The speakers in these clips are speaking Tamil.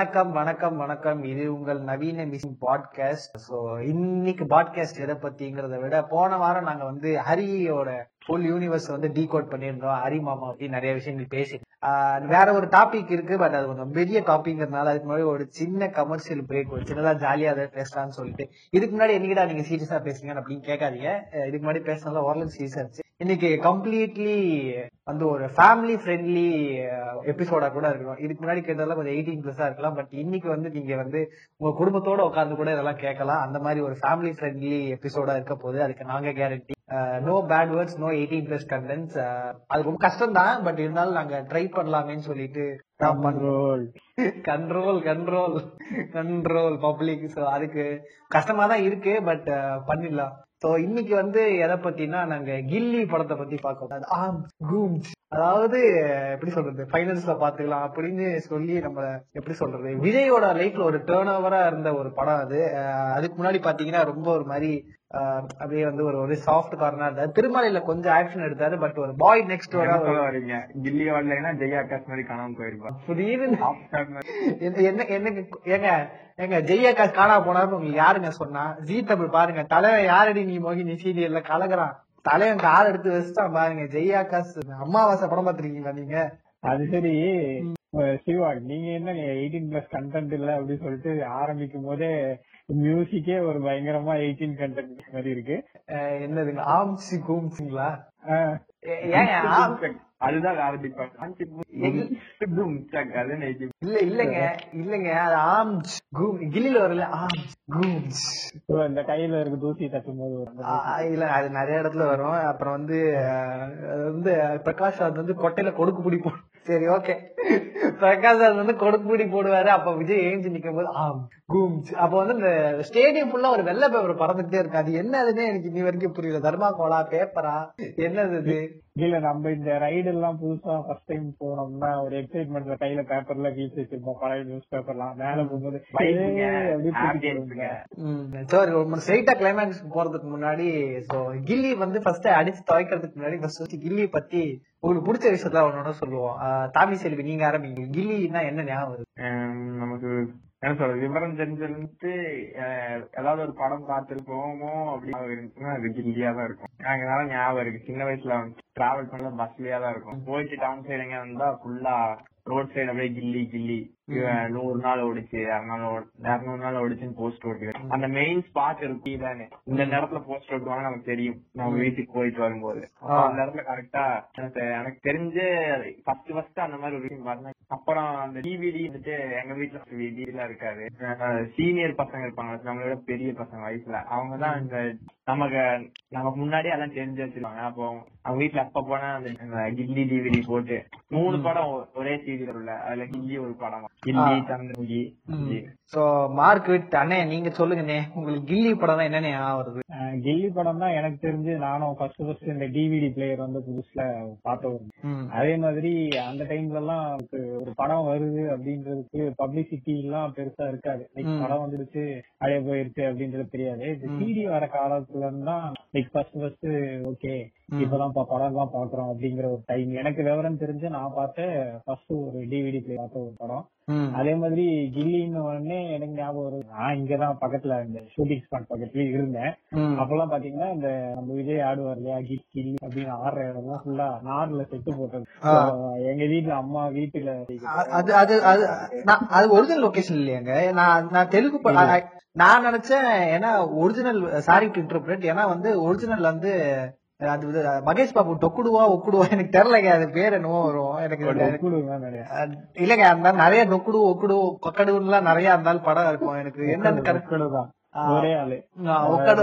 வணக்கம் வணக்கம் வணக்கம். இது உங்கள் நவீன மிஷின் பாட்காஸ்ட். சோ இன்னைக்கு பாட்காஸ்ட் எதை பத்திங்கிறத விட போன வாரம் நாங்க வந்து ஹரியோட ஃபுல் யூனிவர்ஸ் வந்து டீகோட் பண்ணியிருந்தோம். ஹரி மாமா பத்தி நிறைய விஷயங்கள் பேசி வேற ஒரு டாபிக் இருக்கு பட் அது கொஞ்சம் பெரிய டாபிக்ங்கிறதுனால அதுக்கு முன்னாடி ஒரு சின்ன கமர்ஷியல் பிரேக் ஒரு சின்னதா ஜாலியா அதை பேசலாம்னு சொல்லிட்டு. இதுக்கு முன்னாடி என்னைக்கிடா நீங்க சீரியஸா பேசுங்க அப்படின்னு கேட்காதீங்க. இதுக்கு முன்னாடி பேசினதுல ஓரளவுக்கு சீரியஸா இருந்துச்சு. இன்னைக்கு கம்ப்ளீட்லி வந்து ஒரு ஃபேமிலி ஃப்ரெண்ட்லி எபிசோடா கூட இருக்கணும். இதுக்கு முன்னாடி கேட்டதெல்லாம் கொஞ்சம் எயிட்டீன் பிளஸா இருக்கலாம். பட் இன்னைக்கு வந்து நீங்க வந்து உங்க குடும்பத்தோட உட்கார்ந்து கூட இதெல்லாம் கேட்கலாம். அந்த மாதிரி ஒரு ஃபேமிலி ஃப்ரெண்ட்லி எபிசோடா இருக்க போது அதுக்கு நாங்க guarantee no bad words no eighteen plus contents அது ரொம்ப கஷ்டம் தான் பட் இருந்தாலும் நாங்க ட்ரை பண்ணலாமேன்னு சொல்லிட்டு control control control control public so அதுக்கு கஷ்டமா தான் இருக்கு பட் பண்ணிடலாம். சோ இன்னைக்கு வந்து எதை பத்தினா நாங்க கில்லி படத்தை பத்தி பார்க்கணும். ஆம் கூம்ஸ் அதாவது எப்படி சொல்றது? பைனல்ஸ்ல பாத்துக்கலாம் அப்படின்னு சொல்லி நம்ம எப்படி சொல்றது? விஜயோட லைஃப்ல ஒரு டேர்ன் ஓவரா இருந்த ஒரு படம் அது. அஹ் அதுக்கு முன்னாடி பாத்தீங்கன்னா ரொம்ப ஒரு மாதிரி அப்படியே வந்து ஒரு ஒரு சாஃப்ட் கார்னா இருந்தாரு திருமலையில கொஞ்சம் ஆக்ஷன் எடுத்தாரு பட் ஒரு பாய் நெக்ஸ்ட் வரீங்க கில்லி வரலைன்னா ஜெயா ஆகாஷ் மாதிரி காணாம போயிருப்பா. புரியுது. என்ன என்ன எனக்கு ஏங்க ஏங்க ஜெய்யாக்காஸ் காணா போனாருன்னு உங்களுக்கு யாருங்க சொன்னா? ஜீ தமிழ் பாருங்க தலைவன் யாரடி நீ மோகினி? சீரியல்ல கலகுறான். தலைவன் கால் எடுத்து வச்சுட்டான் பாருங்க ஜெய்யாக்காஸ் அமாவாசை படம் பாத்திருக்கீங்களா நீங்க? அது சரி. சிவா நீங்க என்ன எயிட்டீன் பிளஸ் கண்டென்ட் இல்ல அப்படின்னு சொல்லிட்டு ஆரம்பிக்கும் போதே மியூசிக்கே ஒரு பயங்கரமா எயிட்டீன் கண்டென்ட் மாதிரி இருக்கு. என்னதுங்க? ஆம்சி கூம்ஸுங்களா அதுதான் அது இல்ல இல்லங்க. இல்லங்க. அது ஆம்ஸ் கூம் கில்லில வரல ஆம்ஸ் கூம்ஸ். இந்த கையில இருக்க தூசி தட்டும் போது இல்ல அது நிறைய இடத்துல வரும். அப்புறம் வந்து அது வந்து பிரகாஷ் ராஜ் வந்து கொட்டையில கொடுக்கு பிடி போடும் சரி ஓகே பிரகாஷ் ராஜ் வந்து கொடுக்கு பிடி போடுவாரு. அப்ப விஜய் எழுந்து நிக்கும் போது ஆம் கூம்ஸ் அப்ப வந்து இந்த ஸ்டேடியம் ஃபுல்லா ஒரு வெள்ளை பேப்பர் பறந்துட்டே இருக்கு. அது என்னதுன்னு எனக்கு இன்னி வரைக்கும் புரியல. தர்மாகோலா பேப்பரா என்னது இது? இல்ல நம்ம இந்த ரைடு எல்லாம் புதுசா ஃபர்ஸ்ட் டைம் போனோம்னா ஒரு எக்ஸைட்மெண்ட்ல கையில பேப்பர்ல வீசி வச்சிருப்போம். பழைய நியூஸ் பேப்பர்லாம் மேல போகும்போது. சரி ஒரு ஸ்ட்ரைட்டா கிளைமேக்ஸ் போறதுக்கு முன்னாடி சோ கில்லி வந்து ஃபர்ஸ்ட் அடிச்சு துவைக்கிறதுக்கு முன்னாடி ஃபர்ஸ்ட் கில்லி பத்தி உங்களுக்கு பிடிச்ச விஷயத்துல ஒன்னொன்னு சொல்லுவோம். தாமி செல்வி நீங்க ஆரம்பிங்க. கில்லின்னா என்ன ஞாபகம் வருது? நமக்கு என்ன சொல்றது? விவரம் தெரிஞ்சிருந்து ஏதாவது ஒரு படம் பார்த்திருப்போமோ அப்படின்னு இருந்துச்சுன்னா அது கில்லியா தான் இருக்கும். எனக்கு நல்லா ஞாபகம் இருக்கு. சின்ன வயசுல டிராவல் பண்ண பஸ்லயா தான் இருக்கும். போயிட்டு டவுன் சைடுங்க வந்தா ஃபுல்லா ரோட் சைடு அப்படியே கில்லி கில்லி. நூறு நாள் ஓடிச்சு இரநூறு நாள் ஓடிச்சுன்னு போஸ்ட் ஓட்டுவேன் அந்த மெயின் ஸ்பாட் இருக்கு தானே இந்த நேரத்துல போஸ்ட் ஓட்டுவாங்க நமக்கு தெரியும். நம்ம வீட்டுக்கு போயிட்டு வரும்போது. அந்த இடத்துல கரெக்டா எனக்கு எனக்கு தெரிஞ்சு ஃபர்ஸ்ட் ஃபர்ஸ்ட் அந்த மாதிரி ஒரு விஷயம் பார்த்தேன் அப்புறம் அந்த டிவிடி வந்துட்டு எங்க வீட்டுல டிவிலாம் இருக்காது. சீனியர் பசங்க இருப்பாங்க. நம்மளோட பெரிய பசங்க வயசுல. அவங்க தான் இந்த நமக்கு நமக்கு முன்னாடியே எல்லாம் தெரிஞ்சு வச்சிருவாங்க அப்போ அவங்க வீட்டுல அப்ப போனா அந்த கில்லி டிவிடி போட்டு மூணு படம் ஒரே சீரியல் உள்ள அதுல கில்லி ஒரு படம். கில்லி சந்திரமுகி சோ மார்க் அண்ணே நீங்க சொல்லுங்கண்ணே. உங்களுக்கு கில்லி படம் ஞாபகம் வருது? கில்லி படம் தான் எனக்கு தெரிஞ்சு நானும் ஃபர்ஸ்ட் ஃபர்ஸ்ட் இந்த டிவிடி பிளேயர் வந்து புதுசுல பார்த்த ஒரு ம். அதே மாதிரி அந்த டைம்ல எல்லாம் ஒரு படம் வருது அப்படின்றதுக்கு பப்ளிசிட்டி எல்லாம் பெருசா இருக்காது. லைக். படம் வந்துருச்சு அப்படியே போயிருச்சு அப்படின்றது தெரியாது. இந்த சிடி வர காலத்துல இருந்து தான் லைக் ஃபர்ஸ்ட் ஃபர்ஸ்ட் ஓகே இப்பதான் படம் எல்லாம் பாக்குறோம் அப்படிங்கிற ஒரு டைம் எனக்கு விவரம் தெரிஞ்சு நான் பார்த்த ஃபர்ஸ்ட் ஒரு டிவிடி பிளே பார்த்த ஒரு படம். அதே மாதிரி கில்லின்னு உடனே எனக்கு ஞாபகம் வருது. நான் இங்கதான் பக்கத்துல இந்த ஷூட்டிங் ஸ்பாட் பக்கத்துல இருந்தேன். அப்பெல்லாம் பாத்தீங்கன்னா இந்த நம்ம விஜய் ஆடுவார் இல்லையா கிட் கில்லி அப்படின்னு ஆடுற இடம்லாம் ஃபுல்லா நார்ல செட்டு போட்டது. எங்க வீட்டுல அம்மா வீட்டுல அது அது அது நான் அது ஒரிஜினல் லொகேஷன் இல்லையாங்க. நான் நான் தெலுங்கு நான் நினைச்சேன் ஏன்னா ஒரிஜினல் சாரி டு இன்டர்பிரேட் ஏன்னா வந்து ஒரிஜினல் வந்து அது மகேஷ் பாபு டொக்குடுவா ஒக்குடுவா எனக்கு தெரியலங்க. அது பேர் என்னவோ வரும். எனக்கு இல்லங்க அந்த நிறைய நொக்குடு ஒக்குடு கொக்கடுலாம் நிறைய இருந்தாலும் படம் இருக்கும். எனக்கு என்னன்னு கரெக்ட் தான் ஒக்கடு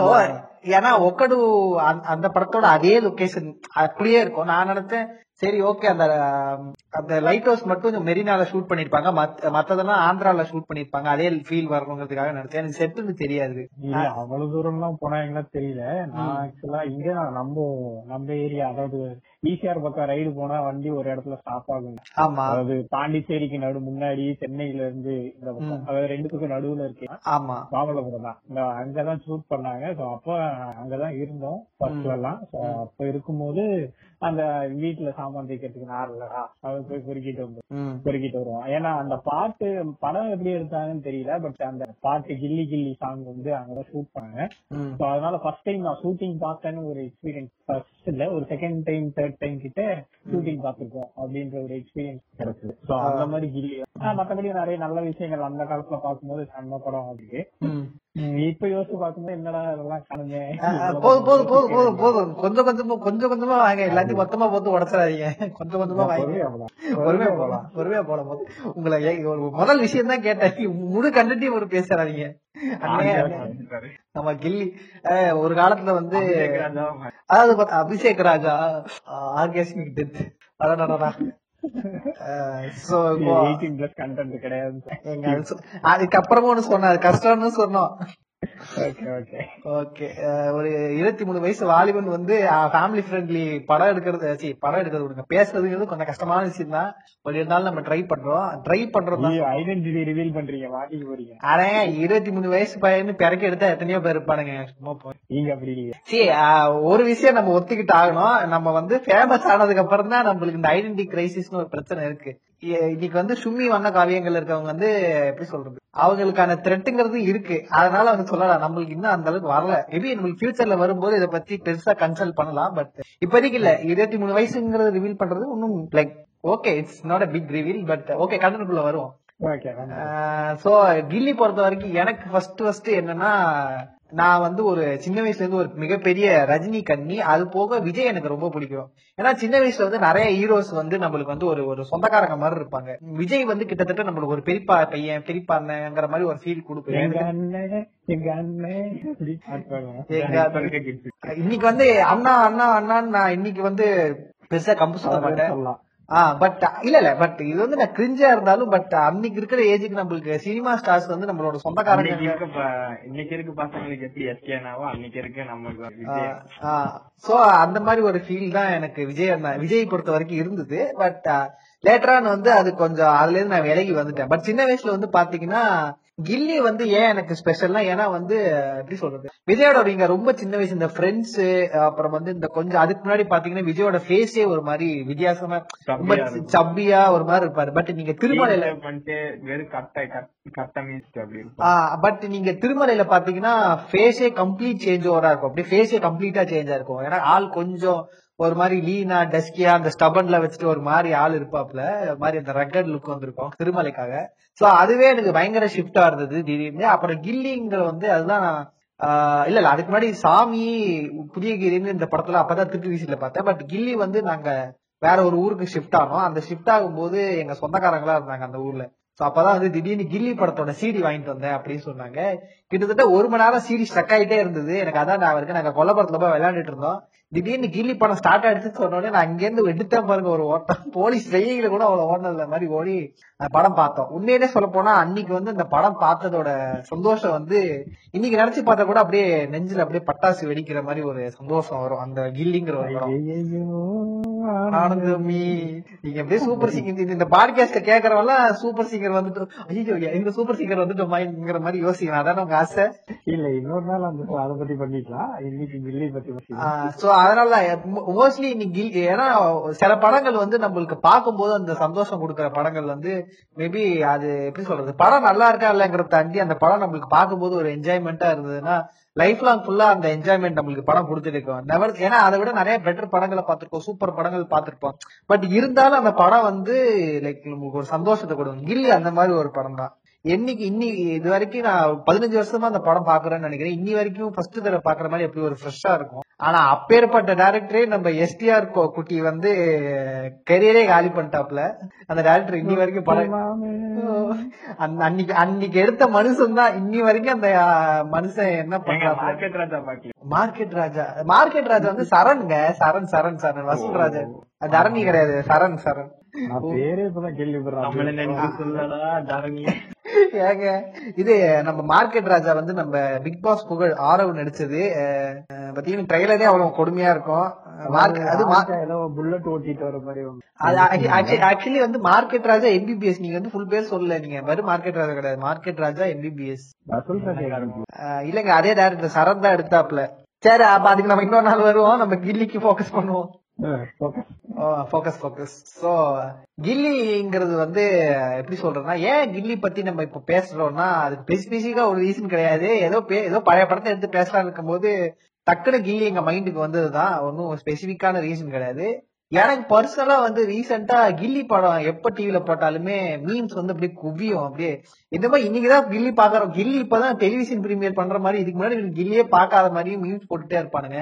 ஏன்னா ஒக்கடு அந்த- படத்தோட அதே லொகேஷன் அப்படியே இருக்கும். நான் நினைச்சேன் சரி ஓகே அந்த அந்த லைட் ஹவுஸ் மட்டும் கொஞ்சம் மெரினால ஷூட் பண்ணிருப்பாங்க. மத்த- மத்ததெல்லாம் ஆந்திரால ஷூட் பண்ணிருப்பாங்க. அதே ஃபீல் வரணுங்கிறதுக்காக நினைச்சேன் எனக்கு செட்டுன்னு தெரியாது. அவ்வளவு தூரம் எல்லாம் போனாங்களா தெரியல. நான் ஆக்சுவலா இங்க நம்ம நம்ம ஏரியா அதாவது ஈசிஆர் பக்கம் ரைடு போனா வண்டி ஒரு இடத்துல ஸ்டாப் ஆமா. அதாவது பாண்டிச்சேரிக்கு நடு முன்னாடி சென்னையில இருந்து இந்த பக்கம். அதாவது ரெண்டுத்துக்கும் நடுவுல இருக்கு. ஆமா. மாமல்லபுரம் தான். இந்த அங்கதான் ஷூட் பண்ணாங்க. சோ அப்ப அங்கதான் இருந்தோம் ஃபர்ஸ்ட்ல எல்லாம் அப்ப இருக்கும்போது அந்த வீட்டுல சாமான் தேய்க்கிறதுக்கு நார் இல்லடா. அவர் போய் பொறுக்கிட்டு வந்து. பொறுக்கிட்டு வருவான் ஏன்னா அந்த பாட்டு படம் எப்படி எடுத்தாங்கன்னு தெரியல. பட் அந்த பாட்டு கில்லி கில்லி சாங் வந்து அங்கதான் ஷூட் பண்ணாங்க அதனால ஃபர்ஸ்ட் டைம் நான் ஷூட்டிங் பார்த்தேன்னு ஒரு எக்ஸ்பீரியன்ஸ் ஃபர்ஸ்ட் இல்ல ஒரு செகண்ட் டைம் தேர்ட் டைம் கிட்ட ஷூட்டிங் பார்த்திருக்கோம் அப்படின்ற ஒரு எக்ஸ்பீரியன்ஸ் கிடைச்சது. சோ அந்த மாதிரி கில்லி மத்தபடி நிறைய நல்ல விஷயங்கள் அந்த காலத்துல பார்க்கும்போது செம்ம படம் அப்படி ம். இப்ப யோசிச்சு பார்க்கும்போது என்னடா இதெல்லாம் காணுங்க போதும் போதும் போதும் போதும் போதும் கொஞ்சம் கொஞ்சமா கொஞ்சம் கொஞ்சமா வாங்க எல்லாத்தையும் மொத்தமா போட்டு உடச்சிடாதீங்க கொஞ்சம் கொஞ்சமா வாங்க பொறுமையா போலாம். பொறுமையா போலாம் உங்களை முதல் விஷயம் தான் கேட்டேன் முழு கண்டத்தையும் ஒரு பேசுறாதீங்க. நம்ம கில்லி ஒரு காலத்துல வந்து அதாவது அபிஷேக் ராஜா ஆர்கேஸ்மிக் டெத் அடடடடா கண்டென்ட் கிடையாது. அதுக்கப்புறமும் ஒண்ணு சொன்னேன் அது கஷ்டம்னு சொன்னோம். ஓகே ஓகே ஒரு இருபத்தி மூணு வயசு வாலிபன் வந்து ஃபேமிலி ஃப்ரெண்ட்லி படம் எடுக்கிறது சி படம் எடுக்கிறது விடுங்க பேசுறதுங்கிறது கொஞ்சம் கஷ்டமான விஷயம் தான். ஒரு இருந்தாலும் நம்ம ட்ரை பண்றோம். ட்ரை பண்றோம் ஐடென்டிட்டி ரிவீல் பண்றீங்க மாட்டிக்க போறீங்க. ஆனா இருபத்தி மூணு வயசு பையனு பிறக்க எடுத்தா எத்தனையோ பேர் இருப்பானுங்க. சும்மா போய் நீங்க அப்படி இல்லையா. சி ஒரு விஷயம் நம்ம ஒத்துக்கிட்டு ஆகணும். நம்ம வந்து ஃபேமஸ் ஆனதுக்கு அப்புறம் தான் நம்மளுக்கு இந்த ஐடென்டி கிரைசிஸ்னு ஒரு பிரச்சனை இருக்கு. இன்னைக்கு வந்து சும்மி வண்ண காவியங்கள் இருக்கவங்க வந்து எப்படி சொல்றது? அவங்களுக்கான த்ரெட்டுங்கிறது இருக்கு. அதனால அவங்க சொல்லலாம் நம்மளுக்கு இன்னும் அந்த அளவுக்கு வரல. மேபி நம்மளுக்கு ஃபியூச்சர்ல வரும்போது இதை பத்தி பெருசா கன்சல்ட் பண்ணலாம் பட் இப்போதைக்கு இல்ல. இருபத்தி மூணு வயசுங்கிறது ரிவீல் பண்றது இன்னும் like okay it's not a big reveal but okay கண்டனுக்குள்ள வருவோம். ஓகே சோ கில்லி பொறுத்த வரைக்கும் எனக்கு ஃபர்ஸ்ட் ஃபர்ஸ்ட் என்னன்னா நான் வந்து ஒரு சின்ன வயசுல இருந்து ஒரு மிகப்பெரிய ரஜினி கண்ணி அது போக விஜய் எனக்கு ரொம்ப பிடிக்கும். ஏன்னா சின்ன வயசுல வந்து நிறைய ஹீரோஸ் வந்து நம்மளுக்கு வந்து ஒரு ஒரு சொந்தக்காரங்க மாதிரி இருப்பாங்க. விஜய் வந்து கிட்டத்தட்ட நம்மளுக்கு ஒரு பெரியப்பா பையன் பெரியப்பா அண்ணங்கிற மாதிரி ஒரு ஃபீல். எங்க இன்னைக்கு வந்து அண்ணா அண்ணா அண்ணான்னு நான் இன்னைக்கு வந்து பெருசா கம்பு சொல்ல மாட்டேன். பட் இல்ல இல்ல பட் இது வந்து நான் கிரிஞ்சா இருந்தாலும் பட் அன்னைக்கு இருக்கிற ஏஜுக்கு நம்மளுக்கு சினிமா ஸ்டார்ஸ் வந்து நம்மளோட சொந்தக்காரங்க. இன்னைக்கு இருக்க ப- இன்னைக்கு இருக்க பசங்களுக்கு எப்படி எஸ்கேனாவோ அன்னைக்கு இருக்க நமக்கு விஜய். சோ அந்த மாதிரி ஒரு ஃபீல் தான் எனக்கு விஜய் விஜய் பொறுத்த வரைக்கும் இருந்தது பட் லேட்டரான் வந்து அது கொஞ்சம் அதுல இருந்து நான் விலகி வந்துட்டேன். பட் சின்ன வயசுல வந்து பாத்தீங்கன்னா கில்லி வந்து ஏன் எனக்கு ஸ்பெஷல்னா ஏன்னா வந்து எப்படி சொல்றது? விஜயோட நீங்க ரொம்ப சின்ன வயசு இந்த ஃப்ரெண்ட்ஸ் அப்புறம் வந்து இந்த கொஞ்சம் அதுக்கு முன்னாடி பாத்தீங்கன்னா விஜயோட ஃபேஸே ஒரு மாதிரி வித்தியாசமா ரொம்ப சப்பியா ஒரு மாதிரி இருப்பாரு. பட் நீங்க திருமலையில பட் நீங்க திருமலையில பாத்தீங்கன்னா ஃபேஸே கம்ப்ளீட் சேஞ்ச் ஓவரா இருக்கும். அப்படியே ஃபேஸே கம்ப்ளீட்டா சேஞ்சா இருக்கும். ஏன்னா ஆள் கொஞ்சம் ஒரு மாதிரி லீனா டஸ்கியா அந்த ஸ்டபன்ல வச்சுட்டு ஒரு மாதிரி ஆள் இருப்பாப்ல மாதிரி அந்த ரக்கட் லுக் வந்திருக்கும் திருமலைக்காக. சோ அதுவே எனக்கு பயங்கர ஷிஃப்டா இருந்தது திடீர்னு. அப்புறம் கில்லிங்கிற வந்து அதுதான் நான் இல்ல இல்ல அதுக்கு முன்னாடி சாமி புதிய கிரின்னு இந்த படத்துல அப்பதான் திருட்டு வீசில பார்த்தேன். பட் கில்லி வந்து நாங்க வேற ஒரு ஊருக்கு ஷிஃப்ட் ஆனோம். அந்த ஷிஃப்ட் ஆகும்போது எங்க சொந்தக்காரங்களா இருந்தாங்க அந்த ஊர்ல. சோ அப்பதான் வந்து திடீர்னு கில்லி படத்தோட சீடி வாங்கிட்டு வந்தேன் அப்படின்னு சொன்னாங்க. கிட்டத்தட்ட ஒரு மணி நேரம் சீடி ஸ்டக் ஆயிட்டே இருந்தது. எனக்கு அதான் நான் இருக்கு. நாங்க கொல்லப்புறத்துல போய் விளையாண்டுட்டு இருந்தோம். திடீர்னு கில்லி படம் ஸ்டார்ட் ஆயிடுச்சுன்னு சொன்னோடனே நான் அங்கேருந்து எடுத்தேன் பாருங்க ஒரு ஓட்டம். போலீஸ் வெயில கூட அவ்வளவு ஓடினதுல மாதிரி ஓடி படம் பார்த்தோம். உண்மையிலே சொல்ல போனா அன்னைக்கு வந்து இந்த படம் பார்த்ததோட சந்தோஷம் வந்து இன்னைக்கு நினைச்சு பார்த்தா கூட அப்படியே நெஞ்சில அப்படியே பட்டாசு வெடிக்கிற மாதிரி ஒரு சந்தோஷம் வரும். அந்த கில்லிங்கிற ஒரு ஆனந்தமி. நீங்க அப்படியே சூப்பர் சிங்கர் இந்த பாட்காஸ்ட கேக்குறவெல்லாம் சூப்பர் சிங்கர் வந்துட்டு ஐயோ இந்த சூப்பர் சிங்கர் வந்துட்டோமாங்கிற மாதிரி யோசிக்கணும். அதான உங்க ஆசை? இல்ல இன்னொரு நாள் அந்த அதை பத்தி பண்ணிக்கலாம். இன்னைக்கு கில்லி பத்தி. சோ அதனால மோஸ்ட்லி இன்னைக்கு ஏன்னா சில படங்கள் வந்து நம்மளுக்கு பார்க்கும்போது அந்த சந்தோஷம் கொடுக்கிற படங்கள் வந்து மேபி அது எப்படி சொல்றது? படம் நல்லா இருக்கா இல்லங்கிறத தாண்டி அந்த படம் நம்மளுக்கு பார்க்கும்போது ஒரு என்ஜாய்மெண்டா இருந்ததுன்னா லைஃப் லாங் ஃபுல்லா அந்த என்ஜாய்மெண்ட் நம்மளுக்கு படம் கொடுத்துருக்கோம் நெவர் ஏன்னா அதை விட நிறைய பெட்டர் படங்களை பார்த்துருக்கோம் சூப்பர் படங்கள் பார்த்துருப்போம். பட் இருந்தாலும் அந்த படம் வந்து லைக் நம்மளுக்கு ஒரு சந்தோஷத்தை கொடுக்கும். கில்லி அந்த மாதிரி ஒரு படம் தான் என்னைக்கு இன்னி இது வரைக்கும் நான் பதினஞ்சு வருஷமா அந்த படம் பாக்குறேன்னு நினைக்கிறேன். இன்னி வரைக்கும் ஃபர்ஸ்ட் தடவை பாக்குற மாதிரி எப்படி ஒரு ஃப்ரெஷ்ஷா இருக்கும். ஆனா அப்பேற்பட்ட டேரக்டரே நம்ம எஸ்டிஆர் குட்டி வந்து கெரியரே காலி பண்ணிட்டாப்ல அந்த டேரக்டர் இன்னி வரைக்கும் படம் அந்த அன்னைக்கு அன்னைக்கு எடுத்த மனுஷன் தான் இன்னி வரைக்கும் அந்த மனுஷன் என்ன பண்றாப்ல market Raja market Raja. Market Raja வந்து சரண்ங்க. சரண் சரண் சரண். ராஜன் அது தரணி கிடையாது. சரண் சரண். நான் பேரே இப்பதான் கேள்விப்படுறேன். ஏங்க இது நம்ம மார்க்கெட் ராஜா வந்து நம்ம பிக் பாஸ் புகழ் ஆரவ் நடிச்சது. பாத்தீங்கன்னா ட்ரைலரே அவ்வளவு கொடுமையா இருக்கும். மார்க் அது மா- ஏதோ புல்லட் ஓட்டிட்டு வர மாதிரி ஆக்சுவலி வந்து மார்க்கெட் ராஜா எம்பிபிஎஸ் நீங்க வந்து ஃபுல் பேர் சொல்லல நீங்க வெறும் மார்க்கெட் ராஜா கிடையாது. மார்க்கெட் ராஜா எம்பிபிஎஸ் இல்லங்க அதே டேரக்டர் சரண் தான் எடுத்தாப்ல சரி அப்ப அதுக்கு நம்ம இன்னொரு நாள் வருவோம். நம்ம கில்லிக்கு ஃபோக்கஸ் பண்ணுவோம். ஃபோக்கஸ் ஃபோக்கஸ் சோ கில்லிங்கிறது வந்து எப்படி சொல்றேன்னா ஏன் கில்லி பத்தி நம்ம இப்ப பேசுறோம்னா அதுக்கு ஸ்பெசிபிக்கா ஒரு ரீசன் கிடையாது. ஏதோ பே- ஏதோ பழைய படத்தை எடுத்து பேசலாம் இருக்கும்போது டக்குனு கில்லி எங்க மைண்டுக்கு வந்ததுதான். ஒன்னும் ஸ்பெசிபிக்கான ரீசன் கிடையாது. எனக்கு பர்சனலா வந்து ரீசெண்டா கில்லி படம் எப்ப டிவில போட்டாலுமே மீம்ஸ் வந்து அப்படியே குவியும் அப்படியே. இந்த மாதிரி இன்னைக்குதான் கில்லி பாக்குறோம் கில்லி இப்பதான் டெலிவிஷன் பிரீமியர் பண்ற மாதிரி இதுக்கு முன்னாடி கில்லியே பார்க்காத மாதிரியும் மீம்ஸ் போட்டுட்டே இருப்பானுங்க.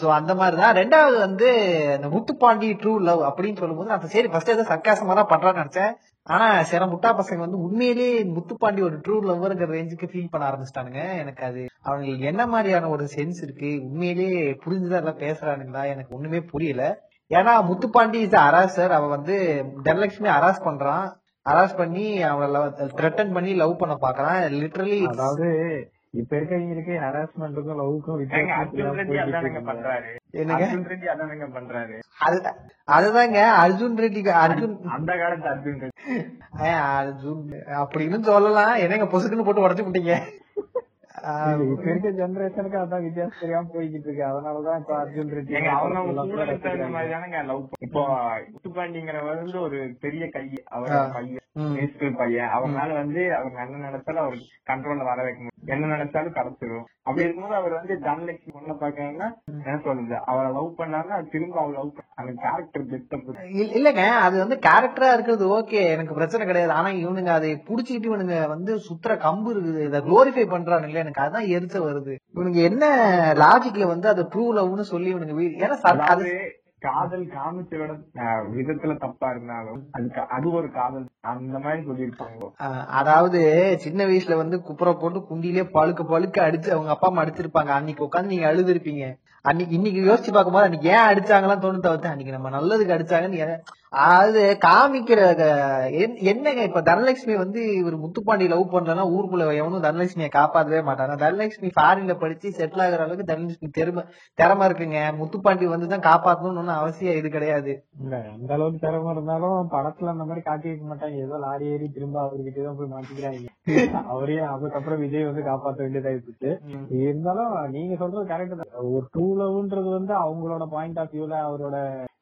சோ அந்த மாதிரிதான். ரெண்டாவது வந்து இந்த முத்துப்பாண்டி ட்ரூ லவ் அப்படின்னு சொல்லும்போது நான் சரி ஃபர்ஸ்ட் ஏதோ சர்க்காசமா தான் பண்றான்னு நினைச்சேன். ஆனா சில முட்டா பசங்க வந்து உண்மையிலேயே முத்துப்பாண்டி ஒரு ட்ரூ லவ்வர்ங்கிற ரேஞ்சுக்கு ஃபீல் பண்ண ஆரம்பிச்சிட்டானுங்க. எனக்கு அது அவங்களுக்கு என்ன மாதிரியான ஒரு சென்ஸ் இருக்கு? உண்மையிலேயே புரிஞ்சுதான் எல்லாம் பேசுறானுங்களா? எனக்கு ஒண்ணுமே புரியல. ஏன்னா முத்துப்பாண்டி இஸ் அரசர் அவன் வந்து தனலட்சுமி அராஸ் பண்றான். அராஸ் பண்ணி அவளை த்ரெட்டன் பண்ணி லவ் பண்ண பாக்குறான். லிட்டரலி அதாவது இப்ப இருக்கவங்களுக்கு ஹராஸ்மெண்ட்டுக்கும் வித்தியாசம் பண்றாரு? அதுதாங்க அர்ஜுன் ரெட்டி அர்ஜுன் அந்த காலத்து அர்ஜுன் ரெட்டி. அர்ஜுன் அப்படின்னு சொல்லலாம். என்னங்க பொசுக்குன்னு போட்டு உடச்சு விட்டீங்க? இப்ப இருக்க ஜெனரேஷனுக்கு அதான் வித்தியாசம் தெரியாம போய்கிட்டு இருக்கு. அதனாலதான் இப்ப அர்ஜுன் ரெட்டி அவங்க லவ் இப்போ முத்துப்பாண்டிங்கிறவர் வந்து ஒரு பெரிய கை அவர். பையன் பையன். அவர் மேல வந்து அவங்க என்ன நினைச்சாலும் அவர் கண்ட்ரோல்ல வர வைக்க முடியும். என்ன நினைச்சாலும் கடத்திடும் அப்படி இருக்கும்போது அவர் வந்து தனலட்சுமி பொண்ணை பாக்காங்கன்னா என்ன சொல்றது? அவரை லவ் பண்ணாங்க திரும்ப அவர் லவ் அந்த கேரக்டர் இல்ல- இல்லங்க அது வந்து கேரக்டரா இருக்கிறது ஓகே எனக்கு பிரச்சனை கிடையாது. ஆனா இவனுங்க அதை புடிச்சிட்டு இவனுங்க வந்து சுத்துற கம்பு இருக்குது. இதை குளோரிஃபை பண்றானுங்களே எனக்கு அதான் எரிச்ச வருது. இவனுங்க என்ன லாஜிக்ல வந்து அதை ப்ரூவ் லவ்னு சொல்லி இவனுங்க வீ- ஏன்னா காதல் காமிச்சோட விதத்துல தப்பா இருந்தாலும் அது க- அது ஒரு காதல். அந்த மாதிரி சொல்லியிருப்பாங்க. அதாவது சின்ன வயசுல வந்து குப்புற போட்டு குண்டிலே பழுக்க பழுக்க அடிச்சு அவங்க அப்பா அம்மா அடிச்சிருப்பாங்க. அன்னைக்கு உட்காந்து நீங்க அழுதுருப்பீங்க. அன்னைக்கு இன்னைக்கு யோசிச்சு பார்க்கும்போது அன்னைக்கு ஏன் அடிச்சாங்களாம் தோணு தவிர்த்து அன்னைக்கு நம்ம நல்லதுக்கு அடிச்சாங்கன்னு அது காமிக்கிற என்னங்க இப்ப தனலட்சுமி வந்து இவர் முத்துப்பாண்டி லவ் பண்றனா ஊருக்குள்ள எவனும் தனலட்சுமியை காப்பாத்தவே மாட்டாங்க தனலட்சுமி ஃபாரின்ல படிச்சு செட்டில் ஆகுற அளவுக்கு தனலட்சுமி திறமை திறமை இருக்குங்க. முத்துப்பாண்டி வந்து தான் காப்பாத்தணும்னு ஒண்ணும் அவசியம் இது கிடையாது. இல்ல அந்த அளவுக்கு திறமை இருந்தாலும் படத்துல அந்த மாதிரி காட்டி வைக்க மாட்டாங்க. ஏதோ லாரி ஏறி திரும்ப அவர்கிட்ட தான் போய் மாட்டிக்கிறாங்க. அவரே அதுக்கப்புறம் விஜய் வந்து காப்பாத்த வேண்டியதாயிடுச்சு இருந்தாலும் நீங்க சொல்றது கரெக்ட் தான். ஒரு டூ லவ்ன்றது வந்து அவங்களோட பாயிண்ட் ஆஃப் வியூல அவரோட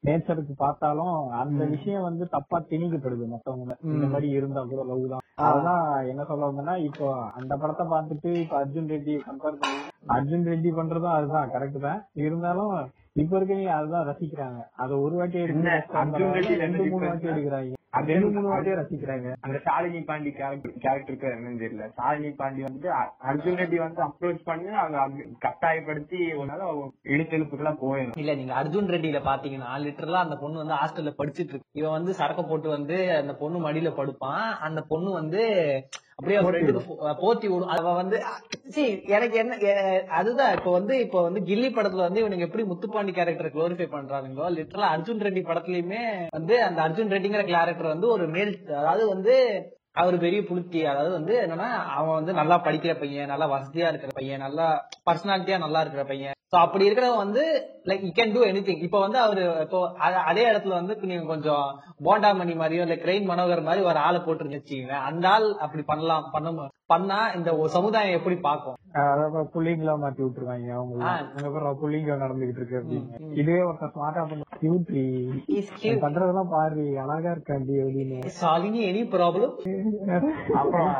நேச்சருக்கு பார்த்தாலும் அந்த விஷயம் வந்து தப்பா திணிக்கப்படுது மத்தவங்க. இந்த மாதிரி இருந்தா கூட லவ் தான். அதுதான் என்ன சொல்ல வந்தேன்னா இப்போ அந்த படத்தை பார்த்துட்டு இப்ப அர்ஜுன் ரெட்டி கம்பேர் பண்ணி அர்ஜுன் ரெட்டி பண்றதும் அதுதான் கரெக்ட் தான். இருந்தாலும் இப்ப இருக்கவங்க அதுதான் ரசிக்கிறாங்க? அத ஒரு வாட்டி எடுத்து ரெண்டு மூணு வாட்டி. எடுக்கிறாங்க. அது ரெண்டு மூணு வாட்டியே ரசிக்கிறாங்க. அந்த ஷாலினி பாண்டி கேரக்டர் கேரக்டருக்கு என்னன்னு தெரியல. ஷாலினி பாண்டி வந்து அர்ஜுன் ரெட்டி வந்து அப்ரோச் பண்ணி அவங்க கட்டாயப்படுத்தி அவங்க இழுத்தெழுப்புக்கெல்லாம் போயிடும் இல்ல நீங்க அர்ஜுன் ரெட்டியில பாத்தீங்கன்னா லிட்டரலா அந்த பொண்ணு வந்து ஹாஸ்டல்ல படிச்சிட்டு இருக்கு. இவன் வந்து சரக்க போட்டு வந்து அந்த பொண்ணு மடியில படுப்பான். அந்த பொண்ணு வந்து அப்படியே போத்தி விடும். அவ வந்து see, எனக்கு என்ன அதுதான் இப்ப வந்து இப்ப வந்து கில்லி படத்துல வந்து இவனுங்க எப்படி முத்துப்பாண்டி கேரக்டர் குளோரிஃபை பண்றானுங்களோ லிட்டரலா அர்ஜுன் ரெட்டி படத்துலயுமே வந்து அந்த அர்ஜுன் ரெட்டிங்கிற கேரக்டர் வந்து ஒரு மேல் அதாவது வந்து அவர் பெரிய புளுத்தி அதாவது வந்து என்னன்னா அவன் வந்து நல்லா படிக்கிற பையன் நல்லா வசதியா இருக்கிற பையன் நல்லா பர்சனாலிட்டியா நல்லா இருக்கிற பையன். சோ அப்படி இருக்கிறவன் வந்து like you can do anything இப்போ வந்து அவரு இப்போ அதே இடத்துல வந்து நீங்க கொஞ்சம் போண்டா மணி மாதிரியோ இல்ல கிரெயின் மனோகர் மாதிரி ஒரு ஆளை போட்டு வச்சுக்கீங்க அந்த ஆள் அப்படி பண்ணலாம் பண்ண பண்ணா இந்த சமுதாயம் எப்படி அதாவது புள்ளிங்களா மாத்தி விட்டுருவாங்க அவங்க. புள்ளிங்க நடந்துகிட்டு இருக்கு அப்படின்னு. இதுவே ஒருத்தன் ஸ்மார்ட்டா பண்ண கியூட்ரி. பண்றதெல்லாம் பாரு அழகா இருக்காண்டி அப்படின்னு. சாலினி எனி ப்ராப்ளம் அப்புறம்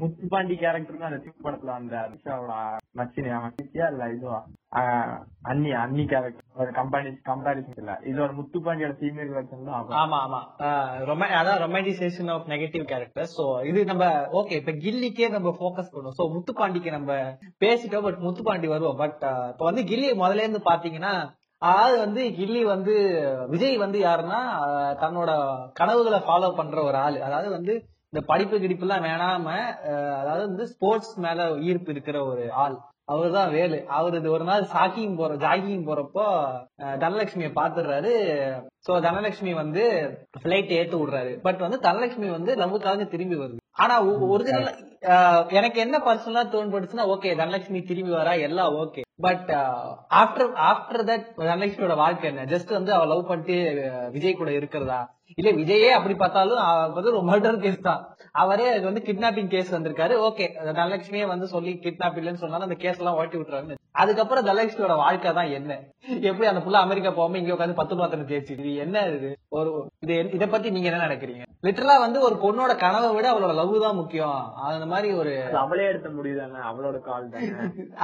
முத்துப்பாண்டி கேரக்டர் தான் அந்த படத்துல அந்த ரிஷாவோட மச்சினியா மச்சியா இல்ல இதுவா? அண்ணி அண்ணி கேரக்டர் கம்பெனி கம்பாரிசன் இல்ல. இதோட முத்துப்பாண்டியோட ஃபீமேல் வெர்ஷன் தான் ஆமா ஆமா. ரொம்ப அதான் romanticisation of negative character so இது நம்ம ஓகே இப்ப கில்லிக்கே நம்ம ஃபோக்கஸ் பண்ணுவோம். சோ முத்துப்பாண்டிக்கு நம்ம பேசிட்டோம் பட் முத்துப்பாண்டி வருவோம். பட் இப்ப வந்து கில்லி முதல்ல இருந்து பாத்தீங்கன்னா அதாவது வந்து கில்லி வந்து விஜய் வந்து யாருன்னா தன்னோட கனவுகளை ஃபாலோ பண்ற ஒரு ஆள். அதாவது வந்து இந்த படிப்பு கிடிப்பு எல்லாம் வேணாம அதாவது வந்து ஸ்போர்ட்ஸ் மேல ஈர்ப்பு இருக்கிற ஒரு ஆள். அவர்தான் வேலு. அவரு இது ஒரு நாள் சாக்கிங் போற ஜாகிங் போறப்போ தனலட்சுமியை பாத்துடுறாரு. சோ தனலட்சுமி வந்து பிளைட் ஏத்து விடுறாரு. பட் வந்து தனலட்சுமி வந்து லவ்வுக்காக திரும்பி வருது. ஆனா ஒரிஜினல் எனக்கு என்ன பர்சனலா தோன்படுச்சுன்னா ஓகே தனலட்சுமி திரும்பி வரா எல்லாம் okay but after after that தனலட்சுமியோட வாழ்க்கை என்ன? ஜஸ்ட் வந்து அவ லவ் பண்ணிட்டு விஜய் கூட இருக்கிறதா? இல்ல விஜயே அப்படி பார்த்தாலும் வந்து ஒரு மர்டர் கேஸ் தான். அவரே அது வந்து கிட்னாப்பிங் கேஸ் வந்திருக்காரு. ஓகே தனலட்சுமியே வந்து சொல்லி கிட்னாப் இல்லைன்னு சொன்னாலும் அந்த கேஸ் எல்லாம் ஓட்டி விட்டுறாங்க அதுக்கப்புறம் தனலட்சுமியோட வாழ்க்கை தான் என்ன? எப்படி அந்த புள்ள அமெரிக்கா போகாம இங்க உட்காந்து பத்து பாத்திரம் தேய்ச்சி இது என்ன இது? ஒரு இது இத பத்தி நீங்க என்ன நினைக்கிறீங்க? லிட்டரலா வந்து ஒரு பொண்ணோட கனவை விட அவளோட லவ் தான் முக்கியம். அந்த மாதிரி ஒரு அவளே எடுத்த முடியுதானே அவளோட கால் தானே.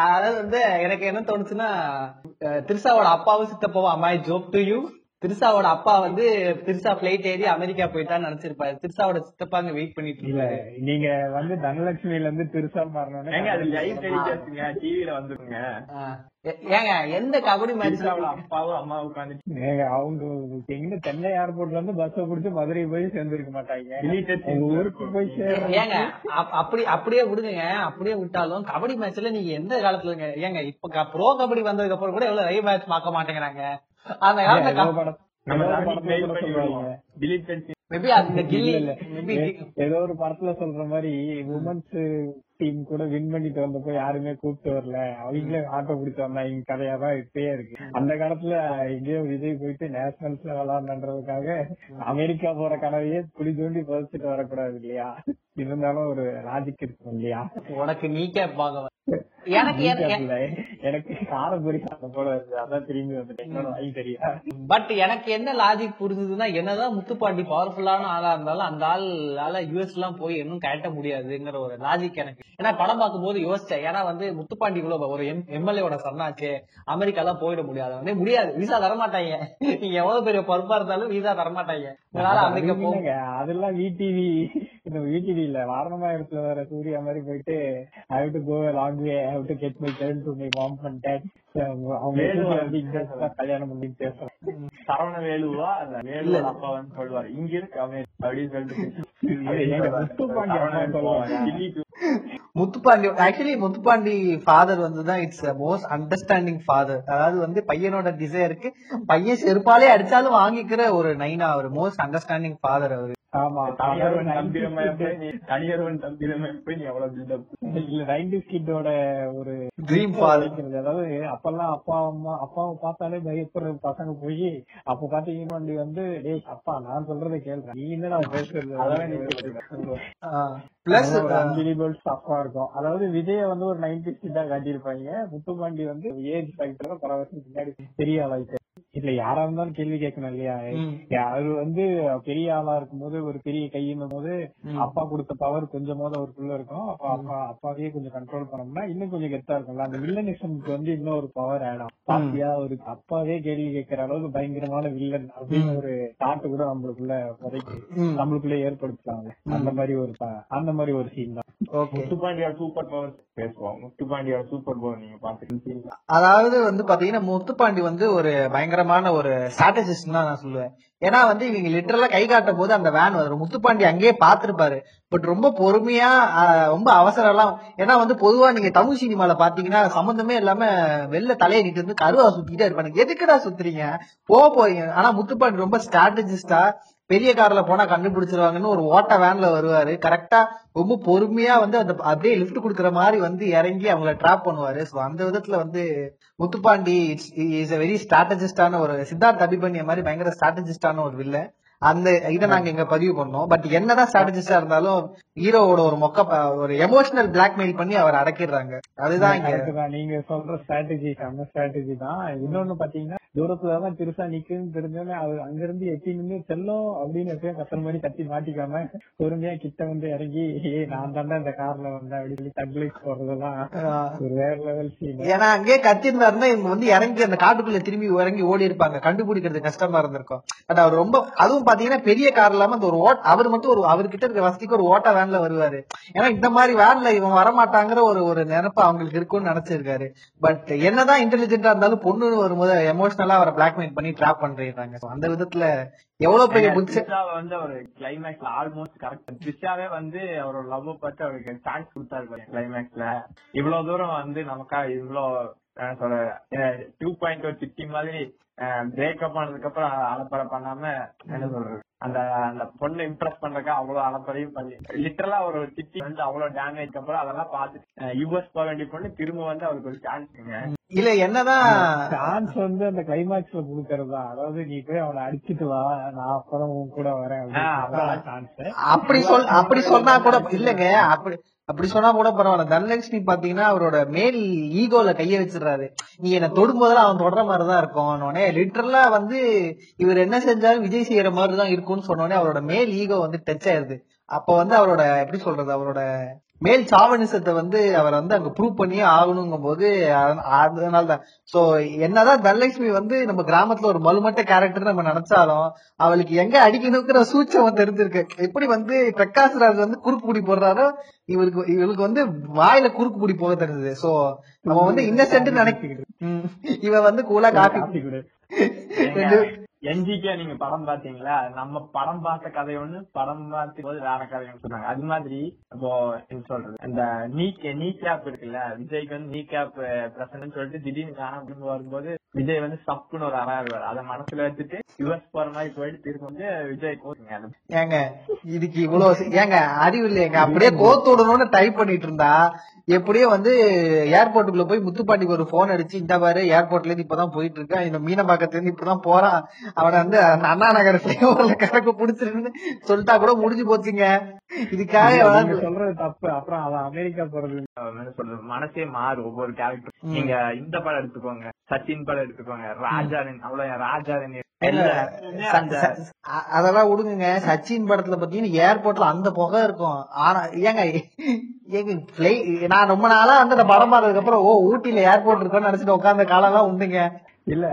அதாவது வந்து எனக்கு என்ன தோணுச்சுன்னா திரிசாவோட அப்பாவும் சித்தப்பாவும் அம்மாய் ஜோப் டு யூ திரிசாவோட அப்பா வந்து திரிசா பிளைட் ஏறி அமெரிக்கா போயிட்டான்னு நினைச்சிருப்பாரு. திரிசாவோட சித்தப்பாங்க வெயிட் பண்ணிட்டு இல்ல நீங்க வந்து தனலட்சுமியில இருந்து பெருசா ஏங்க அது லைவ் மாறணும் டெலிகாஸ்ட்ங்க டிவில வந்துருங்க. ஏங்க எந்த கபடி மேட்ச் அப்பாவும் அம்மா உட்காந்து ஏங்க அவங்க எங்க சென்னை ஏர்போர்ட்ல இருந்து பஸ் பிடிச்சு மதுரை போய் சேர்ந்திருக்க மாட்டாங்க. ஊருக்கு போய் ஏங்க அப்- அப்படி அப்படியே விடுங்க அப்படியே விட்டாலும் கபடி மேட்ச்ல நீங்க எந்த காலத்துலங்க ஏங்க இப்ப ப்ரோ கபடி வந்ததுக்கு அப்புறம் கூட எவ்வளவு லைவ் மேட்ச் பார்க்க மாட்டேங்கிறாங்க. அந்த காலத்துல ஏதோ ஒரு படத்துல சொல்ற மாதிரி உமன்ஸ் டீம் கூட வின் பண்ணிட்டு வந்தப்போ யாருமே கூப்பிட்டு வரல. அவங்களே ஆட்டோ பிடிச்சு வந்தாங்க கதையா தான் இப்பயே இருக்கு. அந்த காலத்துல எங்கேயோ விஜய் போயிட்டு நேஷனல்ஸ்ல விளாடுன்றதுக்காக அமெரிக்கா போற கனவையே குழி தோண்டி புதைச்சிட்டு வரக்கூடாது இல்லையா? இருந்தாலும் ஒரு லாஜிக் இருக்கும் இல்லையா? உனக்கு நீ கேட்பாங்க எனக்கு எனக்கு- இல்ல, எனக்கு காரபுரி அந்த போல அதான் திரும்பி வந்துட்டேன். என்னோட வாய் தெரியா பட் எனக்கு என்ன லாஜிக் புரிஞ்சுதுன்னா என்னதான் முத்துப்பாண்டி பவர்ஃபுல்லான ஆளா இருந்தாலும் அந்த ஆளால யூஎஸ் எல்லாம் போய் இன்னும் கட்ட முடியாதுங்கிற ஒரு லாஜிக் எனக்கு ஏன்னா படம் பார்க்கும்போது யோசிச்சேன் ஏன்னா வந்து முத்துப்பாண்டி இவ்வளவு ஒரு எம்எல்ஏவோட சன்னாச்சு அமெரிக்கா எல்லாம் போயிட முடியாது. வந்து முடியாது. விசா தரமாட்டாங்க. நீங்க எவ்வளவு பெரிய பொறுப்பா இருந்தாலும் விசா தரமாட்டாங்க. உங்களால அமெரிக்கா இல்லைங்க, அதெல்லாம் விடிவி இந்த விடிவி இல்ல வாரணமா இடத்துல வர சூர்யா மாதிரி போயிட்டு I have to go long way I have to get my turn to my mom and dad அவங்க வேலு கல்யாணம் பண்ணி பேசுறோம். சரவண வேலுவா? அந்த வேலுவோட அப்பா வந்து சொல்லுவாரு இங்க இருக்கு அப்படின்னு. சொல்லிட்டு. முத்துப்பாண்டி ஆக்சுவலி முத்துப்பாண்டி ஃபாதர் வந்து தான் இட்ஸ் மோஸ்ட் அண்டர்ஸ்டாண்டிங் ஃபாதர் அதாவது வந்து பையனோட டிசைருக்கு பையன் செருப்பாலே அடிச்சாலும் வாங்கிக்கிற ஒரு நைனா அவர் மோஸ்ட் அண்டர்ஸ்டாண்டிங் ஃபாதர் அவரு. ஆமா தனியார்வன் தம்பிரமா தனியார்வன் தம்பிரமா போய் நீ எவ்வளவு பில்டப் இல்ல நைன்டிஸ் கிட்டோட ஒரு ட்ரீம் ஃபாதர் அதாவது அப்பெல்லாம் அப்பா அம்மா அப்பாவை பார்த்தாலே பயப்படுற பசங்க போய் அப்ப பாத்தீங்கன்னா வண்டி வந்து டேய் அப்பா நான் சொல்றதை கேள்றேன் நீ என்னடா பேசுறது? அதெல்லாம் நீ பிளஸ் அன்பிலிபிள் ஸ்டஃபா இருக்கும். அதாவது விஜய வந்து ஒரு நைன்டி கிட்டா காட்டியிருப்பாங்க. முத்துப்பாண்டி வந்து ஏஜ் ஃபேக்டர் பல வருஷம் பின்னாடி பெரிய ஆளாயிட்டு இல்ல யாரா இருந்தாலும் கேள்வி கேட்கணும் இல்லையா? அவரு வந்து பெரிய ஆளா இருக்கும்போது ஒரு பெரிய கையும் போது அப்பா கொடுத்த பவர் கொஞ்சமாவது அவருக்குள்ள இருக்கும். அப்ப அப்பா அப்பாவையே கொஞ்சம் கண்ட்ரோல் பண்ணோம்னா இன்னும் கொஞ்சம் கெத்தா இருக்கும்ல. அந்த வில்லனிசம்க்கு வந்து இன்னும் ஒரு பவர் ஆட் ஆகும். பாத்தியா ஒரு அப்பாவே கேள்வி கேட்கிற அளவுக்கு பயங்கரமான வில்லன் அப்படின்னு ஒரு தாட்டு கூட நம்மளுக்குள்ள புதைக்கு நம்மளுக்குள்ள ஏற்படுத்தலாங்க அந்த மாதிரி ஒரு அந்த மாதிரி ஒரு சீன் தான். ஓகே முத்துப்பாண்டியோட சூப்பர் பவர் பேசுவோம். முத்துப்பாண்டியோட சூப்பர் பவர் நீங்க பாத்துருக்கீங்க அதாவது வந்து பாத்தீங்கன்னா முத்துப்பாண்டி வந்து ஒரு பயங்கரமான ஒரு ஸ்ட்ராட்டஜிஸ்ட் தான் நான் சொல்லுவேன். ஏன்னா வந்து இவங்க லிட்டரலா கை காட்டும் போது அந்த வேன் வரும். முத்துப்பாண்டி அங்கேயே பாத்துருப்பாரு பட் ரொம்ப பொறுமையா ரொம்ப அவசரம் எல்லாம். ஏன்னா வந்து பொதுவா நீங்க தமிழ் சினிமால பாத்தீங்கன்னா சம்பந்தமே இல்லாம வெளில தலையை நீட்டு வந்து கருவா சுத்திட்டே இருப்பாங்க எதுக்குடா சுத்துறீங்க? போக போறீங்க. ஆனா முத்துப்பாண்டி ரொம்ப ஸ்ட்ராட்டஜிஸ்டா பெரிய கார்ல போனா கண்டுபிடிச்சிருவாங்கன்னு ஒரு ஓட்ட வேன்ல வருவாரு. கரெக்டா ரொம்ப பொறுமையா வந்து அந்த அப்படியே லிஃப்ட் குடுக்குற மாதிரி வந்து இறங்கி அவங்கள ட்ராப் பண்ணுவாரு. சோ அந்த விதத்துல வந்து முத்துப்பாண்டி இஸ் a வெரி ஸ்ட்ராட்டஜிஸ்டான ஒரு சித்தார்த் அபிபன்ய மாதிரி பயங்கர ஸ்ட்ராட்டஜிஸ்டான ஒரு வில்ல அந்த இதை நாங்க இங்க பதிவு பண்ணோம். பட் என்னதான் ஸ்ட்ராட்டஜிஸ்டா இருந்தாலும் ஹீரோவோட ஒரு மொக்க ஒரு எமோஷனல் பிளாக்மெயில் பண்ணி அவர் அடக்கிடுறாங்க. அதுதான். நீங்க சொல்ற ஸ்ட்ராட்டஜி செம்ம ஸ்ட்ராட்டஜி தான். இன்னொன்னு பாத்தீங்கன்னா தூரத்துல தான் பெருசா நிக்குன்னு தெரிஞ்சோடனே அவர் அங்கிருந்து எட்டி நின்று செல்லும் அப்படின்னு எப்பயும் கத்தல் மாதிரி கத்தி மாட்டிக்காம பொறுமையா கிட்ட வந்து இறங்கி ஏய் நான் தாண்டா இந்த கார்ல வந்தேன் அப்படின்னு சொல்லி தக்லைஸ் போடுறதெல்லாம் ஆஹ், ஒரு வேற லெவல் சீன் ஏன்னா அங்கேயே கத்திருந்தாருன்னா இவங்க வந்து இறங்கி அந்த காட்டுக்குள்ள திரும்பி இறங்கி ஓடி இருப்பாங்க. கண்டுபிடிக்கிறது கஷ்டமா இருந்திருக்கும். பட் அவர் ரொம்ப அதுவும் பாத்தீங்கன்னா பெரிய கார் இல்லாம அந்த ஒரு ஓட் அவர் மட்டும் ஒரு அவர்கிட்ட இருக்க வசதிக்கு ஒரு ஓட்ட வேன்ல வருவாரு. ஏன்னா இந்த மாதிரி வேன்ல இவன் வரமாட்டாங்கிற ஒரு ஒரு நினைப்பு அவங்களுக்கு இருக்கும்னு நினைச்சிருக்காரு. பட் என்னதான் இன்டெலிஜென்டா இருந்தாலும் பொண்ணுன்னு வரும்போது எமோஷனலா அவரை பிளாக்மெயில் பண்ணி ட்ராப் பண்றாங்க அந்த விதத்துல எவ்வளவு பெரிய புத்தி வந்து அவர் கிளைமேக்ஸ்ல ஆல்மோஸ்ட் கரெக்ட் த்ரிஷாவே வந்து அவரோட லவ் பார்த்து அவருக்கு சான்ஸ் கொடுத்தாரு கிளைமேக்ஸ்ல இவ்வளவு தூரம் வந்து நமக்கா இவ்வளவு சொல்ற டூ பாயிண்ட் ஒரு சிட்டி மாதிரி பிரேக்கப் ஆனதுக்கு அப்புறம் அலப்பறை பண்ணாம என்ன சொல்றது? அந்த அந்த பொண்ணை இம்ப்ரெஸ் பண்றதுக்கு அவ்வளவு அலப்பறையும் பண்ணி லிட்டரலா ஒரு சிட்டி வந்து அவ்வளவு டேமேஜ் அப்புறம் அதெல்லாம் பார்த்து யூஎஸ் போக வேண்டிய பொண்ணு திரும்ப வந்து அவருக்கு ஒரு சான்ஸ் இல்ல என்னதான் சான்ஸ் வந்து அந்த கிளைமாக்ஸ்ல கொடுக்கறது அதாவது நீ போய் அவனை அடிச்சிட்டு வா நான் அப்புறம் உன் கூட வரேன் அப்படி சொல் அப்படி சொன்னா கூட இல்லங்க. அப்படி அப்படி சொன்னா கூட பரவாயில்ல. தனலட்சுமி பாத்தீங்கன்னா அவரோட மேல் ஈகோல கைய வச்சிடுறாரு. நீ என்ன தொடும்போதெல்லாம் அவன் தொடர மாதிரிதான் இருக்கும். உடனே லிட்டரலா வந்து இவர் என்ன செஞ்சாலும் விஜய் செய்யற மாதிரிதான் இருக்கும்னு சொன்ன உடனே அவரோட மேல் ஈகோ வந்து டச் ஆயிருது. அப்ப வந்து அவரோட எப்படி சொல்றது அவரோட மேல் சாவனிசத்தை வந்து அவர் வந்து அங்க ப்ரூவ் பண்ணியே ஆகணுங்கும் போது அதனாலதான். சோ என்னதான் தனலட்சுமி வந்து நம்ம கிராமத்துல ஒரு மலுமட்ட கேரக்டர் நம்ம நினைச்சாலும் அவளுக்கு எங்க அடிக்கணுங்கிற சூட்சம் தெரிஞ்சிருக்கு எப்படி வந்து பிரகாஷ் ராஜ் வந்து குறுக்கு புடி போடுறாரோ இவருக்கு இவளுக்கு வந்து வாயில குறுக்கு புடி போக தெரிஞ்சது சோ நம்ம வந்து இன்னசென்ட் நினைக்கிட்டு இவ வந்து கூலா காப்பி கொடு. என்ஜிகே நீங்க படம் பாத்தீங்களா நம்ம படம் பார்த்த கதை ஒண்ணு படம் பார்த்து போது வேற கதை ஒண்ணு சொன்னாங்க அது மாதிரி இப்போ என்ன சொல்றது? இந்த நீ நீ கேப் இருக்குல்ல விஜய்க்கு வந்து நீ கேப் பிரசன்ட் சொல்லிட்டு திடீர்னு காணாம திரும்ப வரும்போது விஜய் வந்து சப்புன்னு ஒரு அறாருவார் அதை மனசுல வச்சுட்டு யுஎஸ் போற மாதிரி போயிட்டு திரும்ப வந்து விஜய் கோச்சுங்க. ஏங்க இதுக்கு இவ்வளவு ஏங்க அறிவு இல்லையங்க அப்படியே கோத்து விடணும்னு டைப் பண்ணிட்டு இருந்தா எப்படியோ வந்து ஏர்போர்ட்டுக்குள்ள போய் முத்துப்பாண்டிக்கு ஒரு போன் அடிச்சு இந்த பாரு ஏர்போர்ட்ல இருந்து இப்பதான் போயிட்டு இருக்கேன் இந்த மீனம்பாக்கத்துல இருந்து இப்பதான் போறான். அவனை வந்து அந்த அண்ணா நகர் ஃபிளேவர்ல கணக்கு புடிச்சிருக்குன்னு சொல்லிட்டா கூட முடிஞ்சு போச்சுங்க. இதுக்காக சொல்றது தப்பு. அப்புறம் அவன் அமெரிக்கா போறது. என்ன சொல்றது? மனசே மாறும் ஒவ்வொரு கேரக்டர் நீங்க இந்த படம் எடுத்துக்கோங்க சச்சின் படம் எடுத்துக்கோங்க ராஜாரன் அவ்வளவு ராஜாரன் அதெல்லாம் விடுங்க சச்சின் படத்துல பாத்தீங்கன்னா ஏர்போர்ட்ல அந்த புகை இருக்கும். ஆனா ஏங்க ஏங்க நான் ரொம்ப நாளா வந்து அந்த படம் பார்த்ததுக்கு அப்புறம் ஓ ஊட்டில ஏர்போர்ட் இருக்கும்னு நினைச்சிட்டு உட்கார்ந்த காலம் எல்லாம் உண்டுங்க. இல்ல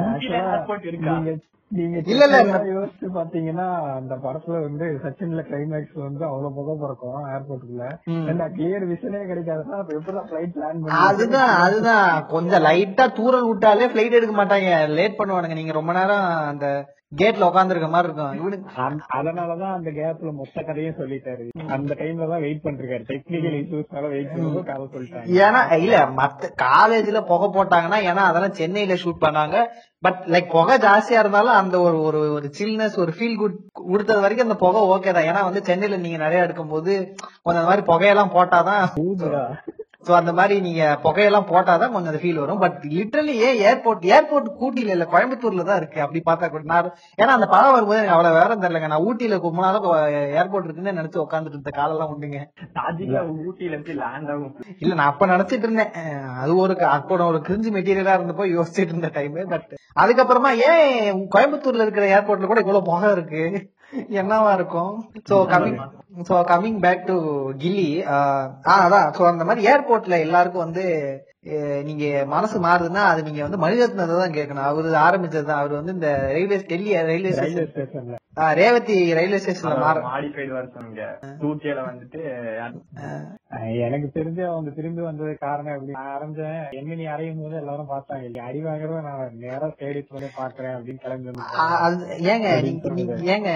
இருக்கா? நீங்க நீங்க இல்ல, இல்ல, யோசிச்சு பாத்தீங்கன்னா அந்த படத்துல வந்து சச்சின்ல கிளைமேக்ஸ் வந்து அவ்வளவு புகை பிறக்கும் ஏர்போர்ட்டுக்குள்ள ம். ஏன்னா கிளியர் விஷனே கிடைக்காதுன்னா அப்ப எப்படிதான் பிளைட் பிளான் பண்ணி அதுதான் அதுதான். கொஞ்சம் லைட்டா தூரல் விட்டாலே பிளைட் எடுக்க மாட்டாங்க. லேட் பண்ணுவானுங்க. நீங்க ரொம்ப நேரம் அந்த கேட்ல உட்காந்துருக்க மாதிரி இருக்கும். அதனாலதான் அந்த கேப்ல மொத்த கதையும் சொல்லிட்டாரு. அந்த டைம்ல தான் வெயிட் பண்ணிருக்காரு. டெக்னிக்கல் இஷ்யூஸ்னால வெயிட் பண்ணி கதை சொல்லிட்டாங்க ஏன்னா இல்ல மத்த காலேஜ்ல புகை போட்டாங்கன்னா ஏன்னா அதெல்லாம் சென்னையில ஷூட் பண்ணாங்க. பட் லைக் புகை ஜாஸ்தியா இருந்தாலும் அந்த ஒரு ஒரு ஒரு சில்னஸ் ஒரு ஃபீல் குட் கொடுத்தது வரைக்கும் அந்த புகை ஓகே தான். ஏன்னா வந்து சென்னையில நீங்க நிறைய எடுக்கும்போது கொஞ்சம் அந்த மாதிரி புகையெல்லாம் போட்டாதான் சோ அந்த மாதிரி நீங்க புகையெல்லாம் போட்டாதான் கொஞ்சம் அந்த ஃபீல் வரும். பட் லிட்டரலி ஏன் ஏர்போர்ட் ஏர்போர்ட் ஊட்டில இல்ல கோயம்புத்தூர்ல தான் இருக்கு. அப்படி பார்த்தா கூட நான் ஏன்னா அந்த படம் வரும்போது எனக்கு அவ்வளவு வேற தெரியலங்க. நான் ஊட்டியில நாளா ஏர்போர்ட் இருக்குன்னு நினைச்சு உட்காந்துட்டு இருந்த காலெல்லாம் உண்டுங்க. ஊட்டியில இருந்து லேண்ட் ஆகும். இல்ல நான் அப்ப நினைச்சிட்டு இருந்தேன். அது ஒரு அப்போ ஒரு கிரிஞ்சு மெட்டீரியலா இருந்தப்போ யோசிச்சுட்டு இருந்த டைம் பட் அதுக்கப்புறமா ஏன் கோயம்புத்தூர்ல இருக்கிற ஏர்போர்ட்ல கூட இவ்வளவு புகை இருக்கு? என்னவா இருக்கும்? So coming so coming back to Ghilli ஆஹ் அதான் சோ அந்த மாதிரி ஏர்போர்ட்ல எல்லாருக்கும் வந்து நீங்க மனசு மாறுதுன்னா அது நீங்க வந்து மணிரத்னத்தை தான் கேட்கணும். அவரு ஆரம்பிச்சது தான் அவர் வந்து இந்த railway Delhi railway railway station ஸ்டேஷன்ல ரேவதி ரயில்வே ஸ்டேஷன்ல மாடிஃபைடு வருஷம் இங்க ஊட்டியில வந்துட்டு எனக்கு தெரிஞ்சு அவங்க திரும்பி வந்தது காரணம் எப்படி என்ன நீ அறையும் போது எல்லாரும் பார்த்தாங்க. இல்லையா அடி வாங்குறத நான் நேரா தேடி போய் பாக்குறேன் அப்படின்னு கிளம்பி ஏங்க ஏங்க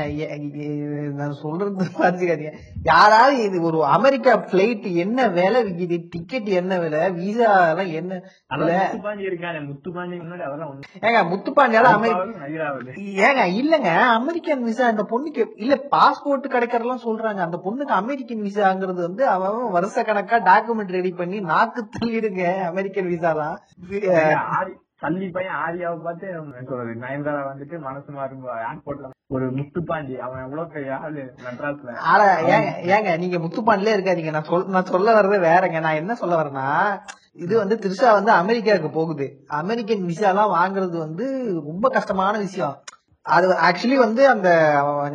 நான் சொல்றது பாத்துக்காதீங்க யாராவது இது ஒரு அமெரிக்கா பிளைட் என்ன விலை விக்குது? டிக்கெட் என்ன விலை? விசா எல்லாம் என்ன? முத்துப்பாண்டி இருக்கானே முத்துப்பாண்டி ஏங்க முத்துப்பாண்டியால அமெரிக்கா ஏங்க இல்லங்க அமெரிக்கன் விசா இந்த பொண்ணுக்கு இல்ல பாஸ்போர்ட் கிடைக்கிறதெல்லாம் சொல்றாங்க. அந்த பொண்ணுக்கு அமெரிக்கன் விசாங்கிறது வந்து அவன் வருஷ கணக்கா டாக்குமெண்ட் ரெடி பண்ணி நாக்கு தள்ளிடுங்க அமெரிக்கன் விசா தான். தள்ளி பையன் ஆரியாவை பார்த்து சொல்றது நயன்தாரா வந்துட்டு மனசு மாறும். ஏர்போர்ட்ல ஒரு முத்துப்பாண்டி அவன் எவ்வளவு ஆளு மெட்ராஸ்ல. ஆனா ஏங்க ஏங்க நீங்க முத்துப்பாண்டிலே இருக்காதீங்க. நான் சொல் நான் சொல்ல வர்றது வேறங்க. நான் என்ன சொல்ல வரேன்னா இது வந்து திருஷா வந்து அமெரிக்காவுக்கு போகுது. அமெரிக்கன் விசா எல்லாம் வாங்குறது வந்து ரொம்ப கஷ்டமான விஷயம். அது ஆக்சுவலி வந்து அந்த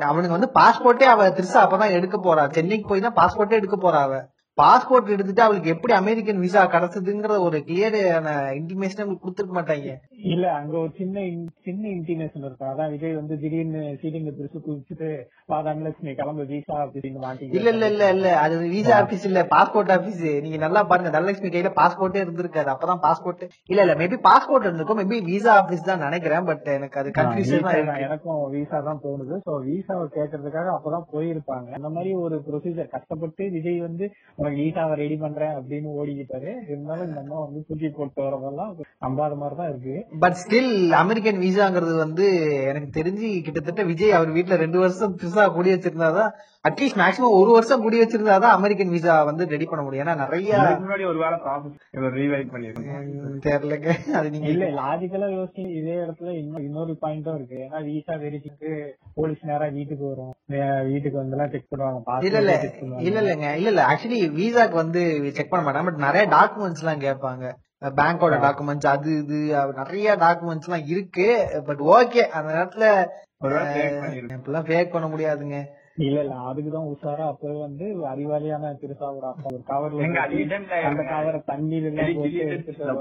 அவனுக்கு வந்து பாஸ்போர்ட்டே அவ திருசா அப்பதான் எடுக்க போறா. சென்னைக்கு போய் தான் பாஸ்போர்ட்டே எடுக்க போறா அவ பாஸ்போர்ட் எடுத்துட்டு அவளுக்கு எப்படி அமெரிக்கன் விசா கிடைச்சதுங்கிற ஒரு கிளியரான இன்டிமேஷன் அவங்களுக்கு கொடுத்துருக்க மாட்டாங்க. இல்ல அங்க ஒரு சின்ன சின்ன இன்டிமேஷன் இருக்கும் அதான் விஜய் வந்து திடீர்னு சீலிங்க பிரிச்சு குதிச்சுட்டு பாதாமலட்சுமி கிளம்பு வீசா அப்படின்னு மாட்டி இல்ல இல்ல இல்ல இல்ல. அது விசா ஆபீஸ் இல்ல பாஸ்போர்ட் ஆபீஸ் நீங்க நல்லா பாருங்க தனலட்சுமி கையில பாஸ்போர்ட்டே இருந்திருக்காது. அப்பதான் பாஸ்போர்ட் இல்ல இல்ல மேபி பாஸ்போர்ட் இருந்திருக்கும். மேபி விசா ஆபீஸ் தான் நினைக்கிறேன் பட் எனக்கு அது கன்ஃபியூஷன் எனக்கும் விசா தான் தோணுது. சோ விசாவை கேட்கறதுக்காக அப்பதான் போயிருப்பாங்க. அந்த மாதிரி ஒரு ப்ரொசீஜர் கஷ்டப்பட்டு விஜய் வந்து உனக்கு விசாவை ரெடி பண்றேன் அப்படின்னு ஓடிக்கிட்டாரு. இருந்தாலும் இந்த அம்மா வந்து தூக்கி போட்டு வரதெல்லாம் நம்பாத மாதிரி தான் இருக்கு. பட் ஸ்டில் அமெரிக்கன் விசாங்கிறது வந்து எனக்கு தெரிஞ்சு கிட்டத்தட்ட விஜய் அவர் வீட்டுல ரெண்டு வருஷம் புதுசா கூடி வச்சிருந்தாதான் அட்லீஸ்ட் மேக்ஸிமம் ஒரு வருஷம் முடி வச்சிருந்தாதான் அமெரிக்கன் விசா வந்து ரெடி பண்ண முடியும். ஏன்னா நிறைய முன்னாடி ஒரு வேலை ப்ராசஸ் ரீவைட் பண்ணிருக்கோம் ம், தெரியலங்க. அது நீங்க இல்ல லாஜிக்கலா யோசிச்சு இதே இடத்துல இன்னும் இன்னொரு பாயிண்டும் இருக்கு. ஏன்னா விசா வெரிஃபிக்கு போலீஸ் நேரா வீட்டுக்கு வரும். வீட்டுக்கு வந்து எல்லாம் செக் பண்ணுவாங்க இல்ல இல்ல. இல்ல இல்லங்க. இல்ல இல்ல. ஆக்சுவலி விசாக்கு வந்து செக் பண்ண மாட்டாங்க. பட் நிறைய டாக்குமெண்ட்ஸ் எல்லாம் கேட்பாங்க. பேங்கோட டாக்குமெண்ட்ஸ் அது இது நிறைய டாக்குமெண்ட்ஸ் எல்லாம் இருக்கு. பட் ஓகே அந்த நேரத்துல இப்பெல்லாம் ஃபேக் பண்ண முடியாதுங்க. இல்ல இல்ல. அதுக்குதான் உஷாரா அப்பவே வந்து அறிவாளியான திருசாவோட அப்பா. ஒரு கவர்ல இடம்ல அந்த கவரை தண்ணீர்.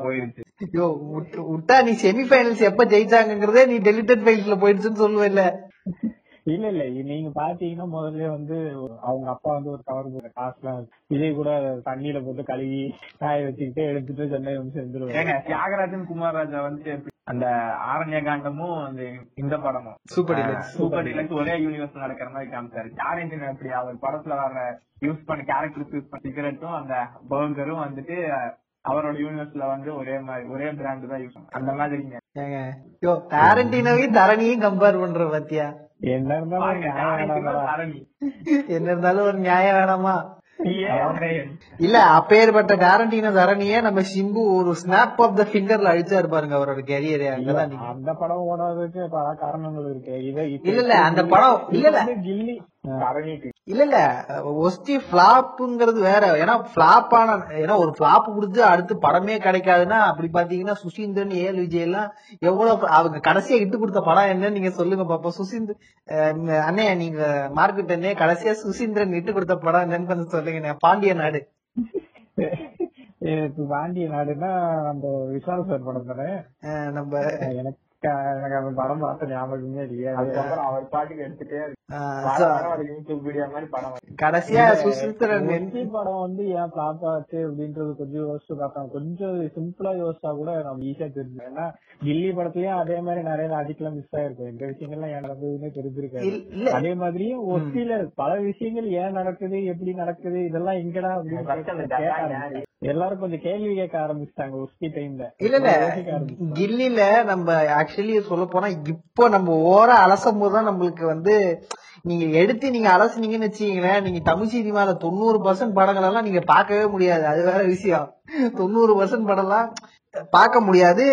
போயிருச்சு? விட்டு- நீ செமிஃபைனல்ஸ் எப்ப ஜெயிச்சாங்கங்கிறதே நீ டெலிட்டட் ஃபைல்ஸ்ல போயிடுச்சுன்னு சொல்லுவேல்ல. இல்ல இல்ல. இது நீங்க பாத்தீங்கன்னா முதல்ல வந்து அவங்க அப்பா வந்து ஒரு கவர் போட்ட காசுலாம் விஜய் கூட தண்ணியில போட்டு கழுவி காய வச்சுக்கிட்டு எடுத்துட்டு சென்னை வந்து ஏங்க தியாகராஜன் குமார் ராஜா வந்து அந்த ஆரண்ய காண்டமும் அந்த இந்த படமும். சூப்பர் டீலக்ஸ் சூப்பர் டீலக்ஸ் ஒரே யூனிவர்ஸ் நடக்கிற மாதிரி காமிச்சாரு. சேலஞ்சின் எப்படி அவர் படத்துல வர யூஸ் பண்ண கேரக்டர்ஸ் யூஸ் பண்ண சிகரெட்டும் அந்த பர்கரும் வந்துட்டு அவரோட யூனிவர்ஸ்ல வந்து ஒரே மாதிரி ஒரே பிராண்ட் தான் யூஸ் அந்த மாதிரிங்க ஏங்க யோ டாரண்டினோவையும் தரணியும் கம்பேர் பண்ற பாத்தியா? என்ன இருந்தாலும். என்ன இருந்தாலும் ஒரு நியாயம் வேணாமா? இல்ல அப்பேற்பட்ட டாரண்டினோ தரணியே நம்ம சிம்பு ஒரு ஸ்னாப் ஆஃப் த ஃபிங்கர்ல அழிச்சாரு பாருங்க அவரோட கெரியரே அங்கதான் அந்த படம் ஓடாததுக்கு பல காரணங்கள் இருக்கு. இல்ல இல்ல அந்த படம் இல்ல கில்லி இல்ல இல்ல ஒஸ்டி பிளாப்ங்கிறது வேற. ஏன்னா பிளாப் ஆன ஏன்னா ஒரு பிளாப் கொடுத்து அடுத்து படமே கிடைக்காதுன்னா அப்படி பாத்தீங்கன்னா சுசீந்திரன் ஏல் விஜய் எல்லாம் எவ்வளவு அவங்க கடைசியா இட்டு கொடுத்த படம் என்னன்னு நீங்க சொல்லுங்க பாப்போம் சுசீந்திர அஹ் அண்ணே நீங்க மார்க்கெட் அண்ணே கடைசியா சுசீந்திரன் இட்டு கொடுத்த படம் என்னன்னு கொஞ்சம் சொல்லுங்க பாண்டிய நாடு. இப்ப பாண்டிய நாடுன்னா நம்ம விஷால் சார் படம் தானே? நம்ம எனக்கு எனக்கு அந்த படம் பார்த்த ஞாபகமே இல்லையா. அதுக்கப்புறம் அவர் பாட்டுக்கு எடுத்துட்டே இருக்கு. கடைசியா சுசீந்திரன் வெற்றி படம் வந்து ஏன் பிளாப் ஆச்சு அப்படின்றது கொஞ்சம் யோசிச்சு பார்த்தோம் கொஞ்சம் சிம்பிளா யோசிச்சா கூட நம்ம ஈஸியா தெரிஞ்சு ஏன்னா கில்லி படத்துலயும் அதே மாதிரி நிறைய லாஜிக்லாம் மிஸ் ஆயிருக்கும். இந்த விஷயங்கள்லாம் ஏன் நடந்ததுன்னு தெரிஞ்சிருக்காரு அதே மாதிரி ஒத்தியில பல விஷயங்கள் ஏன் நடக்குது எப்படி நடக்குது இதெல்லாம் எங்கடா அப்படின்னு எல்லாரும் கொஞ்சம் கேள்வி கேட்க ஆரம்பிச்சிட்டாங்க ஒஸ்தி டைம்ல இல்ல இல்ல. கில்லில நம்ம ஆக்சுவலி சொல்ல போனா இப்போ நம்ம ஓர அலசும் போதுதான் நம்மளுக்கு வந்து நீங்க எடுத்து நீங்க அலசுனீங்கன்னு வச்சுக்கீங்களேன் நீங்க தமிழ் சினிமால தொண்ணூறு பர்சன்ட் படங்கள் எல்லாம் நீங்க பார்க்கவே முடியாது. அது வேற விஷயம். தொண்ணூறு பர்சன்ட் படம்லாம் பார்க்க முடியாது.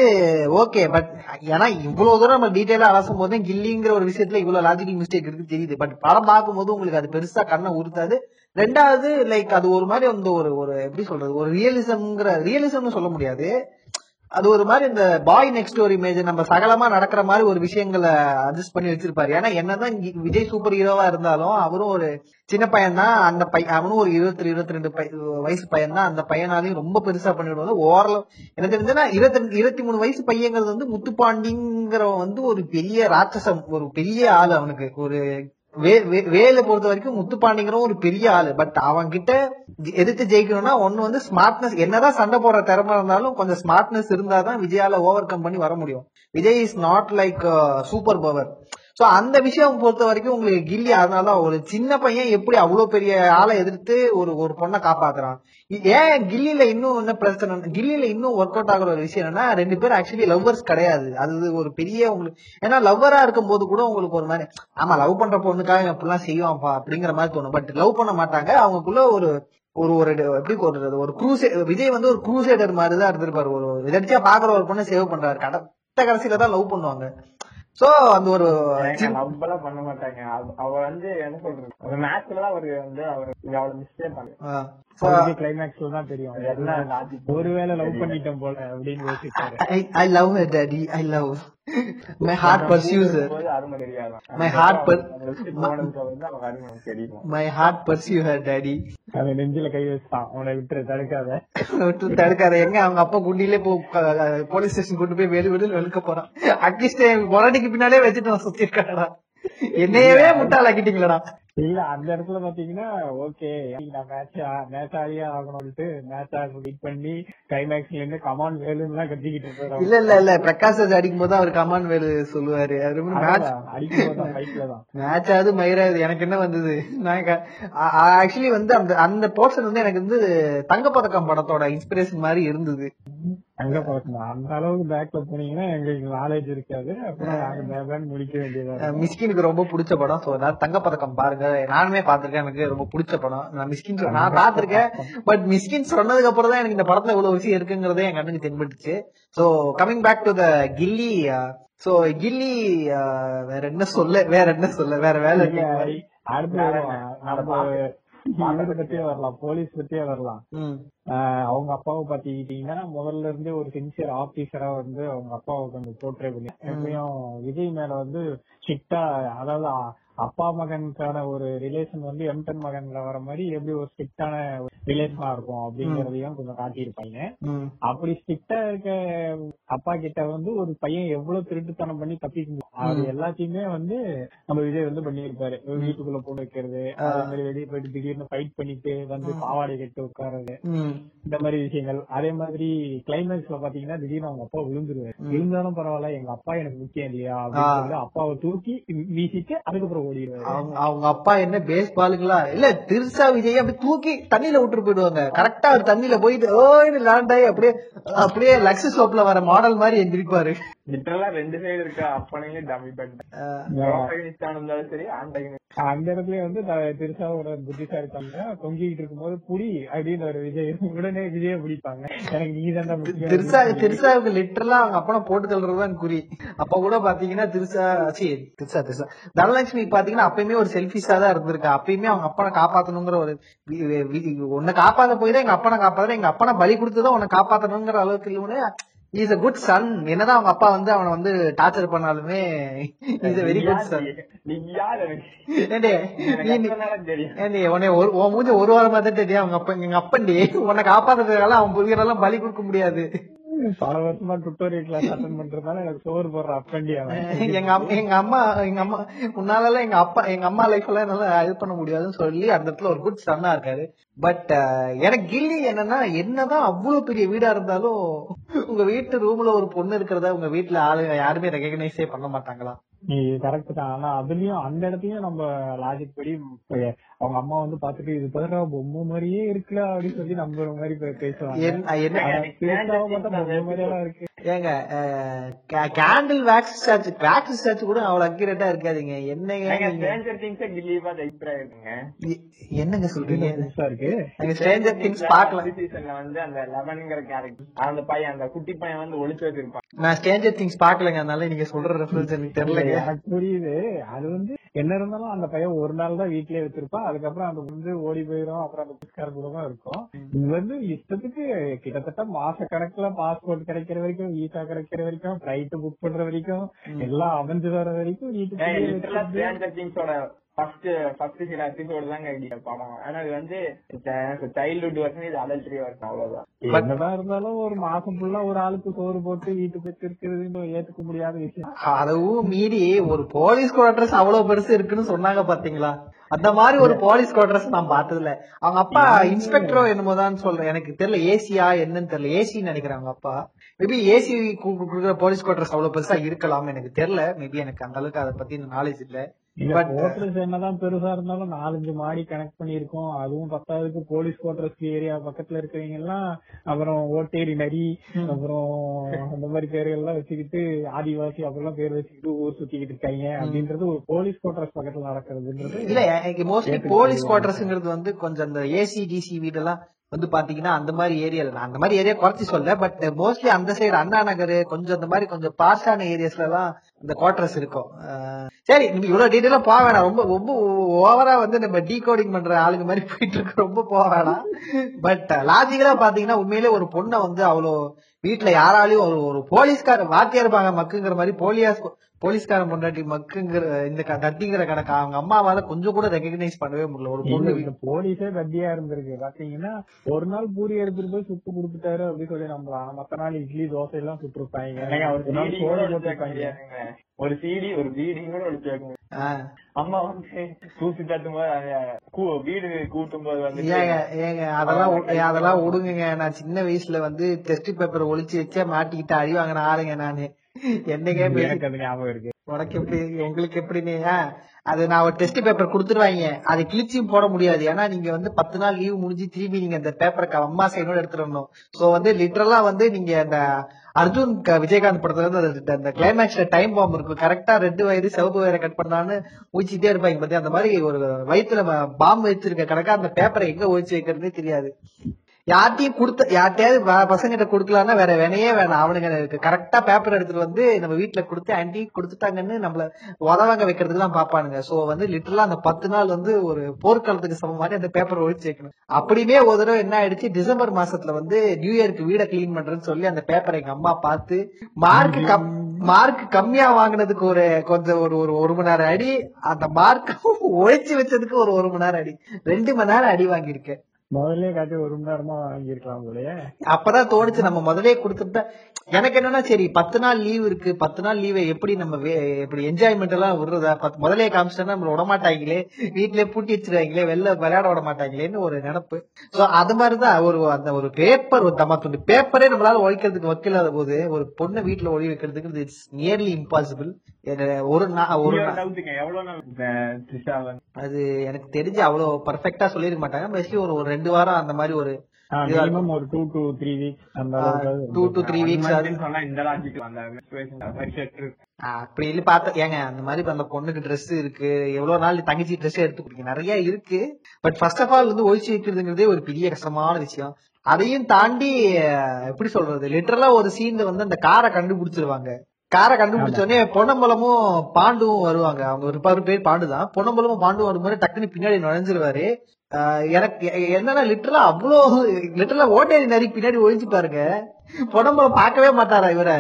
ஓகே பட் ஏன்னா இவ்வளவு தூரம் நம்ம டீட்டெயிலா அலசும் போது கில்லிங்கிற ஒரு விஷயத்துல இவ்வளவு லாஜிக்கல் மிஸ்டேக் இருக்கு தெரியுது. பட் படம் பார்க்கும்போது உங்களுக்கு அது பெருசா கண்ணை உறுத்தாது. ரெண்டாவது லைக் அது ஒரு மாதிரி வந்து ஒரு ஒரு எப்படி சொல்றது ஒரு ரியலிசம்ங்கிற ரியலிசம்னு சொல்ல முடியாது. அது ஒரு மாதிரி இந்த பாய் நெக்ஸ்ட் ஒரு இமேஜ் நம்ம சகலமா நடக்கிற மாதிரி ஒரு விஷயங்களை அட்ஜஸ்ட் பண்ணி வச்சிருப்பாரு. ஏன்னா என்னதான் விஜய் சூப்பர் ஹீரோவா இருந்தாலும் அவரும் ஒரு சின்ன பையன் தான் அந்த பையன் அவனும் ஒரு இருபத்தி இருபத்தி ரெண்டு வயசு பையன் தான் அந்த பையனாலையும் ரொம்ப பெருசா பண்ணிடுவாங்க. ஓரளவு எனக்கு தெரிஞ்சதுன்னா இருபத்தி ரெண்டு இருபத்தி மூணு வயசு பையங்கிறது வந்து முத்துப்பாண்டிங்கிறவன் வந்து ஒரு பெரிய ராட்சசம் ஒரு பெரிய ஆள் அவனுக்கு. ஒரு வேலை பொறுத்த வரைக்கும் முத்துப்பாண்டிங்கிற ஒரு பெரிய ஆளு. பட் அவன் கிட்ட எதிர்த்து ஜெயிக்கணும்னா ஒண்ணு வந்து ஸ்மார்ட்னஸ் என்னதான் சண்டை போடுற திறமை இருந்தாலும் கொஞ்சம் ஸ்மார்ட்னஸ் இருந்தாதான் விஜயால ஓவர் கம் பண்ணி வர முடியும். Vijay is not like super power so அந்த விஷயம் பொறுத்த வரைக்கும் உங்களுக்கு கில்லி. அதனால ஒரு சின்ன பையன் எப்படி அவ்வளவு பெரிய ஆளை எதிர்த்து ஒரு ஒரு பொண்ணை காப்பாத்துறான். ஏன் கில்லில இன்னும் என்ன பிரச்சனை? கில்லில இன்னும் ஒர்க் அவுட் ஆகுற ஒரு விஷயம் என்னன்னா ரெண்டு பேரும் ஆக்சுவலி லவ்வர்ஸ் கிடையாது. அது ஒரு பெரிய உங்களுக்கு ஏன்னா லவ்வரா இருக்கும் போது கூட உங்களுக்கு ஒரு மாதிரி ஆமா லவ் பண்ற பொண்ணுக்காக இவன் இப்படிலாம் செய்வான்ப்பா அப்படிங்கிற மாதிரி தோணும். பட் லவ் பண்ண மாட்டாங்க. அவங்களுக்குள்ள ஒரு ஒரு ஒரு எப்படி சொல்றது? ஒரு குரூசே விஜய் வந்து ஒரு குரூசேடர் மாதிரி தான் இருந்திருப்பாரு. ஒரு எதாச்சியா பாக்குற ஒரு பொண்ணை சேவ் பண்றாரு. கடத்த கடைசியில தான் லவ் பண்ணுவாங்க. சோ அந்த ஒரு சின்ன- லவ் எல்லாம் பண்ண மாட்டாங்க. அவ- வந்து என்ன சொல்றது? அந்த மேட்ச்ல அவரு வந்து அவர் அவளை மிஸ்டேக் பண்ணு கிளைமேக்ஸ்ல தான் தெரியும். என்ன logic? ஒருவேளை லவ் பண்ணிட்டோம் போல அப்படின்னு யோசிச்சாரு I, I love her, daddy. I love. My heart pursues her. போது அருமை தெரியாதான் My heart per- போனதுக்கு வந்து அவங்க அருமை தெரியும்? My heart pursue her, daddy. அவன் நெஞ்சில கை வச்சுட்டான். அவனை விட்டுரு தடுக்காத. விட்டு தடுக்காத. எங்க? அவங்க அப்பா குண்டிலே போ போலீஸ் ஸ்டேஷன் கொண்டு போய் வெளி வெளியில் வெளுக்க போறான். அட்லீஸ்ட் முரடிக்கு பின்னாலே வச்சுட்டு நான் சுத்தி என்னையவே முட்டாளாக்கிட்டீங்களடா. இல்ல அந்த இடத்துல பாத்தீங்கன்னா ஓகே நான் மேட்ச் மேட்ச் ஆடியே ஆகணும்ட்டு மேட்ச் ஆக வெயிட் பண்ணி கிளைமேக்ஸ்ல இருந்து கமான் வேலுன்னு எல்லாம் கத்திக்கிட்டு இருப்பாரு இல்ல இல்ல இல்ல பிரகாஷ் ராஜ் அடிக்கும் போது அவர் கமான் வேலு சொல்லுவாரு. அது மேட்ச் அடிக்கும் போது ஃபைட்ல தான். மேட்ச் ஆகுது மயிராது. எனக்கு என்ன வந்தது? நான் ஆக்சுவலி வந்து அந்த அந்த போர்ஷன் வந்து எனக்கு வந்து தங்கப்பதக்கம் படத்தோட இன்ஸ்பிரேஷன் மாதிரி இருந்தது. அங்க பழக்கம் அந்த அளவுக்கு பேக்ல போனீங்கன்னா எங்களுக்கு நாலேஜ் இருக்காது. அப்புறம் நாங்க முடிக்க வேண்டியதா. மிஸ்கினுக்கு ரொம்ப பிடிச்ச படம் சோ நான் தங்கப்பதக்கம் பாருங்க. நானுமே பாத்திருக்கேன் எனக்கு ரொம்ப பிடிச்ச படம். நான் மிஸ்கின் நான் பாத்திருக்கேன் பட் மிஸ்கின் சொன்னதுக்கு அப்புறம் தான் எனக்கு இந்த படத்துல இவ்வளவு விஷயம் இருக்குங்கிறதே என் கண்ணுக்கு தென்பட்டுச்சு. So coming back to the Ghilli so Ghilli வேற என்ன சொல்ல வேற என்ன சொல்ல வேற வேலை அடுத்து இவரை பத்தியே வரலாம் போலீஸ் பத்தியே வரலாம். அவங்க அப்பாவை பாத்தீங்கன்னா முதல்ல இருந்தே ஒரு சின்சியர் ஆபீசரா வந்து அவங்க அப்பாவை கொஞ்சம் போர்ட்ரே பண்ணி எப்பயும் விஜய் மேல வந்து ஸ்ட்ரிக்டா அதாவது அப்பா மகனுக்கான ஒரு ரிலேஷன் வந்து எம்டன் மகன்ல வர மாதிரி எப்படி ஒரு ஸ்ட்ரிக்டான ரிலேஷனா இருக்கும் அப்படிங்கறதையும் கொஞ்சம் காட்டியிருப்பாங்க. அப்படி ஸ்ட்ரிக்டா இருக்க அப்பா கிட்ட வந்து ஒரு பையன் எவ்வளவு திருட்டுத்தனம் பண்ணி தப்பிக்க அது எல்லாத்தையுமே வந்து நம்ம விஜய் வந்து பண்ணியிருப்பாரு. வீட்டுக்குள்ள போட்டு வைக்கிறது அதே மாதிரி வெளியே போயிட்டு திடீர்னு ஃபைட் பண்ணிட்டு வந்து பாவாடை கட்டு உட்கார்றது ம், இந்த மாதிரி விஷயங்கள். அதே மாதிரி கிளைமேக்ஸ்ல பாத்தீங்கன்னா திடீர்னு அவங்க அப்பா விழுந்துருவாரு. விழுந்தாலும் பரவாயில்ல எங்க அப்பா எனக்கு முக்கியம் இல்லையா? அப்படின்னு அப்பாவை தூக்கி வீசிட்டு அதுக்கப்புறம் ஓடிடுவாரு. அவங்க அவங்க அப்பா என்ன பேஸ் பாலுங்களா இல்ல திருசா விஜய் அப்படி தூக்கி தண்ணியில விட்டுட்டு போயிடுவாங்க. கரெக்டா அவர் தண்ணியில போயிட்டு ஓய்னு லேண்ட் ஆகி அப்படியே அப்படியே லக்ஸ் சோப்ல வர மாடல் மாதிரி எந்திரிப்பாரு லிட்டரலா ரெண்டு சைடு இருக்க? அப்பனையும் டம்மி இருந்தாலும் சரி அந்த இடத்துல வந்து திருசாவோட புத்திசாலித்தன்மை தொங்கிட்டு இருக்கும்போது புடி அப்படின்னு ஒரு விஜய் உடனே விஜய பிடிப்பாங்க. எனக்கு நீ தான் திருசா திருசாவுக்கு லிட்டரலா அவங்க அப்பனை போட்டு தள்ளுறதுதான் குறி. அப்ப கூட பாத்தீங்கன்னா திருசா சி திருசா திருசா. தனலட்சுமி பாத்தீங்கன்னா அப்பயுமே ஒரு செல்பிஷா தான் இருந்திருக்கா. அப்பயுமே அவங்க அப்பனை காப்பாத்தணுங்கிற ஒரு உன்னை காப்பாத்த போய் தான் எங்க அப்பனை காப்பாத்த எங்க அப்பனை பலி கொடுத்துதான் உன்னை காப்பாத்தணுங்கிற அளவுக்கு இல்லைன்னு இஸ் a குட் சன் என்னதான் அவங்க அப்பா வந்து அவனை வந்து டார்ச்சர் பண்ணாலுமே is a very good son ஒரு உன் மூஞ்ச ஒரு வாரமா தான் தெரியும் அவங்க அப்பா எங்க அப்பண்டி உன்னை காப்பாத்துறதுனால அவன் புரியறதெல்லாம் பலி கொடுக்க முடியாது. பார்வத்மா டுட்டோரியல் கிளாஸ் அட்டன் பண்றதுனால எனக்கு சோறு போடுற அப்பண்டி அவன். எங்க அம்மா எங்க அம்மா எங்க அம்மா உன்னால எங்க அப்பா எங்க அம்மா லைஃப் எல்லாம் என்னால ஹெல்ப் பண்ண முடியாதுன்னு சொல்லி அந்த இடத்துல ஒரு குட் சன்னா இருக்காரு. பட் எனக்கு கில்லி என்னன்னா என்னதான் அவ்வளவு பெரிய வீடா இருந்தாலும் உங்க வீட்டு ரூம்ல ஒரு பொண்ணு இருக்கிறத உங்க வீட்டுல ஆளு யாருமே ரெகக்னைஸே பண்ண மாட்டாங்களா? நீ கரெக்ட் தான். ஆனா அதுலயும் அந்த இடத்துலயும் நம்ம லாஜிக் படி அவங்க அம்மா வந்து பாத்துட்டு இது பதிலா பொம்மை மாதிரியே இருக்குல்ல அப்படின்னு சொல்லி நம்புற மாதிரி பேசுவாங்க. பொம்மை மாதிரியெல்லாம் இருக்கு. ஏங்க candle wax statue wax statue கூட அவ்வளவு அக்யூரேட்டா இருக்காதுங்க. என்னங்க என்னங்க சொல்றீங்க? இருக்கு? நாங்க ஸ்ட்ரேஞ்சர் திங்ஸ் பாக்கல சீசன்ல வந்து அந்த லெவன்ங்கிற கேரக்டர் அந்த பையன் அந்த குட்டி பையன் வந்து ஒளிச்சு வச்சிருப்பான். நான் ஸ்ட்ரேஞ்சர் திங்ஸ் பாக்கலங்க அதனால நீங்க சொல்ற ரெஃபரன்ஸ் எனக்கு எனக்கு புரியுது. அது வந்து என்ன இருந்தாலும் அந்த பையன் ஒரு நாள் தான் வீட்லயே வச்சிருப்பான். அதுக்கப்புறம் அந்த வந்து ஓடி போயிடும் அப்புறம் அந்த புஸ்கார கூட தான் இருக்கும். இது வந்து இஷ்டத்துக்கு கிட்டத்தட்ட மாச கணக்குல பாஸ்போர்ட் கிடைக்கிற வரைக்கும் விசா கிடைக்கிற வரைக்கும் ஃபிளைட் புக் பண்ற வரைக்கும் எல்லாம் அமைஞ்சு வர வரைக்கும் திங்ஸோட ஃபர்ஸ்ட் ஃபர்ஸ்ட் சில எபிசோடு தாங்க ஐடியா பாவம் ஆனா இது வந்து சைல்ட்ஹுட் வருஷன் இது அடல்ட்ரி வருஷம் அவ்வளவுதான். என்னதான் இருந்தாலும் ஒரு மாசம் ஃபுல்லா ஒரு ஆளுக்கு சோறு போட்டு வீட்டுக்கு வச்சிருக்கிறது ஏத்துக்க முடியாத விஷயம். அதுவும் மீறி ஒரு போலீஸ் குவார்டர்ஸ் அவ்வளவு பெருசு இருக்குன்னு சொன்னாங்க பாத்தீங்களா? அந்த மாதிரி ஒரு போலீஸ் குவார்டர்ஸ் நான் பார்த்ததுல அவங்க அப்பா இன்ஸ்பெக்டரோ என்னமோதான் சொல்றேன். எனக்கு தெரியல ஏசியா என்னன்னு தெரியல. ஏசின்னு நினைக்கிறேன் அவங்க அப்பா. மேபி ஏசி கொடுக்குற போலீஸ் குவார்டர்ஸ் அவ்வளவு பெருசா இருக்கலாம் எனக்கு தெரியல. மேபி எனக்கு அந்த அளவுக்கு அதை பத்தி நாலேஜ் இல்ல. குவார்டர்ஸ் என்னதான் பெருசா இருந்தாலும் நாலஞ்சு மாடி கனெக்ட் பண்ணிருக்கோம் அதுவும் பத்தாவதுக்கு போலீஸ் குவார்டர்ஸ் ஏரியா பக்கத்துல இருக்கிறவங்க எல்லாம் அப்புறம் ஓட்டேரி நரி அப்புறம் அந்த மாதிரி பேர்கள் எல்லாம் வச்சுக்கிட்டு ஆதிவாசி அப்படிலாம் பேர் வச்சுக்கிட்டு ஊர் சுத்திக்கிட்டு இருக்காங்க. அப்படின்றது ஒரு போலீஸ் குவார்டர்ஸ் பக்கத்துல நடக்கிறதுன்றது இல்ல எனக்கு மோஸ்ட்லி போலீஸ் குவார்டர்ஸ்ங்கிறது வந்து கொஞ்சம் அந்த ஏசி டிசி வீடெல்லாம் வந்து பாத்தீங்கன்னா அந்த மாதிரி ஏரியால நான் அந்த மாதிரி ஏரியா குறைச்சி சொல்ல பட் மோஸ்ட்லி அந்த சைடு அண்ணா நகர் கொஞ்சம் அந்த மாதிரி கொஞ்சம் பாஸ்டான ஏரியாஸ்ல எல்லாம் இந்த குவார்டர்ஸ் இருக்கும். சரி நீங்க இவ்வளவு டீட்டெயிலா போக வேணாம். ரொம்ப ரொம்ப ஓவரா வந்து நம்ம டீகோடிங் பண்ற ஆளுங்க மாதிரி போயிட்டு இருக்கு ரொம்ப போக வேணாம். பட் லாஜிக்கலா பாத்தீங்கன்னா உண்மையிலே ஒரு பொண்ணை வந்து அவ்வளோ வீட்டுல யாராலையும் ஒரு ஒரு போலீஸ்கார வாத்தியார் பாங்க மக்குங்கிற மாதிரி போலியாஸ் போலீஸ்காரன் பொண்டாட்டி மக்குங்கிற இந்த க- தத்திங்கிற கணக்கு அவங்க அம்மாவால கொஞ்சம் கூட ரெகக்னைஸ் பண்ணவே முடியல. ஒரு பொண்ணு போலீஸே கத்தியா இருந்திருக்கு. பாத்தீங்கன்னா ஒரு நாள் பூரி எடுத்துட்டு போய் சுட்டு கொடுத்துட்டாரு அப்படின்னு சொல்லி நம்பலாம். மத்த நாள் இட்லி தோசை எல்லாம் சுட்டு இருப்பாங்க. ஒரு சிடி ஒரு பீடி கூட ஆஹ் அம்மா வந்து தூசி தட்டும் போது வீடு கூட்டும் போது வந்து ஏங்க ஏங்க அதெல்லாம் அதெல்லாம் விடுங்க நான் சின்ன வயசுல வந்து டெஸ்ட் பேப்பர் ஒளிச்சு வச்சே மாட்டிக்கிட்டு அழி வாங்கின ஆளுங்க நானு. என்னைக்கே எனக்கு அது ஞாபகம் இருக்கு? உனக்கு எப்படி உங்களுக்கு எப்படின்னு அது நான் ஒரு டெஸ்ட் பேப்பர் கொடுத்துருவாங்க. அதை கிழிச்சியும் போட முடியாது. ஏன்னா நீங்க வந்து பத்து நாள் லீவ் முடிஞ்சு திரும்பி நீங்க அந்த பேப்பரை அம்மா சைனோட எடுத்துட்டு வரணும் சோ வந்து லிட்டரலா வந்து நீங்க அந்த அர்ஜுன் விஜயகாந்த் படத்துல வந்து அந்த- கிளைமேக்ஸ்ல டைம் பாம்பு இருக்கும் கரெக்டா ரெண்டு வயது சிவப்பு வயரை கட் பண்ணான்னு ஊச்சிட்டே இருப்பாங்க பத்தி அந்த மாதிரி ஒரு வயித்துல பாம்பு வச்சிருக்க கணக்கா அந்த பேப்பரை எங்க ஒழிச்சு வைக்கிறதுனே தெரியாது. யார்ட்டையும் கொடுத்த யார்ட்டையாவது பசங்கிட்ட கொடுக்கலாம்னா வேற வேணையே வேணாம். அவனுங்க கரெக்டா பேப்பர் எடுத்துட்டு வந்து நம்ம வீட்டுல கொடுத்து ஆன்டி கொடுத்துட்டாங்கன்னு நம்மள உதவாங்க வைக்கிறதுக்கு தான் பாப்பானுங்க. சோ வந்து லிட்டரலா அந்த பத்து நாள் வந்து ஒரு போர்க்காலத்துக்கு சமம் மாதிரி அந்த பேப்பர் ஒழிச்சு வைக்கணும். அப்படியுமே ஒரு தடவை என்ன ஆயிடுச்சு? டிசம்பர் மாசத்துல வந்து நியூ இயருக்கு வீட கிளீன் பண்றேன்னு சொல்லி அந்த பேப்பரை எங்க அம்மா பார்த்து மார்க் கம் மார்க் கம்மியா வாங்குனதுக்கு ஒரு கொஞ்சம் ஒரு ஒரு ஒரு மணி நேரம் அடி. அந்த மார்க் ஒழிச்சு வச்சதுக்கு ஒரு ஒரு மணி நேரம் அடி. ரெண்டு மணி நேரம் அடி வாங்கியிருக்கேன். முதல்ல காட்டி ஒரு மணி நேரமா வாங்கியிருக்கலாம் போலயே. அப்பதான் தோணுச்சு நம்ம முதலே கொடுத்துட்டா எனக்கு என்னன்னா சரி பத்து நாள் லீவ் இருக்கு. பத்து நாள் லீவை எப்படி நம்ம எப்படி என்ஜாய்மெண்ட் எல்லாம் விடுறதா? முதலே காமிச்சிட்டா நம்மள விட மாட்டாங்களே வீட்லயே பூட்டி வச்சிருவாங்களே வெளில விளையாட விட மாட்டாங்களேன்னு ஒரு நினப்பு. சோ அது மாதிரிதான் ஒரு அந்த ஒரு பேப்பர் ஒரு தமா துண்டு பேப்பரே நம்மளால ஒழிக்கிறதுக்கு வக்கில்லாத போது ஒரு பொண்ணை வீட்டுல ஒழி வைக்கிறதுக்கு இட்ஸ் நியர்லி இம்பாசிபிள் ஒரு ஒரு அது எனக்கு தெரிஞ்சு அவ்வளவு பர்ஃபெக்டா சொல்லிருக்க மாட்டாங்க. ஒரு ஒரு ரெண்டு வாரம் அந்த மாதிரி ஒரு two to three weeks two to three weeks. அப்படி இல்ல பாத்த ஏங்க அந்த மாதிரி அந்த பொண்ணுக்கு Dress இருக்கு எவ்வளவு நாள் தங்கச்சி ட்ரெஸ் எடுத்து கொடுங்க நிறைய இருக்கு. பட் ஃபர்ஸ்ட் ஆஃப் ஆல் வந்து ஒழிச்சு வைக்கிறதுங்கிறதே ஒரு பெரிய கஷ்டமான விஷயம். அதையும் தாண்டி எப்படி சொல்றது லிட்டரலா ஒரு சீன்ல வந்து அந்த காரை கண்டுபிடிச்சிருவாங்க. காரை கண்டுபிடிச்ச உடனே பொன்னம்பலமும் பாண்டுவும் வருவாங்க. அவங்க ஒரு பேர் பாண்டு தான் பொன்னம்பலமும் பாண்டும் வரும்போது டக்குன்னு பின்னாடி நுழைஞ்சிருவாரு. எனக்கு என்னன்னா லிட்டரலா அவ்வளோ லிட்டரலா ஓட்டேரி நரி பின்னாடி ஒழிச்சு பாருங்க. பொன்னம்பலம் பார்க்கவே மாட்டாரா இவரை?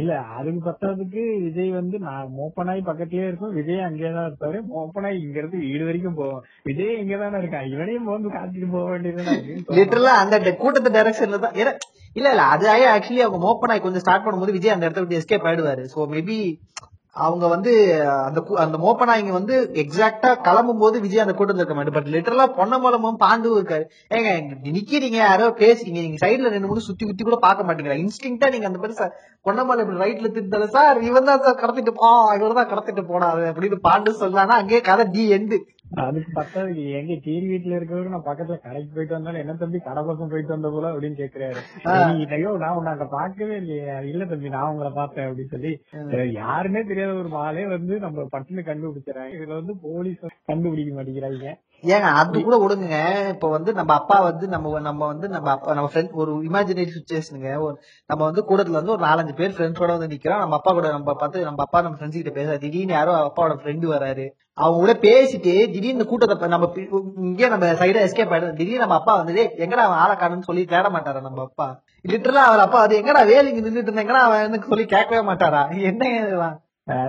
இல்ல அதுக்கு பத்தாததுக்கு விஜய் வந்து நான் மோப்பனாய் பக்கத்துலயே இருக்கும் விஜய் அங்கேதான் இருப்பாரு. மோப்பனாய் இங்க இருந்து வீடு வரைக்கும் போவோம். விஜய் இங்கதானே இருக்கான். இவனையும் போந்து காத்திட்டு போக வேண்டியது லிட்டரலா அந்த கூட்டத்து டைரக்ஷன்ல தான். இல்ல இல்ல அது ஆக்சுவலி அவங்க மோப்பனாய் கொஞ்சம் ஸ்டார்ட் பண்ணும்போது விஜய் அந்த இடத்துல விட்டு எஸ்கேப் ஆயிடுவாரு. சோ மேபி அவங்க வந்து அந்த அந்த மோப்பனாய்ங்க வந்து எக்ஸாக்டா கிளம்பும் போது விஜய் அந்த கூட்டத்துல இருக்க மாட்டேன் பட் லிட்டரலா பொன்னமலமும் பாண்டும் இருக்காரு. ஏங்க நிக்கிறீங்க யாரோ பேசுறீங்க. நீங்க சைடுல ரெண்டு மூணு சுத்தி குத்தி கூட பார்க்க மாட்டீங்களா? இன்ஸ்டிங்டா நீங்க அந்த மாதிரி பொன்னமலை இப்படி ரைட்ல திருந்தாலும் சார் இவன் தான் சார் கடத்திட்டு போ இவர் தான் கடத்திட்டு போனாரு அப்படின்னு பாண்டு சொல்லானா அங்கேயே கதை டி எண்டு அதுக்கு பத்தாததுக்கு எங்க கீழ் வீட்டுல இருக்கிறவங்க நான் பக்கத்துல கடைக்கு போயிட்டு வந்தாலும் என்ன தம்பி கடை பக்கம் போயிட்டு வந்த போல? அப்படின்னு கேக்குறாரு. ஐயோ நான் உன்னை அங்க பார்க்கவே இல்லையே. இல்ல தம்பி நான் உங்களை பார்த்தேன் அப்படின்னு சொல்லி யாருன்னே தெரியாத ஒரு மாலே வந்து நம்ம பட்டுன்னு கண்டுபிடிச்சிடறாங்க. இதுல வந்து போலீஸ் கண்டுபிடிக்க மாட்டேங்கிறாங்க. ஏங்க அது கூட விடுங்க இப்ப வந்து நம்ம அப்பா வந்து நம்ம நம்ம வந்து நம்ம அப்பா நம்ம ஃப்ரெண்ட் ஒரு இமேஜினரி சுச்சுவேஷனுங்க ஒரு நம்ம வந்து கூடத்துல வந்து ஒரு நாலஞ்சு பேர் ஃப்ரெண்ட்ஸோட வந்து நிக்கிறோம். நம்ம அப்பா கூட நம்ம பார்த்து நம்ம அப்பா நம்ம ஃப்ரெண்ட்ஸ் கிட்ட பேச திடீர்னு யாரோ அப்பாவோட ஃப்ரெண்டு வராரு. அவங்க கூட பேசிட்டு திடீர்னு கூட்டத்தை நம்ம இங்கே நம்ம சைடா எஸ்கேப் ஆயிடும் திடீர்னு நம்ம அப்பா வந்து எங்கடா அவன் ஆளை சொல்லி தேட மாட்டாரா நம்ம அப்பா? லிட்டரலா அவர் அப்பா அது எங்கடா வேலைக்கு நின்றுட்டு இருந்தேங்கன்னா அவன் வந்து சொல்லி கேட்கவே மாட்டாரா? என்ன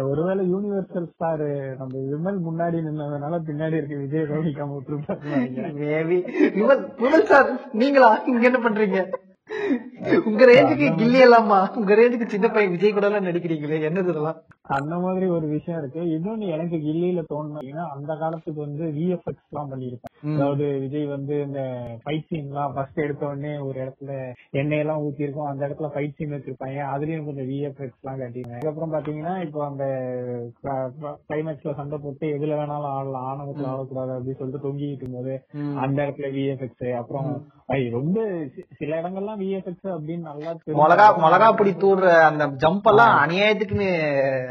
ஒருவேளை யூனிவர்சல் ஸ்டார் நம்ம விமல் முன்னாடி நின்னதுனால பின்னாடி இருக்க விஜய் கவனிக்காம விட்டுருப்பாங்க மேபி விமல் விமல் சார் நீங்களா? இங்க என்ன பண்றீங்க? உங்க ரேஞ்சுக்கு கில்லி எல்லாமா உங்க ரேஞ்சுக்கு சின்ன பையன் விஜய் கூட எல்லாம் நடிக்கிறீங்களே என்னது இதெல்லாம்? அந்த மாதிரி ஒரு விஷயம் இருக்கு. இன்னொன்னு எனக்கு கில்லியில தோணுனா அந்த காலத்துக்கு வந்து விஎஃப்எக்ஸ் எல்லாம் பண்ணிருப்பாங்க அதாவது விஜய் வந்து இந்த ஃபைட் சீன் எல்லாம் ஃபர்ஸ்ட் எடுத்த உடனே ஒரு இடத்துல எண்ணெய் எல்லாம் ஊத்தி இருக்கும் அந்த இடத்துல ஃபைட் சீன் வச்சிருப்பாங்க. அதுலயும் கொஞ்சம் விஎஃப்எக்ஸ் எல்லாம் காட்டிருக்காங்க அதுக்கப்புறம் பாத்தீங்கன்னா இப்போ அந்த கிளைமேக்ஸ்ல சண்டை போட்டு எதுல வேணாலும் ஆடலாம். ஆணவத்துல ஆடக்கூடாது அப்படின்னு சொல்லிட்டு தொங்கிட்டு இருக்கும்போது அந்த இடத்துல விஎஃப்எக்ஸ் அப்புறம் ரொம்ப சில இடங்கள்லாம் விஎஃப்எக்ஸ் அப்படின்னு நல்லா மிளகா மிளகா பொடி தூடுற அந்த ஜம்ப் எல்லாம் அநியாயத்துக்குன்னு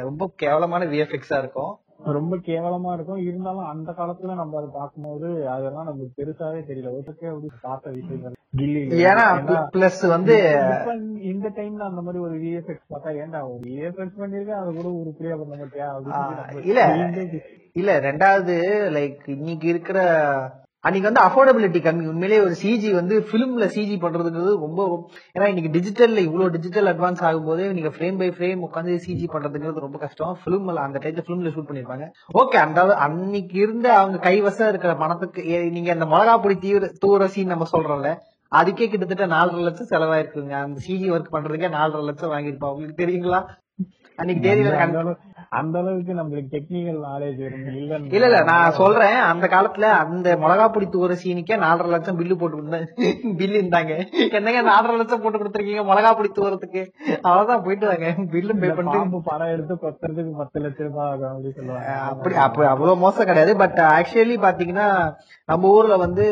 ரொம்ப கேவலமான விஎஃப்எக்ஸா இருக்கும். ரொம்ப கேவலமா இருக்கும். இருந்தாலும் அந்த காலத்துல நம்ம அதை பார்க்கும்போது அதெல்லாம் நமக்கு பெருசாவே தெரியல. ஒருத்தருக்கே அப்படி பார்த்த விஷயங்கள். ஏன்னா பிளஸ் வந்து இந்த டைம்ல அந்த மாதிரி ஒரு விஎஃப்எக்ஸ் பார்த்தா ஏன்டா ஒரு விஎஃப்எக்ஸ் பண்ணிருக்க அது கூட உருப்படியா பண்ண மாட்டியா? இல்ல. இல்ல ரெண்டாவது லைக் இன்னைக்கு இருக்கிற அன்னைக்கு வந்து அஃபோர்டபிலிட்டி கம்மி. உண்மையிலேயே ஒரு சிஜி வந்து பிலிம்ல சிஜி பண்றதுங்கிறது ரொம்ப ஏன்னா இன்னைக்கு டிஜிட்டல்ல இவ்வளவு டிஜிட்டல் அட்வான்ஸ் ஆகும்போது நீங்க ஃப்ரேம் பை ஃப்ரேம் உட்காந்து சிஜி பண்றதுங்கிறது ரொம்ப கஷ்டம். பிலிம்ல அந்த டைம்ல பிலிம்ல ஷூட் பண்ணிருப்பாங்க. ஓகே அந்த அன்னைக்கு இருந்த அவங்க கைவசம் இருக்கிற பணத்துக்கு நீங்க அந்த மிளகா பொடி தீவிர தூர சீன் நம்ம சொல்றோம்ல அதுக்கே கிட்டத்தட்ட நாலரை லட்சம் செலவாயிருக்குங்க. அந்த சிஜி ஒர்க் பண்றதுக்கே நாலரை லட்சம் வாங்கியிருப்பா உங்களுக்கு தெரியுங்களா? அன்னைக்கு தேதியில அளவு- அந்த அளவுக்கு நம்மளுக்கு டெக்னிக்கல் நாலேஜ் இல்ல இல்ல இல்ல நான் சொல்றேன். அந்த காலத்துல அந்த மிளகா பொடி தூர சீனிக்கே நாலரை லட்சம் பில்லு போட்டு பில்லு இருந்தாங்க. என்னங்க நாலரை லட்சம் போட்டு கொடுத்துருக்கீங்க மிளகா பொடி தூரத்துக்கு? அவ்வளவுதான் போயிட்டு வாங்க பில்லு பே பண்ணிட்டு படம் எடுத்து கொத்துறதுக்கு பத்து லட்சம் ரூபாய் ஆகும் அப்படின்னு சொல்லுவாங்க. அப்படி அப்ப அவ்வளவு மோசம் கிடையாது. பட் ஆக்சுவலி பாத்தீங்கன்னா நம்ம ஊர்ல வந்து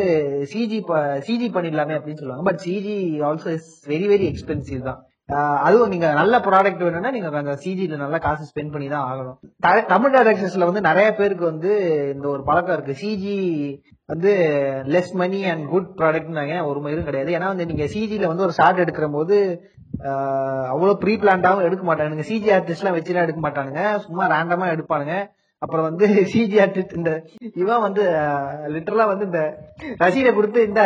சிஜி சிஜி பண்ணிடலாமே அப்படின்னு சொல்லுவாங்க. But CG also is very very expensive தான். அதுவும் நீங்க நல்ல ப்ராடக்ட் வேணும்னா நீங்க அந்த சிஜில நல்லா காசு ஸ்பெண்ட் பண்ணி தான் ஆகணும். தமிழ் டைரக்டர்ஸ்ல வந்து நிறைய பேருக்கு வந்து இந்த ஒரு பழக்கம் இருக்கு. சிஜி வந்து லெஸ் மணி அண்ட் குட் ப்ராடக்ட்னாங்க ஒரு மயிரும் கிடையாது. ஏன்னா வந்து நீங்க சிஜில வந்து ஒரு ஷார்ட் எடுக்கிற போது அவ்வளவு ப்ரீ பிளான்டாவும் எடுக்க மாட்டானுங்க சிஜி ஆர்டிஸ்ட் எல்லாம் வச்சுலாம் எடுக்க மாட்டானுங்க. சும்மா ரேண்டமா எடுப்பானுங்க. அப்புறம் வந்து சிஜி ஆர்டிஸ்ட் இந்த இவன் வந்து லிட்டரலா வந்து இந்த ரசீதை கொடுத்து இந்த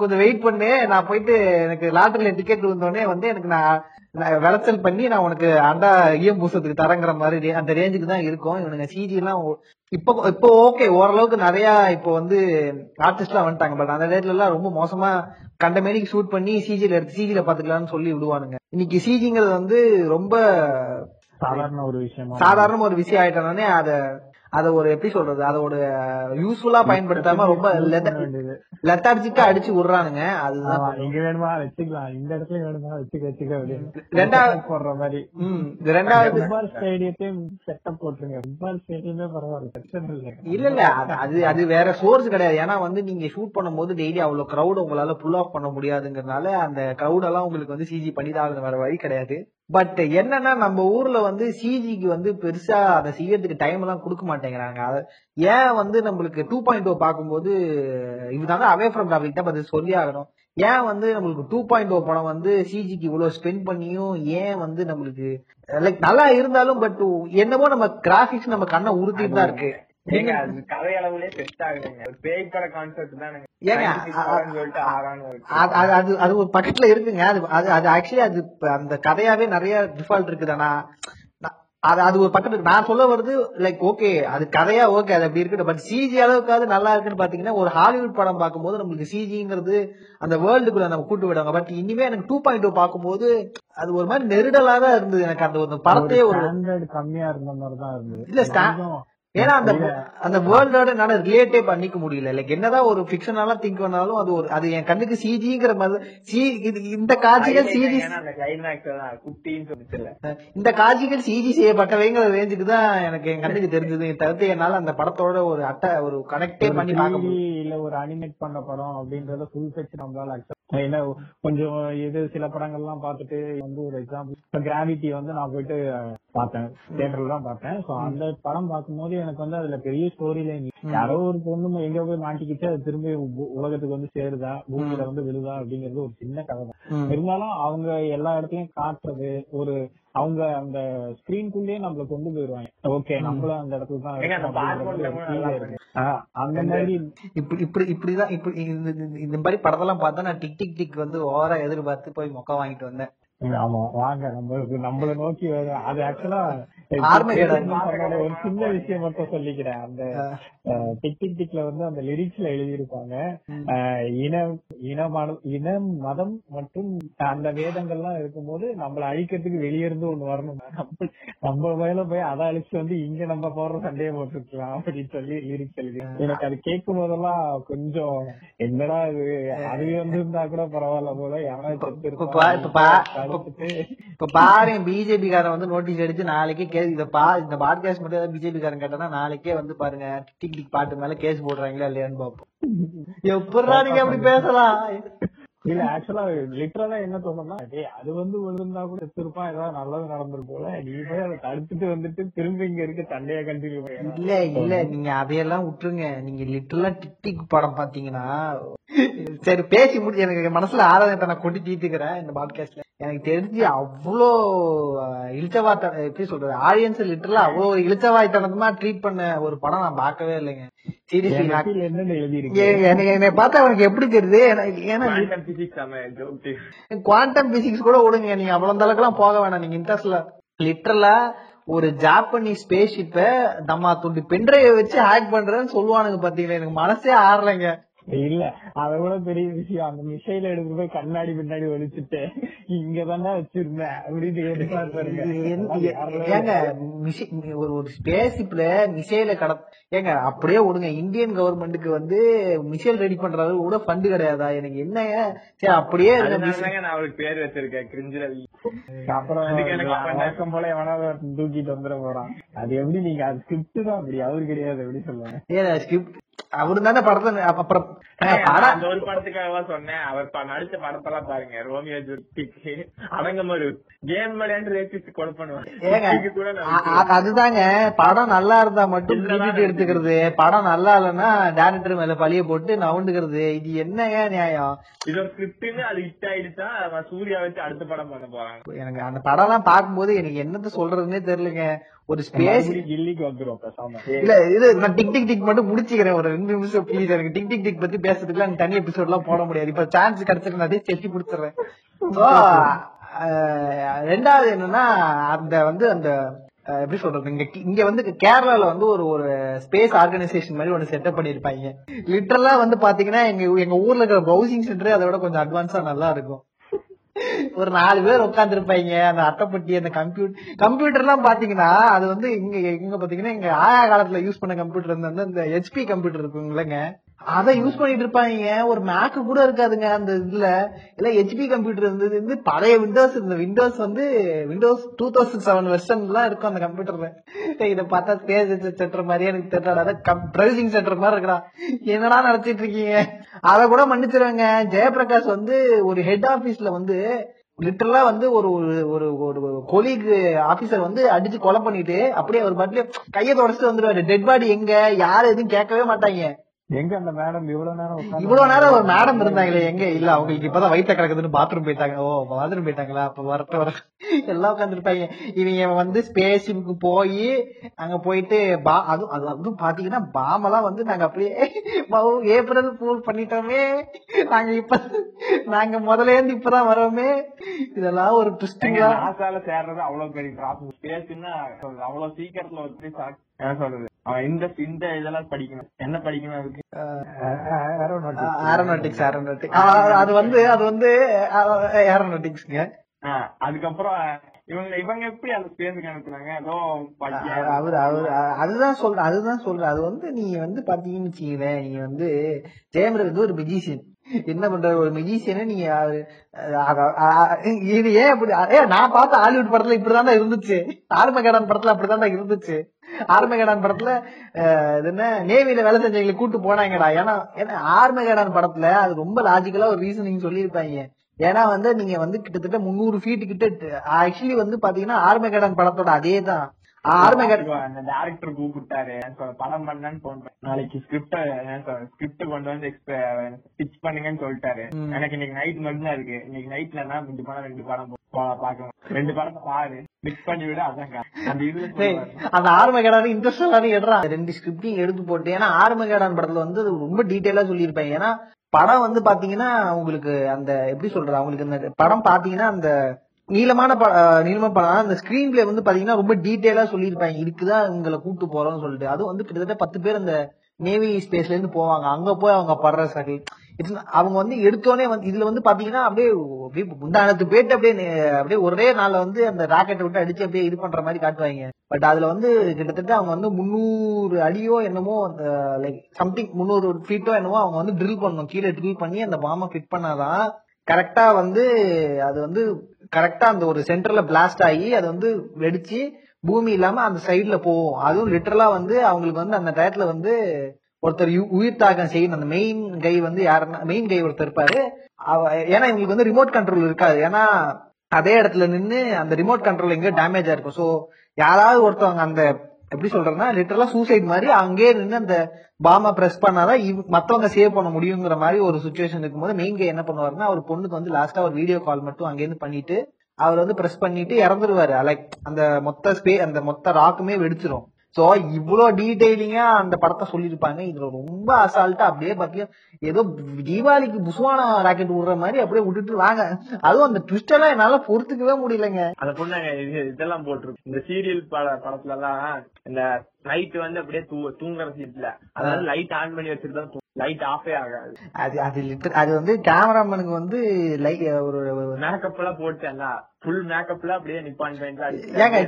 கொஞ்சம் வெயிட் பண்ணு நான் போயிட்டு எனக்கு லாட்டரியில டிக்கெட் விழுந்தோடனே வந்து எனக்கு நான் நான் விளைச்சல் பண்ணி நான் உனக்கு அண்டா ஈயம் பூசத்துக்கு தரங்கிற மாதிரி அந்த ரேஞ்சுக்கு தான் இருக்கும். இவனுங்க சிஜி எல்லாம் இப்போ இப்போ ஓகே ஓரளவுக்கு நிறைய இப்போ வந்து ஆர்டிஸ்ட் எல்லாம் வந்துட்டாங்க. பட் அந்த டேட்ல எல்லாம் ரொம்ப மோசமா கண்ட மேனிக்கு ஷூட் பண்ணி சிஜில எடுத்து சிஜில பாத்துக்கலாம்னு சொல்லி விடுவானுங்க. இன்னைக்கு சிஜிங்கிறது வந்து ரொம்ப சாதாரண ஒரு விஷயமா சாதாரண ஒரு விஷயம் ஆயிட்டோன்னே அத அத ஒரு எப்படி சொல்றது அதோட யூஸ்ஃபுல்லா பயன்படுத்தாம ரொம்ப லெத்தார்ஜிக்கா அடிச்சு விடுறானுங்க. அதுதான் இங்க வேணுமா வச்சுக்கலாம். இந்த இடத்துல வேணுமா வச்சுக்க வச்சுக்க அப்படின்னு ரெண்டாவது- போடுற மாதிரி. ரெண்டாவது ஃபுட்பால் ஸ்டேடியத்தையும் செட்டப் போட்டுருங்க. ஃபுட்பால் ஸ்டேடியமே பரவாயில்ல பிரச்சனை இல்லை. இல்ல இல்ல அது- அது வேற சோர்ஸ் கிடையாது. ஏன்னா வந்து நீங்க ஷூட் பண்ணும்போது டெய்லி அவ்வளவு கிரௌட் உங்களால புல் ஆஃப் பண்ண முடியாதுங்கறதுனால அந்த கிரௌட் எல்லாம் உங்களுக்கு வந்து சிஜி பண்ணி தான் வேற வழி கிடையாது. பட் என்னன்னா நம்ம ஊர்ல வந்து சிஜிக்கு வந்து பெருசா அதை செய்யறதுக்கு டைம் எல்லாம் கொடுக்க மாட்டேங்கிறாங்க. அதை ஏன் வந்து நம்மளுக்கு டூ பாயிண்ட் ஓ பார்க்கும்போது இதுதான் அவே ஃப்ரம் டாபிக் தான் அது சொல்லி ஆகணும். ஏன் வந்து நம்மளுக்கு டூ பாயிண்ட் ஓ படம் வந்து சிஜிக்கு இவ்வளவு ஸ்பெண்ட் பண்ணியும் ஏன் வந்து நம்மளுக்கு லைக் நல்லா இருந்தாலும் பட் என்னமோ நம்ம கிராபிக்ஸ் நம்ம கண்ணை உறுத்திட்டு தான் இருக்கு. ஏங்க அது கதை அளவுலயே செட் ஆகுதுங்க ஒரு பேய் பட கான்செப்ட் தானுங்க. ஏங்க, 96 படம்னு சொல்லிட்டு ஆறான்னு ஒரு அது அது- அது அது ஒரு பக்கெட்ல இருக்குங்க. அது அது அது ஆக்சுவலி அது இப்ப அந்த கதையாவே நிறைய டிஃபால்ட் இருக்குது. ஆனா நான் அது அது ஒரு பக்கத்துக்கு நான் சொல்ல வருது லைக் ஓகே அது கதையா ஓகே அது அப்படி இருக்கட்டும் பட் சிஜி அளவுக்காவது நல்லா இருக்குன்னு பாத்தீங்கன்னா ஒரு ஹாலிவுட் படம் பார்க்கும்போது நம்மளுக்கு சிஜிங்கிறது அந்த வேர்ல்டுக்குள்ள நம்ம கூட்டு விடுவாங்க பட் இனிமே எனக்கு டூ பாயிண்ட் டூ பார்க்கும்போது அது ஒரு மாதிரி நெருடலா தான் இருந்தது எனக்கு. அந்த ஒரு படத்தையே ஒரு ஸ்டாண்டர்ட் கம்மியா இருந்த மாதிரி தான் இருந்தது. இல்ல, ஏன்னா அந்த அந்த வேர்ல்டோட என்னால ரிலேட்டே பண்ணிக்க முடியல. லைக் என்னதான் ஒரு ஃபிக்ஷனால திங்க் பண்ணாலும் அது ஒரு அது என் கண்ணுக்கு சிஜிங்கிற மாதிரி சி இது இந்த காட்சிகள் சிஜி இந்த காட்சிகள் சிஜி செய்யப்பட்டவைங்கிற ரேஞ்சுக்கு தான் எனக்கு என் கண்ணுக்கு தெரிஞ்சது. தவிர்த்து என்னால அந்த படத்தோட ஒரு அட்டை ஒரு கனெக்டே பண்ணி பார்க்க 3D முடியும். இல்ல ஒரு அனிமேட் பண்ண படம் அப்படின்றத ஃபுல் ஃபெச் நம்மளால ஏன்னா கொஞ்சம் இது சில படங்கள்லாம் பார்த்துட்டு வந்து ஒரு எக்ஸாம்பிள் கிராவிட்டி வந்து நான் போயிட்டு பார்த்தேன். தியேட்டர்ல தான் பார்த்தேன். சோ அந்த படம் பார்க்கும்போது எனக்கு வந்து அதுல பெரிய ஸ்டோரி லைன் யாரோ ஒரு பொண்ணு எங்க போய் மாட்டிக்கிட்டு அது திரும்பி உ- உலகத்துக்கு வந்து சேருதா? பூமியில வந்து விழுதா? அப்படிங்கிறது ஒரு சின்ன கதை தான். இருந்தாலும் அவங்க எல்லா இடத்துலயும் காட்டுறது ஒரு அவங்க அந்த ஸ்கிரீன்குள்ளேயே நம்மள கொண்டு போயிருவாங்க. ஓகே நம்மளும் அந்த இடத்துல தான் அந்த மாதிரி இப்படி இப்படி இப்படிதான் இப்படி இந்த- இந்த- இந்த மாதிரி படத்தெல்லாம் பார்த்தா நான் டிக் டிக் டிக் வந்து ஓவரா எதிர்பார்த்து போய் மொக்க வாங்கிட்டு வந்தேன். ஆமா வாங்க நம்மளுக்கு நம்மள நோக்கி வரும். அது ஆக்சுவலா. ஒரு சின்ன விஷயம் மட்டும் சொல்லிக்கிறேன். அந்த டிக் டிக் டிக்ல வந்து அந்த லிரிக்ஸ்ல எழுதியிருப்பாங்க. அஹ், இன இன மத இனம் மதம் மற்றும் அந்த வேதங்கள்லாம் இருக்கும்போது நம்மள அழிக்கிறதுக்கு வெளிய இருந்து ஒண்ணு வரணும். நம்ம நம்ம மேல போய் அதை அழிச்சு வந்து இங்க நம்ம போடுற சண்டையை போட்டுருக்கலாம் அப்படின்னு சொல்லி லிரிக்ஸ் எழுதி. எனக்கு அது கேட்கும் போதெல்லாம் கொஞ்சம் என்னடா இது அதுவே வந்து இருந்தா கூட பரவாயில்ல போல செத்து இப்ப பாரு பிஜேபி காரன் வந்து நோட்டீஸ் அடிச்சு நாளைக்கே கே இத பா இந்த பாட்காஸ்ட் மட்டும் பிஜேபி காரன் கேட்டா நாளைக்கே வந்து பாருங்க டிக் டிக் பாட்டு மேல கேஸ் போடுறாங்களா இல்லையான்னு பாப்போம் எப்படிடா நீங்க அப்படி பேசலாம்? இல்ல ஆக்சுவலா லிட்டரலா என்ன தோணும்னா டேய் அது வந்து விழுந்தா கூட செத்துருப்பான் ஏதாவது நல்லது நடந்திருக்கும் போல. நீ போய் அதை தடுத்துட்டு வந்துட்டு திரும்ப இங்க இருக்க சண்டையா கண்டினியூ இல்ல இல்ல நீங்க அதையெல்லாம் விட்டுருங்க. நீங்க லிட்டரலா டிக் படம் பாத்தீங்கன்னா சரி பேசி முடிச்சு எனக்கு மனசுல ஆராதனை நான் கொண்டு தீர்த்துக்கிறேன் இந்த பாட்காஸ்ட்ல எனக்கு தெரிஞ்சு அவ்வளோ இழிச்சவாட்ட எப்படி சொல்றது ஆடியன்ஸ் லிட்டரலா அவ்வளோ இழிச்சவாய்த்தனமா ட்ரீட் பண்ண ஒரு படம் நான் பார்க்கவே இல்லைங்க. என்னை பார்த்தா அவனுக்கு எப்படி தெரியுது? குவாண்டம் பிசிக்ஸ் கூட விடுங்க நீங்க அவ்வளவு அளவுக்குலாம் போக வேணாம் நீங்க இன்ட்ரெஸ்ட்ல லிட்டரலா ஒரு ஜாப்பனீஸ் ஸ்பேஸ் ஷிப்ப நம்ம துண்டு பென்ட்ரைவ் வச்சு ஹேக் பண்றேன்னு சொல்லுவானுங்க பாத்தீங்களா? எனக்கு மனசே ஆறலைங்க. இல்ல அதை விட பெரிய விஷயம் அந்த மிசைல எடுத்து போய் கண்ணாடி பின்னாடி ஒழிச்சுட்டு இங்கதானே வச்சிருந்தேன் அப்படின்னு. என்ன- ஒரு ஒரு ஸ்பேஸ்ல மிசைல கட ஏங்க அப்படியே விடுங்க இந்தியன் கவர்மெண்ட்டுக்கு வந்து மிசைல் ரெடி பண்ற அளவு கூட ஃபண்ட் கிடையாதா? எனக்கு என்னங்க சரி அப்படியே நான் அவருக்கு பேர் வச்சிருக்கேன் கிரிஞ்சு ரவி அப்புறம் என்ன? போல எவனாவது தூக்கிட்டு வந்துட போறான். அது எப்படி நீங்க அது ஸ்கிரிப்ட் தான் அப்படி அவரு கிடையாது எப்படி சொல்லுவாங்க ஏன் ஸ்கிரிப்ட் அவரு தானே படத்தை அப்ப- அப்புறம் அந்த ஒரு படத்துக்காக சொன்னேன். அவர் நடிச்ச படத்தெல்லாம் பாருங்க. ரோமியோ ஜூலிக்கு அடங்கம் ஒரு கேம் விளையாண்டு கொலை பண்ணுவாங்க அதுதாங்க. படம் நல்லா இருந்தா மட்டும் கிரெடிட் எடுத்துக்கிறது. படம் நல்லா இல்லைன்னா டேரக்டர் மேல பழிய போட்டு நவுண்டுக்கிறது இது என்னங்க நியாயம்? இது ஒரு ஸ்கிரிப்ட்னு அது ஹிட் ஆயிடுச்சா? சூர்யா வச்சு அடுத்த படம் பண்ண போறாங்க. எனக்கு அந்த படம் எல்லாம் பாக்கும்போது எனக்கு என்னத்த சொல்றதுன்னே தெரியலங்க. ஒரு ஸ்பேஸ் இல்ல இது நான் டிக் டிக் டிக் மட்டும் முடிச்சுக்கிறேன். ஒரு ரெண்டு நிமிஷம் ப்ளீஸ் எனக்கு டிக் டிக் டிக் பத்தி பேசுறதுக்கு எனக்கு தனி எபிசோட் எல்லாம் போட முடியாது. இப்ப சான்ஸ் கிடைச்சிருக்கு அதே செட்டி கொடுத்துறேன் ரெண்டாவது என்னன்னா அந்த வந்து அந்த எப்படி சொல்றது? இங்க இங்க வந்து கேரளால வந்து ஒரு ஒரு ஸ்பேஸ் ஆர்கனைசேஷன் மாதிரி ஒன்னு செட்டப் பண்ணிருப்பாங்க லிட்டரலா வந்து பாத்தீங்கன்னா எங்க எங்க ஊர்ல இருக்கிற ப்ரௌசிங் சென்டரே அதை விட கொஞ்சம் அட்வான்ஸா நல்லா இருக்கும். ஒரு நாலு பேர் உட்காந்துருப்பாங்க அந்த அட்டைப்பட்டி அந்த கம்ப்யூட்டர் கம்ப்யூட்டர் எல்லாம் பாத்தீங்கன்னா அது வந்து இங்க இங்க பாத்தீங்கன்னா இங்க ஆயா காலத்துல யூஸ் பண்ண கம்ப்யூட்டர் வந்து அந்த ஹெச்பி கம்ப்யூட்டர் இருக்குங்களேங்க அதை யூஸ் பண்ணிட்டு இருப்பாங்க. ஒரு மேக் கூட இருக்காதுங்க அந்த இதுல. இல்ல ஹெச்பி கம்ப்யூட்டர் இருந்தது வந்து பழைய விண்டோஸ் இருந்த விண்டோஸ் வந்து Windows two thousand seven version எல்லாம் இருக்கும் அந்த கம்ப்யூட்டர்ல இத பார்த்தா ஸ்பேஸ் சென்டர் மாதிரியே எனக்கு தெரியல. ப்ரௌசிங் சென்டர் மாதிரி இருக்கா என்னடா நடத்திட்டு இருக்கீங்க? அத கூட மன்னிச்சிருவாங்க. ஜெயபிரகாஷ் வந்து ஒரு ஹெட் ஆபீஸ்ல வந்து லிட்டரலா வந்து ஒரு ஒரு ஒரு ஒரு கொலீக் ஆபீசர் வந்து அடிச்சு கொலை பண்ணிட்டு அப்படியே ஒரு பாட்டுல கையை தொடச்சிட்டு வந்துருவாரு. டெட் பாடி எங்க? யாரும் எதுவும் கேட்கவே மாட்டாங்க. எங்க அந்த மேடம் இவ்வளவு நேரம் உட்கார்ந்து இவ்வளவு நேரம் ஒரு மேடம் இருந்தாங்களே எங்க? இல்ல அவங்களுக்கு இப்பதான் வயித்த கிடக்குதுன்னு பாத்ரூம் போயிட்டாங்க. ஓ பாத்ரூம் போயிட்டாங்களா? அப்ப வரட்டு வர எல்லாம் உட்காந்துருப்பாங்க இவங்க வந்து ஸ்பேஸுக்கு போய் அங்க போயிட்டு பா அது அது அதுவும் பாத்தீங்கன்னா பாமெல்லாம் வந்து நாங்க அப்படியே ஏப்ரல் பூல் பண்ணிட்டோமே. நாங்க இப்ப நாங்க முதல்ல இருந்து இப்பதான் வரோமே இதெல்லாம் ஒரு ட்விஸ்டிங்கா நாசால சேர்றது அவ்வளவு பெரிய ப்ராசஸ் பேசுன்னா அவ்வளவு சீக்கிரத்துல சாக்- என்ன சொல்றது? அவன் இந்த இந்த இதெல்லாம் படிக்கணும். என்ன படிக்கணும் அதுக்கு? ஏரோநாட்டிக்ஸ் ஏரோநாட்டிக்ஸ் அது வந்து அது வந்து ஏரோநாட்டிக்ஸ்ங்க ஆஹ் அதுக்கப்புறம் இவங்க இவங்க எப்படி அந்த ஸ்பேஸுக்கு அனுப்புனாங்க ஏதோ அவர் அவர் அதுதான் சொல்றேன் அதுதான் சொல்றேன். அது வந்து நீங்க வந்து பாத்தீங்கன்னு வச்சுக்கீங்களேன் நீங்க வந்து ஜெயமர் வந்து ஒரு மெஜிஷியன் என்ன பண்ற ஒரு மெஜிஷியனை நீங்க இது ஏன் அப்படி ஏ நான் பார்த்த ஹாலிவுட் படத்துல இப்படிதான் இருந்துச்சு. ஆர்மகேடான் படத்துல அப்படிதான் இருந்துச்சு. ஆர்மகேடான் படத்துல இது என்ன நேவியில வேலை செஞ்சவங்களை கூட்டு போனாங்கடா. ஏன்னா ஏன்னா ஆர்மகேடான் படத்துல அது ரொம்ப லாஜிக்கலா ஒரு ரீசனிங் சொல்லியிருப்பாங்க. ஏன்னா வந்து நீங்க வந்து கிட்டத்தட்ட முந்நூறு ஃபீட் கிட்ட ஆக்சுவலி வந்து பாத்தீங்கன்னா ஆர்மகேடான் படத்தோட அதே தான் டேரக்டர் கூப்பிட்டாரு. படம் பண்ணேன்னு போன். நாளைக்கு ஸ்கிரிப்ட் ஸ்கிரிப்ட் கொண்டு வந்து பிச் பண்ணுங்கன்னு சொல்லிட்டாரு. எனக்கு இன்னைக்கு நைட் மட்டும் தான் இருக்கு. இன்னைக்கு நைட்ல என்ன ரெண்டு படம் ரெண்டு படம் பா- பார்க்கணும். ரெண்டு படத்தை பாரு. மிக்ஸ் பண்ணி விட அதாங்க அந்த சொல்லுவாரு. அந்த ஆர்மகேடான் இன்ட்ரெஸ்ட் ரெண்டு ஸ்கிரிப்டையும் எடுத்து போட்டு ஏன்னா ஆர்மகேடான் படத்துல வந்து ரொம்ப டீடைலா சொல்லியிருப்பாங்க ஏன்னா படம் வந்து பாத்தீங்கன்னா உங்களுக்கு அந்த எப்படி சொல்றது அவங்களுக்கு அந்த படம் பாத்தீங்கன்னா அந்த நீளமான ப- அஹ் படம். அந்த ஸ்கிரீன் பிளே வந்து பாத்தீங்கன்னா ரொம்ப டீட்டெயிலா சொல்லியிருப்பாங்க. இதுக்குதான் உங்களை கூட்டு போறோம்னு சொல்லிட்டு. அது வந்து கிட்டத்தட்ட பத்து பேர் அந்த நேவி ஸ்பேஸ்ல இருந்து போவாங்க. அங்க போய் அவங்க படுற சகல் அவங்க வந்து எடுத்தோடனே வந்து இதுல வந்து பாத்தீங்கன்னா அப்படியே அப்படியே முந்தானத்து போயிட்டு அப்படியே அப்படியே ஒரே நாள்ல வந்து அந்த ராக்கெட்டை விட்டு அடிச்சு அப்படியே இது பண்ற மாதிரி காட்டுவாங்க. பட் அதுல வந்து கிட்டத்தட்ட அவங்க வந்து முந்நூறு அடியோ என்னமோ அந்த லைக் சம்திங் முந்நூறு ஃபீட்டோ என்னமோ அவங்க வந்து ட்ரில் பண்ணணும். கீழே ட்ரில் பண்ணி அந்த பாம்பை ஃபிட் பண்ணாதான் கரெக்டா வந்து அது வந்து கரெக்டா அந்த ஒரு சென்டர்ல பிளாஸ்ட் ஆகி அது வந்து வெடிச்சு பூமி இல்லாம அந்த சைட்ல போகும். அதுவும் லிட்டரலா வந்து அவங்களுக்கு வந்து அந்த டயத்துல வந்து ஒருத்தர் உயிர் தாக்கம் செய்யணும். அந்த மெயின் கை வந்து யாருன்னா மெயின் கை ஒருத்தர் இருப்பாரு. அவ- ஏன்னா இவங்களுக்கு வந்து ரிமோட் கண்ட்ரோல் இருக்காது. ஏன்னா அதே இடத்துல நின்று அந்த ரிமோட் கண்ட்ரோல் எங்கேயோ டேமேஜா இருக்கும். சோ யாராவது ஒருத்தவங்க அந்த எப்படி சொல்றேன்னா லிட்டரலா சூசைட் மாதிரி அங்கேயே நின்று அந்த பாம பிரஸ் பண்ணாதான் மத்தவங்க சேவ் பண்ண முடியுங்கிற மாதிரி ஒரு சுச்சுவேஷன் இருக்கும்போது மெயின் என்ன பண்ணுவாருன்னா அவர் பொண்ணுக்கு வந்து லாஸ்டா ஒரு வீடியோ கால் மட்டும் அங்கேருந்து பண்ணிட்டு அவர் வந்து பிரஸ் பண்ணிட்டு இறந்துருவாரு. லைக் அந்த மொத்த ஸ்பே அந்த மொத்த ராக்குமே வெடிச்சிரும். சோ இவ்ளோ டீடைலிங்கா அந்த படத்தை சொல்லியிருப்பாங்க. இதுல ரொம்ப அசால்ட்டா அப்படியே பாத்தீங்கன்னா ஏதோ தீபாவளிக்கு புசுவான ராக்கெட் விடுற மாதிரி அப்படியே விட்டுட்டு வாங்க. அதுவும் அந்த ட்விஸ்ட் எல்லாம் என்னால பொறுத்துக்கவே முடியலங்க. அந்த பொண்ணு இது இதெல்லாம் போட்டிருக்கு. இந்த சீரியல் பட படத்துல எல்லாம் இந்த நைட் வந்து அப்படியே தூங்குற சீட்ல அதாவது லைட் ஆன் பண்ணி வச்சுட்டு தான். லைட் ஆஃபே ஆகாது. அது அது அது வந்து கேமராமேனுக்கு வந்து லைக் ஒரு மேக்கப் எல்லாம் போட்டு எல்லாம் ஃபுல் மேக்கப்ல அப்படியே நிப்பான் ஏங்க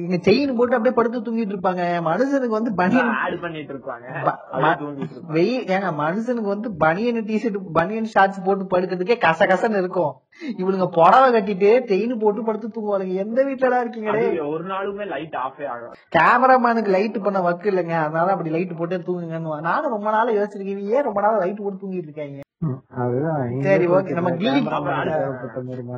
இங்க செயின் போட்டு அப்படியே படுத்து தூங்கிட்டு இருப்பாங்க. மனுஷனுக்கு வந்து பனியன் ஆட் பண்ணிட்டு இருப்பாங்க. வெயில் ஏங்க மனுஷனுக்கு வந்து பனியன் டிஷர்ட் பனியன் ஷார்ட்ஸ் போட்டு படுக்கிறதுக்கே கச கசன்னு இருக்கும். இவனுங்க புடவை கட்டிட்டு செயின் போட்டு படுத்து தூங்குவாங்க எந்த வீட்டுல இருக்கீங்களே ஒரு நாளுமே லைட் ஆஃபே ஆகாது. கேமராமேனுக்கு லைட் பண்ண ஒர்க் இல்லைங்க. அதனால அப்படி லைட் போட்டு தூங்குங்கன்னு நானும் ரொம்ப நாள் யோசிச்சிருக்கேன். ஏன் ரொம்ப நாள் லைட் போட்டு தூங்கிட்டு இருக்காங்க? சரி, okay, நம்ம.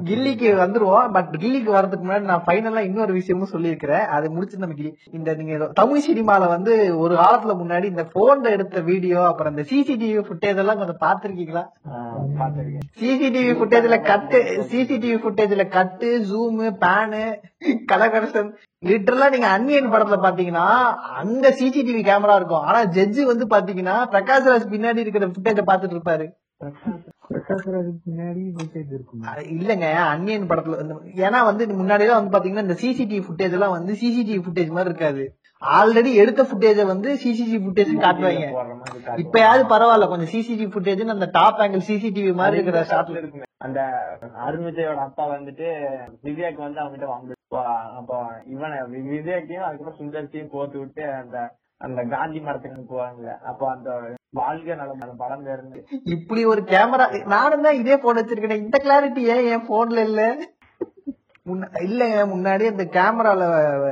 கில்லிக்கு வந்துருவோம். பட் கில்லிக்கு வரதுக்கு முன்னாடி நான் ஃபைனலா இன்னொரு விஷயமும் சொல்லியிருக்கிறேன். அதை முடிச்சு நம்ம கில்லி இந்த நீங்க தமிழ் சினிமால வந்து ஒரு காலத்துல முன்னாடி இந்த போன்ல எடுத்த வீடியோ அப்புறம் இந்த சிசிடிவி ஃபுட்டேஜ் எல்லாம் கொஞ்சம் பாத்திருக்கீங்களா பாத்துருக்கேன் சிசிடிவி ஃபுட்டேஜ்ல கட்டு சிசிடிவி ஃபுட்டேஜ்ல கட்டு ஜூம் பேனு கலகரசன் லிட்டரலா நீங்க அன்னியன் படத்துல பாத்தீங்கன்னா அங்க சிசிடிவி கேமரா இருக்கும். ஆனா ஜட்ஜி வந்து பாத்தீங்கன்னா பிரகாஷ் ராஜ் பின்னாடி இருக்கிற ஃபுட்டேஜ பாத்துட்டு இருப்பாரு. இல்லங்க அன்னியன் படத்துல ஏன்னா வந்து முன்னாடி எல்லாம் வந்து பாத்தீங்கன்னா இந்த சிசிடிவி ஃபுட்டேஜ் எல்லாம் வந்து சிசிடிவி ஃபுட்டேஜ் மாதிரி இருக்காது. ஆல்ரெடி எடுத்த ஃபுட்டேஜ வந்து சிசிடிவி ஃபுட்டேஜ் காட்டுவாங்க. இப்பயாவது பரவாயில்ல கொஞ்சம் சிசிடிவி ஃபுட்டேஜ் அந்த டாப் ஆங்கிள் சிசிடிவி மாதிரி இருக்கிற ஷாட்ல இருக்குமே அந்த அருண் விஜயோட அப்பா வந்துட்டு திவ்யாக்கு வந்து அவங்ககிட்ட வாங்க அப்போ இவனை விவேக்கையும் அதுக்கப்புறம் சுந்தர்ச்சியும் போத்து விட்டு அந்த அந்த காந்தி மரத்துக்கு போவாங்க. அப்போ அந்த வாழ்க நலம் அந்த படம் இருந்து இப்படி ஒரு கேமரா நானும் தான் இதே போன் வச்சிருக்கேன். இந்த கிளாரிட்டி ஏன் என் போன்ல இல்ல? முன்ன- இல்லங்க முன்னாடி அந்த கேமரால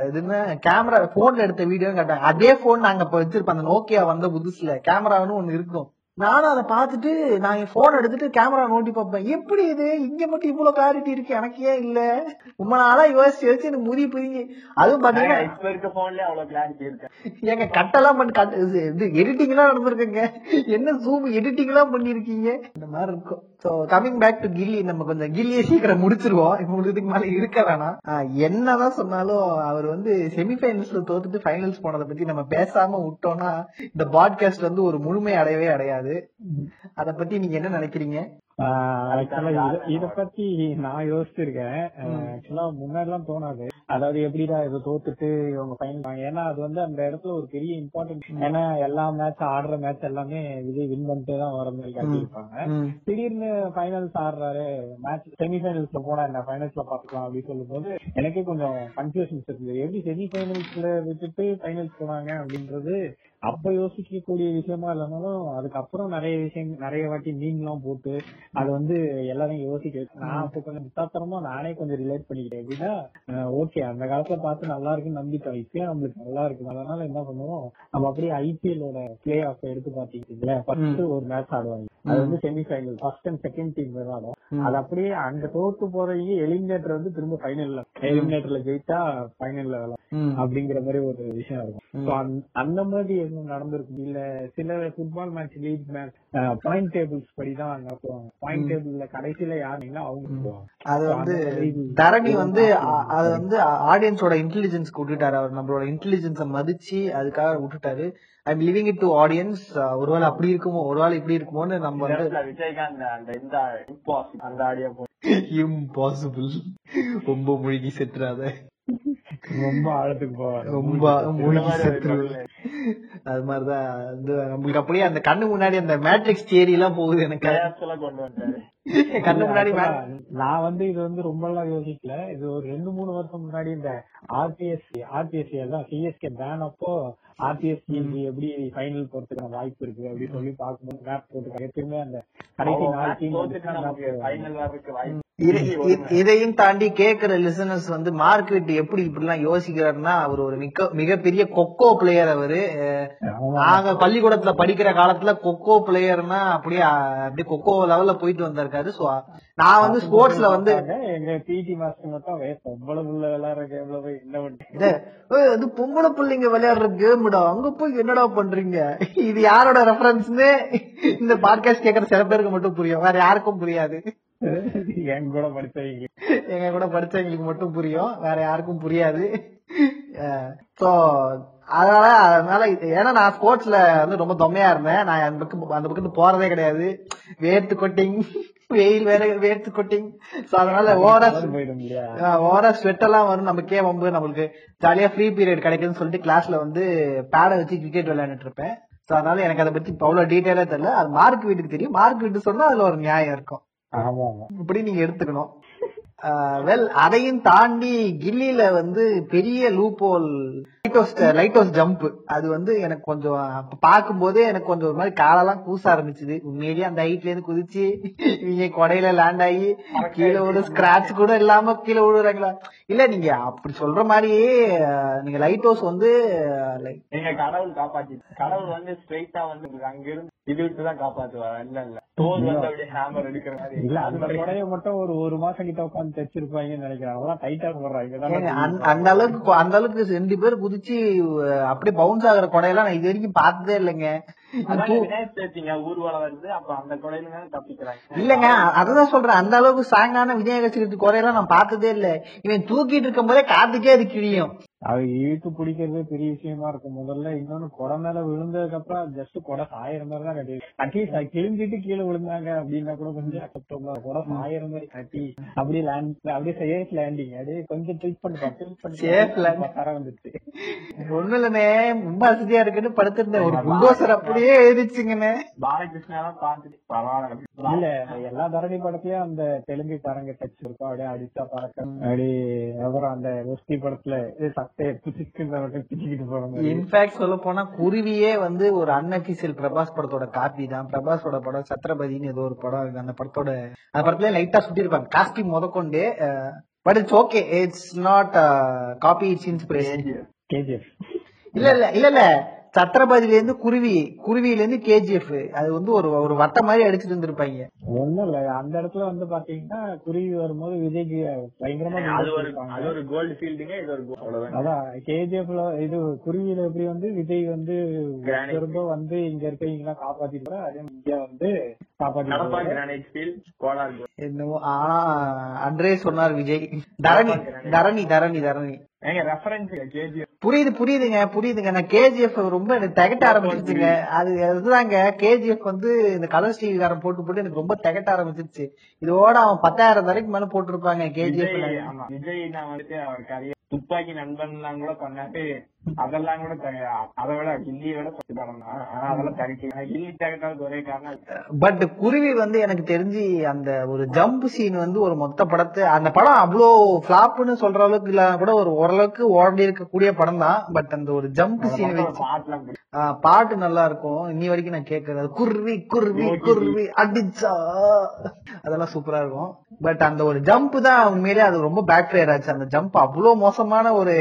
இதுன்னு கேமரா போன்ல எடுத்த வீடியோ கேட்டாங்க அதே போன் நாங்க இப்ப வச்சிருப்போம் அந்த நோக்கியா வந்த புதுசுல. கேமரான்னு ஒண்ணு இருக்கும். நானும் அதை பார்த்துட்டு நான் என் போன் எடுத்துட்டு கேமரா நோண்டி பார்ப்பேன். எப்படி இது? இங்க மட்டும் இவ்வளவு கிளாரிட்டி இருக்கு? எனக்கு ஏன் இல்ல? ரொம்ப நாளா யோசிச்சு யோசிச்சு எனக்கு முடி புரிஞ்சு அதுவும் பாத்தீங்கன்னா இப்ப இருக்க போன்லயே அவ்வளவு கிளாரிட்டி இருக்கு? ஏங்க கட்டெல்லாம் பண்ணி இது எடிட்டிங் எல்லாம் நடந்திருக்குங்க. என்ன ஜூம் எடிட்டிங் எல்லாம் பண்ணிருக்கீங்க இந்த மாதிரி இருக்கும். So coming back to Ghilli நம்ம கொஞ்சம் கில்லியை சீக்கிரம் முடிச்சிருவோம். இப்போ இதுக்கு மேல இருக்க வேணாம். என்னதான் சொன்னாலும் அவர் வந்து செமிஃபைனல்ஸ்ல தோத்துட்டு ஃபைனல்ஸ் போனதை பத்தி நம்ம பேசாம விட்டோம்னா இந்த பாட்காஸ்ட் வந்து ஒரு முழுமை அடையவே அடையாது. அத பத்தி நீங்க என்ன நினைக்கிறீங்க? இத பத்தி நான் யோசிச்சிருக்கேன். ஆக்சுவலா முன்னாடி எல்லாம் தோணாது. அதாவது எப்படிடா இதை தோத்துட்டு இவங்க ஃபைனல் ஏன்னா அது வந்து அந்த இடத்துல ஒரு பெரிய இம்பார்ட்டன்ட் ஏன்னா எல்லா மேட்ச் ஆடுற மேட்ச் எல்லாமே விஜய் வின் பண்ணிட்டே தான் வர மாதிரி காட்டியிருப்பாங்க. திடீர்னு ஃபைனல்ஸ் ஆடுறாரு மேட்ச் செமிஃபைனல்ஸ்ல போனா என்ன ஃபைனல்ஸ்ல பாத்துக்கலாம் அப்படின்னு சொல்லும் போது எனக்கே கொஞ்சம் கன்ஃபியூஷன்ஸ் இருந்தது. எப்படி செமிஃபைனல்ஸ்ல விட்டுட்டு ஃபைனல்ஸ் போனாங்க அப்படின்றது அப்ப யோசிக்கக்கூடிய விஷயமா இல்லைனாலும் அதுக்கப்புறம் நிறைய விஷயம் நிறைய வாட்டி மீன் எல்லாம் போட்டு அது வந்து எல்லாரையும் யோசிக்க நான் அப்ப கொஞ்சம் முட்டாத்தனமா நானே கொஞ்சம் ரிலேட் பண்ணிக்கிட்டேன். எப்படின்னா ஓகே அந்த காலத்துல பார்த்து நல்லா இருக்குன்னு நம்பிட்டோம். இப்பயும் நம்மளுக்கு நல்லா இருக்கு. அதனால என்ன பண்ணுவோம்? நம்ம அப்படியே ஐபிஎல்லோட பிளே ஆஃப் எடுத்து பாத்தீங்களா ஃபர்ஸ்ட் ஒரு மேட்ச் ஆடுவாங்க. அது வந்து semifinal first and second team விளையாடும் அது அப்படியே அங்க தோத்து போறவங்க எலிமினேட்டர் வந்து திரும்ப ஃபைனல்ல எலிமினேட்டர்ல ஜெயிச்சா ஃபைனல்ல விளையாடும் அப்படிங்கிற மாதிரி ஒரு விஷயம் இருக்கும். அந்த- மாதிரி எதுவும் நடந்திருக்கு? இல்ல சில football match league match point tables படி தான் பாயிண்ட் டேபிள்ல கடைசியில யாருன்னா அவங்க அது வந்து தரணி வந்து அது வந்து ஆடியன்ஸோட இன்டெலிஜென்ஸ் விட்டுட்டாரு அவர் நம்மளோட இன்டெலிஜென்ஸ மதிச்சு அதுக்காக விட்டுட்டாரு. I am living it to audience ஒருவேளை அப்படி இருக்குமோ ஒருவேளை இப்படி இருக்குமோன்னு நம்ம வந்து விஜயகாந்த் அந்த இந்த இம்பாசிபிள் அந்த ஆடியோ இம்பாசிபிள் ரொம்ப மூழ்கி செத்துறாத. ரொம்ப ஆழத்துக்கு போவாங்க ரொம்ப மூழ்கி அது மாதிரிதான் வந்து நம்மளுக்கு அப்படியே அந்த கண்ணு முன்னாடி அந்த மேட்ரிக்ஸ் தியரி எல்லாம் போகுது எனக்கு. கொண்டு வந்தாரு. கண்ணு முன்னாடி நான் வந்து இது வந்து ரொம்ப எல்லாம் யோசிக்கல. இது ஒரு ரெண்டு மூணு வருஷம் முன்னாடி இந்த ஆர்பிஎஸ்சி ஆர்பிஎஸ்சி எல்லாம் சிஎஸ்கே பேன் அப்போ ஆர்பிஎஸ்சி எப்படி ஃபைனல் போறதுக்கான வாய்ப்பு இருக்கு அப்படின்னு சொல்லி பார்க்கும்போது மேப் போட்டுருக்காங்க. திரும்ப அந்த கடைசி நாலு டீம் ஃபைனல் வர்றதுக்கு வாய்ப்பு இதையும் தாண்டி கேக்குற லிசனர்ஸ் வந்து மார்க்கெட் எப்படி இப்படி எல்லாம் யோசிக்கிறாருன்னா அவர் ஒரு மிக மிகப்பெரிய கொக்கோ பிளேயர் அவரு. நாங்க பள்ளிக்கூடத்துல படிக்கிற காலத்துல கொக்கோ பிளேயர்னா அப்படியே அப்படியே கொக்கோ லெவல்ல போயிட்டு வந்திருக்காரு. சோ நான் வந்து ஸ்போர்ட்ஸ்ல வந்து எங்க பிடி மாஸ்டர் மட்டும் எவ்வளவு உள்ள விளையாடுற கேம்ல போய் என்ன அது பொம்பளை பிள்ளைங்க விளையாடுற கேம்டா அங்க போய் என்னடா பண்றீங்க? இது யாரோட ரெஃபரன்ஸ்னு இந்த பாட்காஸ்ட் கேக்குற சில பேருக்கு மட்டும் புரியும். வேற யாருக்கும் புரியாது. என் கூட படிச்சவங்க எங்க கூட படிச்சவங்களுக்கு மட்டும் புரியும். வேற யாருக்கும் புரியாது. சோ அதனால அதனால ஏன்னா நான் ஸ்போர்ட்ஸ்ல வந்து ரொம்ப தொம்மையா இருந்தேன். நான் அந்த பக்கம் அந்த பக்கத்து போறதே கிடையாது. வேர்த்து கொட்டிங் வெயில் வேற வேர்த்து கொட்டிங். சோ அதனால போயிடும் இல்லையா ஓவரா ஸ்வெட் எல்லாம் வரும் நமக்கே வம்பு. நம்மளுக்கு ஜாலியா ஃப்ரீ பீரியட் கிடைக்குதுன்னு சொல்லிட்டு கிளாஸ்ல வந்து பேட வச்சு கிரிக்கெட் விளையாண்டுட்டு இருப்பேன். So, அதனால எனக்கு அதை பத்தி அவ்வளவு டீட்டெயிலா தெரியல. அது மார்க் வீட்டுக்கு தெரியும். மார்க் வீட்டு சொன்னா அதுல ஒரு நியாயம் இருக்கும். ஆமா இப்படி நீங்க எடுத்துக்கணும். வெல் அதையும் தாண்டி கில்லில வந்து பெரிய loophole lighthouse lighthouse jump அது வந்து எனக்கு கொஞ்சம் அப்ப பார்க்கும்போதே எனக்கு கொஞ்சம் ஒரு மாதிரி காலெல்லாம் கூச ஆரம்பிச்சுது. உண்மையிலேயே அந்த ஹைட்ல இருந்து குதிச்சு இவங்க கொடையில லேண்ட் ஆகி கீழே ஒரு ஸ்கிராட்ச் கூட இல்லாம கீழே விழுறாங்களா? இல்ல நீங்க அப்படி சொல்ற மாதிரியே நீங்க லைட் ஹவுஸ் வந்து நீங்க கடவுள் காப்பாத்தி கடவுள் வந்து ஸ்ட்ரைட்டா வந்து அங்க இருந்து இது விட்டு தான் இல்ல இல்ல. இல்ல. அந்த கொடைய மட்டும் ஒரு ஒரு மாசம் கிட்ட உட்காந்து தைச்சிருப்பாங்கன்னு நினைக்கிறேன். அதெல்லாம் டைட்டா போடுறாங்க. ஏங்க, இதெல்லாம் அந்த- அளவுக்கு அந்த அளவுக்கு ரெண்டு பேர் குதிச்சு அப்படியே பவுன்ஸ் ஆகுற கொடையெல்லாம் நான் இது வரைக்கும் பார்த்ததே இல்லைங்க. அதான் இல்லங்க அதுதான் சொல்றேன். அந்த அளவுக்கு ஸ்ட்ராங்கான விநாயகர் சதுர்த்தி குறையெல்லாம் நான் பார்த்ததே இல்ல. இவன் தூக்கிட்டு இருக்கும் போதே காத்துக்கே அது கிழியும். அது இழுத்து பிடிக்கிறதே பெரிய விஷயமா இருக்கும். முதல்ல இன்னொன்னு கொடை மேல விழுந்ததுக்கு அப்புறம் ஜஸ்ட் கொடை சாயிற மாதிரி தான் கட்டி அட்லீஸ்ட் கிழிஞ்சிட்டு கீழே விழுந்தாங்க அப்படின்னா கூட கொஞ்சம் அக்செப்டபுளா கொடை சாயிற மாதிரி கட்டி அப்படியே லேண்ட் அப்படியே சேஃப் லேண்டிங் அப்படியே கொஞ்சம் ட்ரிக் பண்ணி ட்ரிக் பண்ணி landing. தர வந்துச்சு. ஒண்ணு இல்லனே ரொம்ப அசதியா இருக்குன்னு படுத்திருந்தேன். ஒரு புல்டோசர் அப்படியே எழுதிச்சுங்கண்ணே. பாலகிருஷ்ணா தான் பார்த்துட்டு பரவாயில்ல. இல்ல. எல்லா தரணி படத்துலயும் அந்த தெலுங்கு காரங்க டச் இருக்கும். அப்படியே அடிச்சா பறக்க அப்படியே அப்புறம் அந்த ஒஸ்தி படத்துல இன்ஃபேக்ட் சொல்ல போனா குருவியே வந்து ஒரு அன்அபிஷியல் பிரபாஸ் படத்தோட காப்பி தான். பிரபாஸோட படம் சத்ரபதினு ஏதோ ஒரு படம் அந்த படத்தோட அந்த படத்துல லைட்டா சுட்டி இருப்பாங்க காஸ்டியூம் முதற்கொண்டு but it's okay it's not copy it's inspiration இல்ல இல்ல இல்ல இல்ல. சத்ரபதியில இருந்து குருவி குருவியில இருந்து கேஜிஎஃப் அது வந்து ஒரு ஒரு வட்ட மாதிரி அடிச்சிட்டு இருந்திருப்பாங்க ஒண்ணும் இல்ல அந்த இடத்துல வந்து பாத்தீங்கன்னா குருவி வரும்போது விஜய்க்கு பயங்கரமா அது ஒரு இருப்பாங்க அது ஒரு கோல்டு ஃபீல்டுங்க இது ஒரு gold. அவ்வளவுதான் அதான் கேஜிஎஃப்ல இது குருவியில எப்படி வந்து விஜய் வந்து. திரும்ப வந்து இங்க இருக்கவங்க காப்பாத்திட்டு அதே இங்க வந்து. என்னவோ ஆனா அன்றே சொன்னார் விஜய் தரணி தரணி தரணி தரணி புரியுது புரியுதுங்க புரியுதுங்க. நான் கேஜிஎஃப் ரொம்ப எனக்கு திகட்ட ஆரம்பிச்சிருச்சுங்க அது அதுதாங்க கேஜிஎஃப் வந்து இந்த கலர் ஸ்டீல்காரன் போட்டு போட்டு எனக்கு ரொம்ப திகட்ட ஆரம்பிச்சிருச்சு. இதோட அவன் பத்தாயிரம் வரைக்கும் மேல போட்டிருப்பாங்க கேஜிஎஃப் விஜய் நான் வந்துட்டு அவர் கரியர் துப்பாக்கி நண்பன்லாம் கூட பண்ணாரு. அதெல்லாம் கூட அதை விட ஹிந்தியை விட பத்து படம் தான். ஆனா அதெல்லாம் தனிக்க ஹிந்தி தகட்டாவது ஒரே காரணம் பட் குருவி வந்து எனக்கு தெரிஞ்சு அந்த ஒரு ஜம்ப் சீன் வந்து ஒரு மொத்த படத்தை அந்த படம் அவ்வளோ ஃபிளாப்னு சொல்ற அளவுக்கு இல்ல கூட ஒரு ஓரளவுக்கு ஓடி இருக்கக்கூடிய படம் தான். பட் அந்த ஒரு ஜம்ப் சீன் வச்சு பாட்டு நல்லா இருக்கும். இன்னி வரைக்கும் நான் கேட்கறது குருவி குருவி குருவி அடிச்சா. அதெல்லாம் சூப்பரா இருக்கும். பட் அந்த ஒரு ஜம்ப் தான் உண்மையிலே அது ரொம்ப பேக் ஃபயர் ஆச்சு. அந்த ஜம்ப் அவ்வளவு மோசமான ஒரு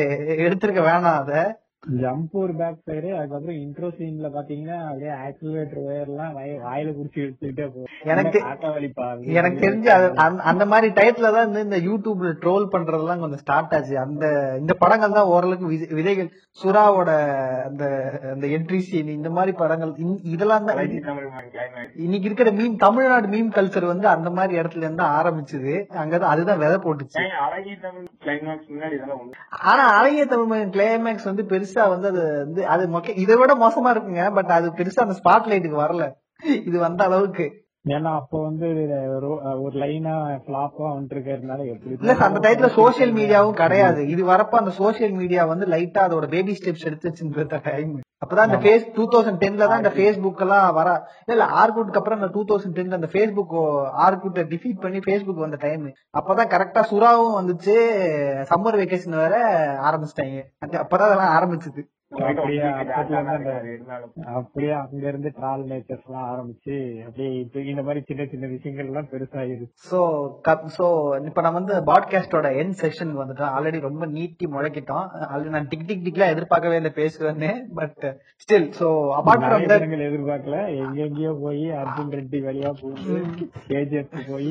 எடுத்திருக்க வேணாம் அத. ஜம்ப் ஒரு பேக் சைடு அதுக்கப்புறம் இன்ட்ரோ சீன்ல பாத்தீங்கன்னா அப்படியே ஆக்சிலேட்டர் ஒயர் எல்லாம் வாய- வாயில குடிச்சு எடுத்துக்கிட்டே போகும். எனக்கு- எனக்கு தெரிஞ்சு அந்த- மாதிரி டயத்துல தான் இந்த யூடியூப்ல ட்ரோல் பண்றதெல்லாம் கொஞ்சம் ஸ்டார்ட் ஆச்சு. அந்த இந்த படங்கள் தான் ஓரளவுக்கு விதை- விதைகள் சுறாவோட அந்த அந்த என்ட்ரி சீன் இந்த மாதிரி படங்கள் இதெல்லாம் தான். இன்னைக்கு இருக்கிற மீம் தமிழ்நாடு மீம் கல்ச்சர் வந்து அந்த மாதிரி இடத்துல இருந்து ஆரம்பிச்சது. அங்கதான் அதுதான் விதை போட்டுச்சு. ஆனா அழகிய தமிழ் கிளைமேக்ஸ் வந்து பெருசா பெருசா வந்து அது வந்து அது மொக்க- இதை விட மோசமா இருக்குங்க பட் அது பெருசா அந்த ஸ்பாட் லைட்டுக்கு வரல. இது வந்த அளவுக்கு. ஏன்னா அப்ப வந்து ஒரு லைனா பிளாப்பா வந்துட்டு இருக்கிறதுனால எப்படி இல்ல அந்த டைத்துல சோசியல் மீடியாவும் கிடையாது. இது வரப்ப அந்த சோசியல் மீடியா வந்து லைட்டா அதோட பேபி ஸ்டெப்ஸ் எடுத்து வச்சிருந்த டைம் அப்பதான் அந்த ஃபேஸ் டூ தௌசண்ட் டென்ல தான் இந்த ஃபேஸ்புக் எல்லாம் வர இல்ல ஆர்குட்க்கு அப்புறம் இந்த டூ தௌசண்ட் டென்ல அந்த ஃபேஸ்புக் ஆர்குட்ட டிஃபீட் பண்ணி ஃபேஸ்புக் வந்த டைம் அப்பதான் கரெக்டா சுறாவும் வந்துச்சு. சம்மர் வெக்கேஷன் வேற ஆரம்பிச்சிட்டாங்க. அப்பதான் அதெல்லாம் ஆரம்பிச்சது. அப்படியே அங்க இருந்து ட்ரால் நேச்சர்ஸ் எல்லாம் ஆரம்பிச்சு அப்படியே இப்ப இந்த மாதிரி சின்ன சின்ன விஷயங்கள் எல்லாம் பெருசாயிருச்சு சோ சோ இப்ப நம்ம வந்து பாட்காஸ்டோட என் செஷன் வந்துட்டோம் ஆல்ரெடி ரொம்ப நீட்டி முழக்கிட்டோம். ஆல்ரெடி நான் டிக் டிக் டிக்லாம் எதிர்பார்க்கவே இல்லை பேசுவேன்னு but still so apart from எதிர்பார்க்கல. எங்கெங்கயோ போய் அர்ஜுன் ரெட்டி வழியா போய் கேஜிஎஃப் போய்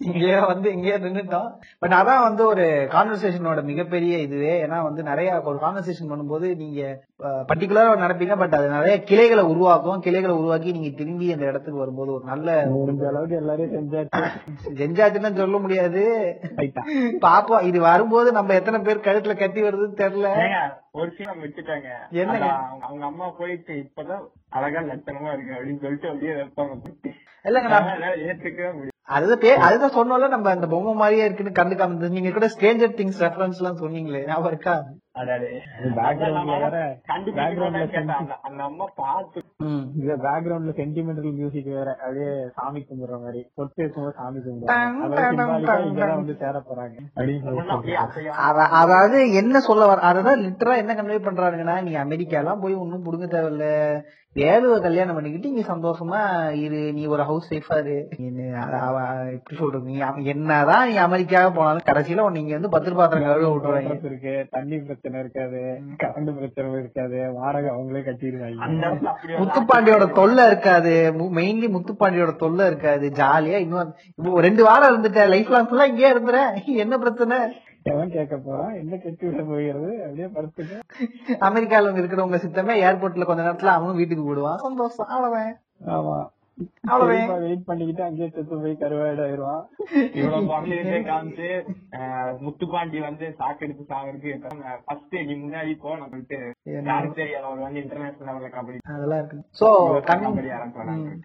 இங்கேயே வந்து இங்கேயே நின்னுட்டோம். பட் அதான் வந்து ஒரு கான்வர்சேஷனோட மிகப்பெரிய இதுவே. ஏன்னா வந்து நிறைய ஒரு கான்வர்சேஷன் பண்ணும்போது நீங்க பர்டிகுலரா நடப்பீங்க பட் அது நிறைய கிளைகளை உருவாக்கும். கிளைகளை உருவாக்கி நீங்க திரும்பி அந்த இடத்துக்கு வரும்போது ஒரு நல்ல முடிஞ்ச அளவுக்கு எல்லாரையும் செஞ்சாச்சு. செஞ்சாச்சுன்னு சொல்ல முடியாது. பாப்போம். இது வரும்போது நம்ம எத்தனை பேர் கழுத்துல கட்டி வருதுன்னு தெரியல. ஒரு சீன் விட்டுட்டாங்க. என்னங்க? அதான் அவங்க- அம்மா போயிட்டு இப்பதான் அழகா லட்சணமா இருக்கு அப்படின்னு சொல்லிட்டு அப்படியே வைப்பாங்க. இல்லங்க ஏத்துக்கவே முடியும் அதுதான் பே- அதுதான் சொன்னோம்ல நம்ம அந்த பொம்மை மாதிரியே இருக்குன்னு கண்டுக்காம இருந்தது. நீங்க கூட ஸ்ட்ரேஞ்சர் திங்ஸ் ரெஃபரன்ஸ் எல்லாம் சொன்னீங்களே ஞாபகம் இருக்கா? அடாடே. அந்த- அம்மா பார்த்து பேக்ரவுண்ட்ல சென்டிமெண்டல் மியூசிக் வேற. அப்படியே சாமி கும்பிடுற மாதிரி. பொட்டு இருக்கும்போது சாமி கும்பிடுறாங்க. வந்து சேர போறாங்க அதாவது என்ன சொல்ல வர அததான் லிட்டரா என்ன கன்வே பண்றானுங்கன்னா நீ அமெரிக்கா எல்லாம் போய் ஒன்னும் புடுங்க தேவையில்ல. வேலுவ கல்யாணம் பண்ணிக்கிட்டு இங்க சந்தோஷமா இரு நீ ஒரு ஹவுஸ் ஒய்ஃபா இரு. நீ எப்படி சொல்றது? நீ என்னதான் நீ அமெரிக்கா போனாலும் கடைசியில இங்க வந்து பத்திர பாத்திரம் கழுவ Quarters இருக்கு தண்ணி பிரச்சனை இருக்காது கரண்ட் பிரச்சனை இருக்காது வாடகை அவங்களே கட்டிடுவாங்க. முத்துப்பாண்டியோட தொல்லை இருக்காது. மெயின்லி முத்துப்பாண்டியோட தொல்லை இருக்காது. ஜாலியா இன்னும் ரெண்டு வாரம் இருந்துட்ட லைஃப் லாங் ஃபுல்லா இங்கேயே இருந்துறேன் என்ன பிரச்சனை? எவன் கேட்க போறான் என்ன கட்டி விட போகிறது? அப்படியே படுத்துக்க. அமெரிக்கால இருக்கிறவங்க சித்தமே ஏர்போர்ட்ல கொஞ்ச நேரத்துல அவனும் வீட்டுக்கு போடுவான் சந்தோஷம் அவ்வளவுதான் ஆமா. வெயிட் பண்ணிக்கிட்டு அங்கேயே செத்து போய் கருவாயிடாயிருவான். இவ்வளவு குழந்தைகிட்டே காமிச்சு முத்துப்பாண்டி வந்து சாக்கு எடுத்து சாகிறதுக்கு ஃபர்ஸ்ட் நீ முன்னாடி போ நம்ம விட்டு யாருக்கு தெரியாது அவர் வந்து இன்டர்நேஷனல் லெவல்ல கபடி அதெல்லாம் இருக்கு.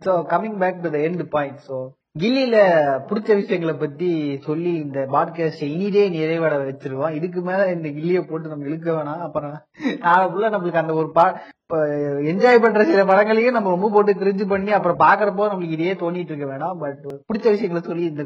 So coming back to the end point so கில்லியில பிடிச்ச விஷயங்களை பத்தி சொல்லி இந்த பாட்காஸ்ட் இனிதே நிறைவட வச்சிருவோம். இதுக்கு மேல இந்த கில்லிய போட்டு நம்ம இழுக்க வேணாம். அப்புறம் நாளைக்குள்ள நம்மளுக்கு அந்த ஒரு பா என்ஜாய் பண்ற சில படங்களையும் நம்ம ரொம்ப போட்டு கிரிஞ்சு பண்ணி அப்புறம் பாக்குறப்போ நம்மளுக்கு இதையே தோண்டிட்டு இருக்க வேணாம். பட் பிடிச்ச விஷயங்களை சொல்லி இந்த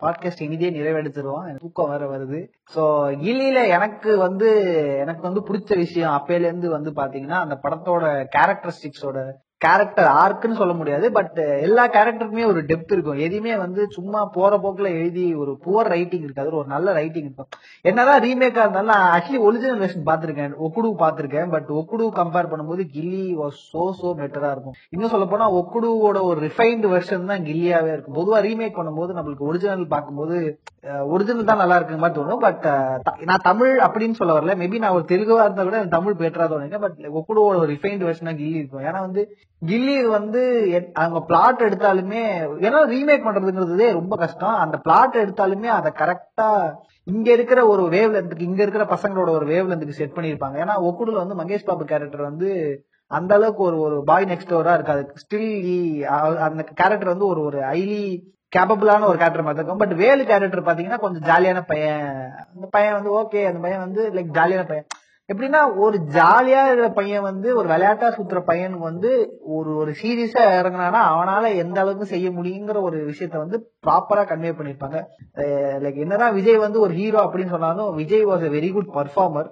பாட்காஸ்ட் இனிதே நிறைவெடுத்துருவோம் எனக்கு தூக்கம் வர வருது. சோ கில்லியில எனக்கு வந்து எனக்கு வந்து பிடிச்ச விஷயம் அப்பையில இருந்து வந்து பாத்தீங்கன்னா அந்த படத்தோட கேரக்டரிஸ்டிக்ஸோட கேரக்டர் ஆர்க்குன்னு சொல்ல முடியாது பட் எல்லா கேரக்டருக்குமே ஒரு டெப்த் இருக்கும். எதையுமே வந்து சும்மா போற போக்குல எழுதி ஒரு புவர் ரைட்டிங் இருக்காது ஒரு நல்ல ரைட்டிங் இருக்கும். என்னதான் ரீமேக்கா இருந்தாலும் நான் ஆக்சுவலி ஒரிஜினல் வெர்ஷன் பாத்திருக்கேன் ஒக்குடு பாத்திருக்கேன் பட் ஒக்குடு கம்பேர் பண்ணும்போது கில்லி வாஸ் சோ சோ பெட்டரா இருக்கும். இன்னும் சொல்ல போனா ஒக்குடுவோட ஒரு ரிஃபைன்டு வெர்ஷன் தான் கில்லியாவே இருக்கும். பொதுவா ரீமேக் பண்ணும்போது நம்மளுக்கு ஒரிஜினல் பார்க்கும்போது ஒரிஜினல் தான் நல்லா இருக்கு மாதிரி தோணும். பட் நான் தமிழ் அப்படின்னு சொல்ல வரல. மேபி நான் ஒரு தெலுங்குவா இருந்தா கூட எனக்கு தமிழ் பெட்டரா தோணுங்க. பட் ஒக்குடுவோட ஒரு ரிஃபைன்டு வெர்ஷனா கில்லி இருக்கும். ஏன்னா வந்து கில்லி வந்து அவங்க பிளாட் எடுத்தாலுமே ஏன்னா ரீமேக் பண்றதுங்கிறதே ரொம்ப கஷ்டம். அந்த பிளாட் எடுத்தாலுமே அதை கரெக்டா இங்க இருக்கிற ஒரு வேவ் லென்த்துக்கு இங்க இருக்கிற பசங்களோட ஒரு வேவ் லென்த்துக்கு செட் பண்ணிருப்பாங்க ஏன்னா ஒக்குடுல வந்து மகேஷ் பாபு கேரக்டர் வந்து அந்த அளவுக்கு ஒரு ஒரு பாய் நெக்ஸ்ட் டோரா இருக்காது. ஸ்டில் அந்த கேரக்டர் வந்து ஒரு ஒரு ஹைலி கேப்பபிளான ஒரு கேரக்டர் மாதிரி இருக்கும். பட் வேலு கேரக்டர் பாத்தீங்கன்னா கொஞ்சம் ஜாலியான பையன். அந்த பையன் வந்து ஓகே அந்த பையன் வந்து லைக் ஜாலியான பையன். எப்படின்னா ஒரு ஜாலியா இருக்கிற பையன் வந்து ஒரு விளையாட்டா சுத்துற பையனுக்கு வந்து ஒரு ஒரு சீரியஸா இறங்கினானா அவனால எந்த அளவுக்கு செய்ய முடியுங்கிற ஒரு விஷயத்த வந்து ப்ராப்பரா கன்வே பண்ணிருப்பாங்க. லைக் என்னதான் விஜய் வந்து ஒரு ஹீரோ அப்படின்னு சொன்னாலும் Vijay was a very good performer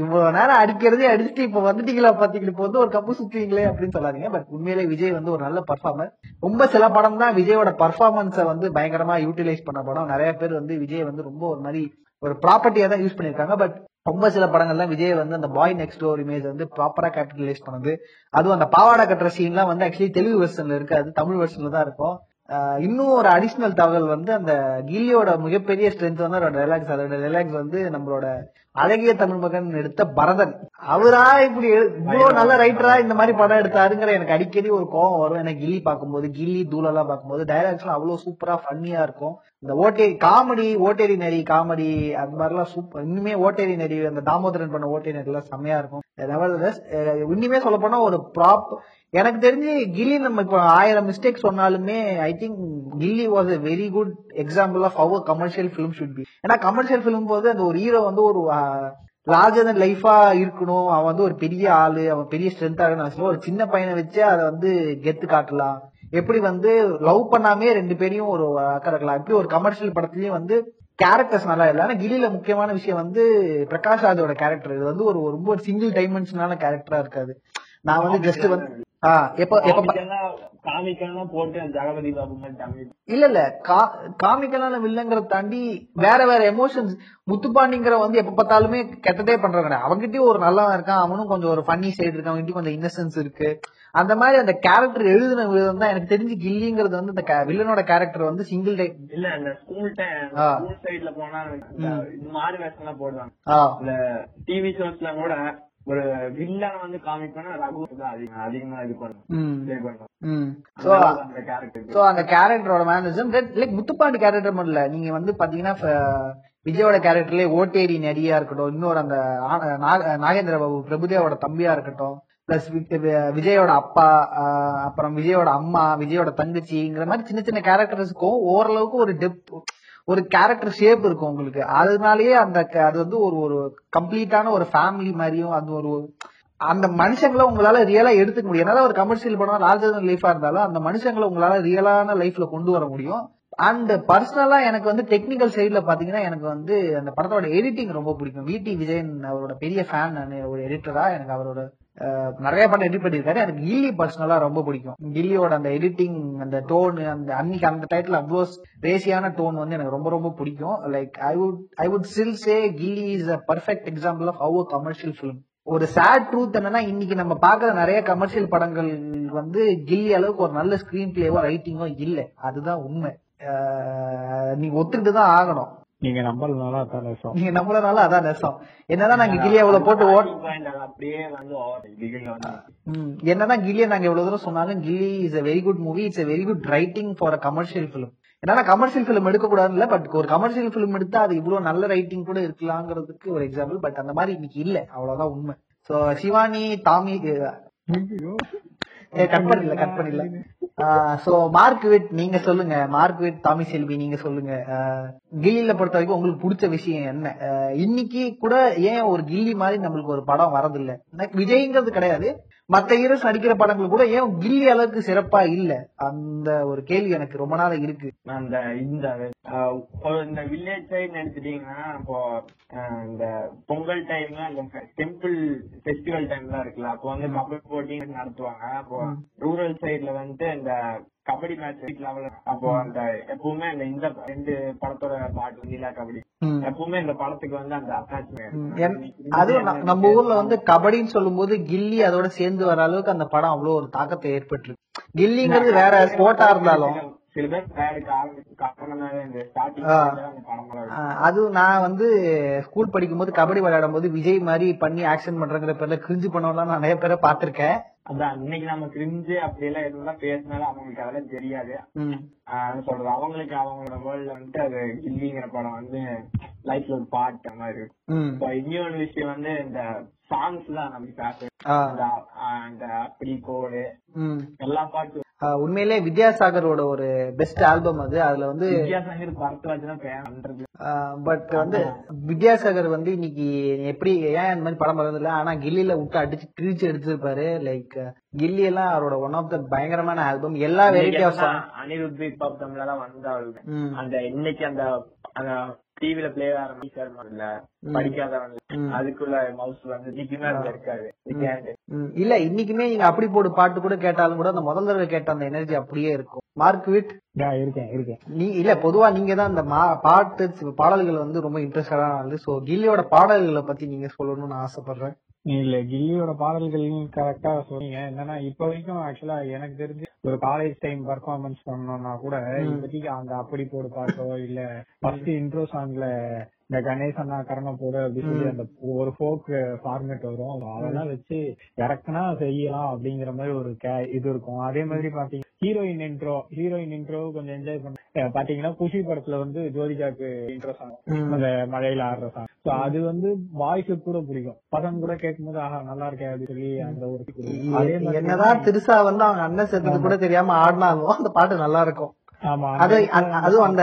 இவ்வளவு நேரம் அடிக்கிறதே அடிச்சுட்டு இப்ப வந்துட்டீங்களா பாத்தீங்களா? இப்ப வந்து ஒரு கப்பு சுத்துவீங்களே அப்படின்னு சொல்லாதீங்க. பட் உண்மையிலே விஜய் வந்து ஒரு நல்ல பர்ஃபார்மர் ரொம்ப சில படம் தான் விஜயோட பர்ஃபார்மன்ஸை வந்து பயங்கரமா யூட்டிலைஸ் பண்ண படம். நிறைய பேர் வந்து விஜய் வந்து ரொம்ப ஒரு மாதிரி ஒரு ப்ராப்பர்ட்டியா தான் யூஸ் பண்ணிருக்காங்க. பட் ரொம்ப சில படங்கள்ல விஜய் வந்து அந்த பாய் நெக்ஸ்ட் டோர் இமேஜ் வந்து ப்ராப்பரா கேபிட்டலைஸ் பண்ணுது. அதுவும் அந்த பாவாடை கட்டுற சீன்லாம் வந்து ஆக்சுவலி தெலுங்கு வெர்ஷன்ல இருக்காது தமிழ் வெர்ஷன்ல தான் இருக்கும். இன்னும் ஒரு அடிஷனல் தகவல் வந்து அந்த கில்லியோட மிகப்பெரிய ஸ்ட்ரென்த் வந்து அதோட ரிலாக்ஸ் அதோட ரிலாக்ஸ் வந்து நம்மளோட அழகிய தமிழ் மகன் எடுத்த பரதன். அவரா இப்படி இவ்வளவு நல்ல ரைட்டரா இந்த மாதிரி படம் எடுத்தாருங்கிற எனக்கு அடிக்கடி ஒரு கோவம் வரும். எனக்கு கில்லி பார்க்கும்போது கில்லி தூளெல்லாம் பார்க்கும்போது டைலாக்ஸ்லாம் அவ்வளவு சூப்பரா ஃபன்னியா இருக்கும். இந்த ஓட்டேரி காமெடி ஓட்டேரி நெறி காமெடி அது மாதிரிலாம் சூப்பர் இன்னுமே ஓட்டேரி நெறி அந்த தாமோதரன் பண்ண ஓட்டேரி நெறி எல்லாம் செம்மையா இருக்கும். இன்னுமே சொல்ல போனா ஒரு ப்ராப் எனக்கு தெரிஞ்சு கில்லி நம்ம இப்போ ஆயிரம் மிஸ்டேக் சொன்னாலுமே I think Ghilli was a very good example of how commercial film should be ஏன்னா கமர்ஷியல் ஃபிலிம் போது அந்த ஒரு ஹீரோ வந்து ஒரு லார்ஜர் தன் லைஃபா இருக்கணும். அவன் வந்து ஒரு பெரிய ஆளு அவன் பெரிய ஸ்ட்ரென்த்தா இருக்கணும் ஒரு சின்ன பையனை வச்சு அதை வந்து கெத்து காட்டலாம். எப்படி வந்து லவ் பண்ணாமே ரெண்டு பேரையும் ஒரு அக்கறை இருக்கலாம். எப்படி ஒரு கமர்ஷியல் படத்துலயும் வந்து கேரக்டர்ஸ் நல்லா இல்லை. ஆனா கில்லில முக்கியமான விஷயம் வந்து பிரகாஷ் ராஜோட கேரக்டர் இது வந்து ஒரு ரொம்ப சிங்கிள் டைமென்ஷனான கேரக்டரா இருக்காது. நான் வந்து ஜஸ்ட் வந்து இல்ல இல்ல. காமிக்கலான வில்லங்கிறத தாண்டி வேற வேற எமோஷன்ஸ் முத்துப்பாண்டிங்கிற வந்து எப்ப பார்த்தாலுமே கெட்டதே பண்றவங்க கிடையாது. அவன்கிட்டயும் ஒரு நல்லவன் இருக்கான். அவனும் கொஞ்சம் ஒரு ஃபன்னி சைடு இருக்கு அவன்கிட்டயும் கொஞ்சம் இன்னசென்ஸ் இருக்கு. அந்த மாதிரி அந்த கேரக்டர் எழுதின விதம் தான் எனக்கு தெரிஞ்சு கில்லிங்கிறது வந்து இந்த வில்லனோட கேரக்டர் வந்து சிங்கிள் டைப் இல்ல இந்த ஸ்கூல். ஸ்கூல் சைடுல போனா இந்த மாதிரி வேஷம் போடுவாங்க. டிவி ஷோஸ்ல கூட ஒரு வில்லனை வந்து காமிக்கணும் ரகு அதிகம் அதிகமா இது பண்ணும். ம். play பண்ணும். ம். அந்த அந்த அந்த கேரக்டரோட மேனேஜம் லைக் முத்துப்பாண்டி கேரக்டர் மட்டும் இல்ல. நீங்க வந்து பாத்தீங்கன்னா விஜயோட கேரக்டர்லயே ஓட்டேரி நடியா இருக்கட்டும் இன்னொரு அந்த நாகேந்திர பாபு பிரபுதேவோட தம்பியா இருக்கட்டும் பிளஸ் விஜயோட அப்பா அப்புறம் விஜயோட அம்மா விஜயோட தங்கச்சிங்கிற மாதிரி சின்ன சின்ன கேரக்டர்ஸ்க்கும் ஓரளவுக்கு ஒரு டெப்த் ஒரு கேரக்டர் ஷேப் இருக்கும் உங்களுக்கு. அதனாலயே அந்த க- அது வந்து ஒரு ஒரு கம்ப்ளீட்டான ஒரு ஃபேமிலி மாதிரியும் அது ஒரு அந்த மனுஷங்களை உங்களால ரியலா எடுத்துக்க முடியும். என்னதான் ஒரு கமர்ஷியல் படம் ராஜதன் லைஃபா இருந்தாலும் அந்த மனுஷங்களை உங்களால ரியலான லைஃப்ல கொண்டு வர முடியும். அண்ட் பர்சனலா எனக்கு வந்து டெக்னிக்கல் சைட்ல பாத்தீங்கன்னா எனக்கு வந்து அந்த படத்தோட எடிட்டிங் ரொம்ப பிடிக்கும். விடி விஜயன் அவரோட பெரிய ஃபேன் நான் ஒரு எடிட்டரா எனக்கு அவரோட நிறைய படம் எடிட் பண்ணியிருக்காரு. எனக்கு கில்லி பர்சனலா ரொம்ப பிடிக்கும். கில்லியோட அந்த எடிட்டிங் அந்த டோனு அந்த அன்னைக்கு அந்த டைட்டில் அவ்வளோ ரேசியான டோன் வந்து எனக்கு ரொம்ப ரொம்ப பிடிக்கும். Like I would I would still say Ghilli is a perfect example of how commercial film ஒரு சேட் ட்ரூத் என்னன்னா இன்னைக்கு நம்ம பாக்குற நிறைய கமர்ஷியல் படங்கள் வந்து கில்லி அளவுக்கு ஒரு நல்ல ஸ்கிரீன் பிளேவோ ரைட்டிங்கோ இல்லை. அதுதான் உண்மை. நீ ஒத்துக்கிட்டு தான் ஆகணும். நீங்க நம்பலனால அதான் நெசம். நீங்க நம்மளனால அதான் நெசம். என்னதான் நாங்க கிளியா இவ்வளவு போட்டு ஓட் அப்படியே என்னதான் கில்லியை நாங்க எவ்வளவு தூரம் சொன்னாலும் Ghilli is a very good movie it's a very good writing for a commercial film என்னன்னா கமர்ஷியல் ஃபிலிம் எடுக்க கூடாது இல்ல பட் ஒரு கமர்ஷியல் ஃபிலிம் எடுத்தா அது இவ்வளவு நல்ல ரைட்டிங் கூட இருக்கலாங்கிறதுக்கு ஒரு எக்ஸாம்பிள் பட் அந்த மாதிரி இன்னைக்கு இல்ல. அவ்வளவுதான் உண்மை. சோ சிவானி தாமி கட் பண்ணல கட் பண்ணல சோ மார்க் விட் நீங்க சொல்லுங்க. மார்க் விட் தாமி செல்வி நீங்க சொல்லுங்க. ஆஹ் பொறுத்த வரைக்கும் உங்களுக்கு பிடிச்ச விஷயம் என்ன? இன்னைக்கு கூட ஏன் ஒரு கில்லி மாதிரி நம்மளுக்கு ஒரு படம் வரதில்ல? விஜய்ங்கிறது கிடையாது. மத்த ஹீரோஸ் நடிக்கிற படங்கள் கூட ஏன் கில்லி அளவுக்கு சிறப்பா இல்ல? அந்த ஒரு கேள்வி எனக்கு ரொம்ப நாள் இருக்கு. அந்த இந்த இந்த வில்லேஜ் சைடு எடுத்துட்டீங்கன்னா இப்போ இந்த பொங்கல் டைம்ல அந்த டெம்பிள் ஃபெஸ்டிவல் டைம்லாம் இருக்குல்ல அப்போ வந்து கபடி போட்டி நடத்துவாங்க. அப்போ ரூரல் சைடுல வந்துட்டு இந்த கபடி மேட்ச் லெவல் அப்போ அந்த எப்பவுமே அந்த இந்த ரெண்டு படத்தோட பாட்டு நீலா கபடி. எப்பவுமே இந்த படத்துக்கு வந்து அந்த அட்டாச்மெண்ட் அதுவும் நம்ம ஊர்ல வந்து கபடின்னு சொல்லும்போது கில்லி அதோட சேர்ந்து வர அளவுக்கு அந்த படம் அவ்வளவு ஒரு தாக்கத்தை ஏற்பட்டிருக்கு. கில்லிங்கிறது வேற ஸ்போர்ட்டா இருந்தாலும். சில பேர் பேடு காரணமாவே இந்த ஸ்டார்டிங் ஆ. அந்த படம் ஆஹ் அது நான் வந்து ஸ்கூல் படிக்கும்போது கபடி விளையாடும் போது விஜய் மாதிரி பண்ணி ஆக்ஷன் பண்றங்கிற பேர்ல கிரிஞ்சு பண்ணவெல்லாம் நிறைய பேரை பார்த்திருக்கேன். அதான் இன்னைக்கு நம்ம கிரிஞ்சு அப்படி எல்லாம் எதுவும் பேசினாலும் அவங்களுக்கு அதெல்லாம் தெரியாது. சொல்றது. அவங்களுக்கு அவங்களோட வேர்ல்ட்ல வந்துட்டு அது கில்லிங்கிற படம் வந்து லைஃப்ல ஒரு பாட்டு மாதிரி இன்னொரு விஷயம் வந்து இந்த சாங்ஸ் தான் நம்ம பேச ஆஹ் அந்த அப்படி கோடு. எல்லா பாட்டும் உண்மையிலே வித்யாசாகரோட ஒரு பெஸ்ட் ஆல்பம் அது. அதுல வந்து பட் வந்து வித்யாசாகர் வந்து இன்னைக்கு எப்படி ஏன் இந்த மாதிரி படம் வரதில்ல ஆனா கில்லில விட்டு அடிச்சு கிழிச்சு எடுத்திருப்பாரு. லைக் கில்லி எல்லாம் அவரோட ஒன் ஆஃப் த பயங்கரமான ஆல்பம் எல்லா வெரைட்டி ஆஃப் அனிருத். அந்த இன்னைக்கு அந்த டிவில பிளே ஆரம்பிச்சார் இல்ல படிக்காதவன் அதுக்குள்ள மவுஸ் வந்து நிக்குமே அதுல இருக்காது. இல்ல இன்னைக்குமே நீங்க அப்படி போடு பாட்டு கூட கேட்டாலும் கூட அந்த முதல் தடவை கேட்ட அந்த எனர்ஜி அப்படியே இருக்கும். மார்க் விட்? இருக்கேன் இருக்கேன். நீ இல்ல பொதுவா நீங்க தான் அந்த மா- பாட்டு பாடல்கள் வந்து ரொம்ப இன்ட்ரெஸ்டடான ஆளு சோ கில்லியோட பாடல்களை பத்தி நீங்க சொல்லணும்னு ஆசைப்படுறேன். இல்ல கில்லியோட பாடல்கள் கரெக்டா சொன்னீங்க. என்னன்னா இப்ப வரைக்கும் ஆக்சுவலா எனக்கு தெரிஞ்சு ஒரு காலேஜ் டைம் பர்ஃபார்மன்ஸ் பண்ணோம்னா கூட இப்போதைக்கு அந்த அப்படி போடு பாட்டோ இல்ல ஃபர்ஸ்ட் இன்ட்ரோ சாங்ல இந்த கணேஷ் அண்ணா கரண போடு அப்படி சொல்லி அந்த ஒரு ஃபோக் ஃபார்மேட் வரும். அதெல்லாம் வச்சு இறக்குனா செய்யலாம் அப்படிங்கிற மாதிரி ஒரு இது இருக்கும். அதே மாதிரி பாத்தீங்கன்னா ஹீரோயின் இன்ட்ரோ ஹீரோயின் இன்ட்ரோ கொஞ்சம் என்ஜாய் பண்ண பாத்தீங்கன்னா குஷி படத்துல வந்து ஜோதிகாக்கு இன்ட்ரோ சாங் அந்த மழையில ஆடுற சாங் சோ அது வந்து வாய்ஸ் கூட பிடிக்கும். பசங்க கூட கேட்கும்போது ஆஹா நல்லா இருக்கே அப்படின்னு சொல்லி அந்த ஒரு என்னதான் திருசா வந்து அவங்க அண்ணன் செத்துட்டு கூட தெரியாம ஆடினாலும் அந்த பாட்டு நல்லா இருக்கும். அது அதுவும் அந்த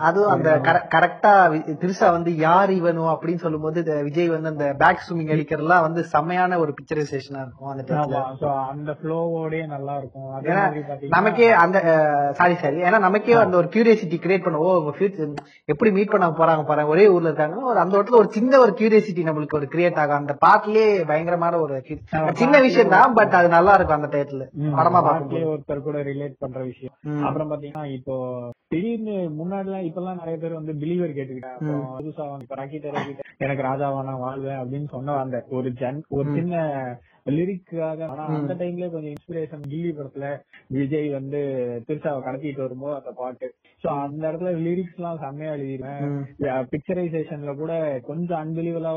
அதுவும் அந்த கரெக்டா திருஷா வந்து யார் இவனும் அப்படின்னு சொல்லும்போது இந்த விஜய் வந்து அந்த பேக் ஸ்விமிங் அடிக்கிறதுலாம் வந்து செம்மையான ஒரு பிக்சரைசேஷனா இருக்கும் அந்த ஆமா டைம்ல சோ அந்த ஃப்ளோவோடய நல்லா இருக்கும் அதே ஏன்னா மாதிரி பாத்தீங்கன்னா நமக்கே அந்த சாரி சாரி ஏன்னா நமக்கே அந்த ஒரு கியூரியாசிட்டி கிரியேட் பண்ண ஓ உங்க ஃபியூச்சர் எப்படி மீட் பண்ண போறாங்க பாருங்க ஒரே ஊர்ல இருக்காங்க ஒரு அந்த இடத்துல ஒரு சின்ன ஒரு கியூரியாசிட்டி நம்மளுக்கு ஒரு கிரியேட் ஆகும். அந்த பாட்டுலயே பயங்கரமான ஒரு சின்ன விஷயம் தான் பட் அது நல்லா இருக்கும் அந்த டயத்துல படமா பார்க்கும்போது. ஒருத்தர் கூட ரிலேட் பண்ற விஷயம். ம். அப்புறம் பாத்தீங்கன்னா இப்போ திடீர்னு முன்னாடி எல்லாம் இப்ப எல்லாம் நிறைய பேர் வந்து பிலீவர் கேட்டுக்கிட்டாங்க. புதுசா இப்ப ராக்கி எனக்கு ராஜாவா நான் வாழ்வேன் அப்படின்னு சொன்ன அந்த ஒரு ஜன் ஒரு சின்ன லிரிக்காக ஆனா அந்த டைம்ல கொஞ்சம் இன்ஸ்பிரேஷன் கில்லி படத்துல விஜய் வந்து திருச்சாவை கடத்திட்டு வரும்போது அந்த பாட்டு. சோ அந்த இடத்துல லிரிக்ஸ் எல்லாம் செம்மையா எழுதிருக்கேன் பிக்சரைசேஷன்ல கூட கொஞ்சம் அன்பிலீவலா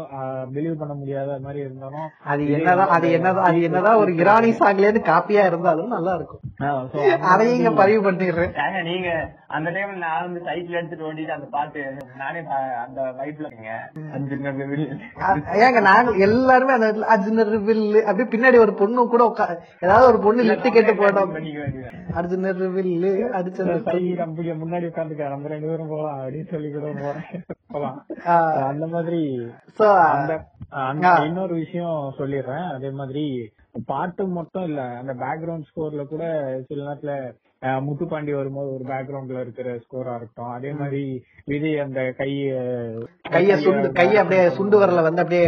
பிலீவ் பண்ண முடியாத மாதிரி இருந்தாலும் அது என்னதான் அது என்னதான் அது என்னதான் ஒரு இரானி சாங்ல இருந்து காப்பியா இருந்தாலும் நல்லா இருக்கும். அதையும் பதிவு பண்ணிடுறேன் நீங்க அந்த டைம்ல நான் வந்து சைக்கிள் எடுத்துட்டு ஓடிட்டு அந்த பாட்டு நானே அந்த வைப்ல ஏங்க நாங்க எல்லாருமே அந்த இடத்துல அர்ஜுனர் வில்லு அப்படியே பின்னாடி ஒரு பொண்ணு கூட ஏதாவது ஒரு பொண்ணு லிப்ட் கேட்டு போட்டோம் பண்ணிக்க வேண்டியது அர்ஜுனர் வில்லு நம்ம இங்க முன்னாடி உட்காந்துக்க நம்ம ரெண்டு பேரும் போலாம் அப்படின்னு சொல்லி கூட போறேன். அந்த மாதிரி. இன்னொரு விஷயம் சொல்லிடுறேன். அதே மாதிரி பாட்டு மட்டும் இல்ல அந்த பேக்ரவுண்ட் ஸ்கோர்ல கூட சில நேரத்துல முத்துப்பாண்டி வரும்போது ஒரு பேக்ரவுண்ட்ல இருக்கிற ஸ்கோரா இருக்கட்டும். அதே மாதிரி விஜய் அந்த கை கைய சுண்டு கைய அப்படியே சுண்டு வரல வந்து அப்படியே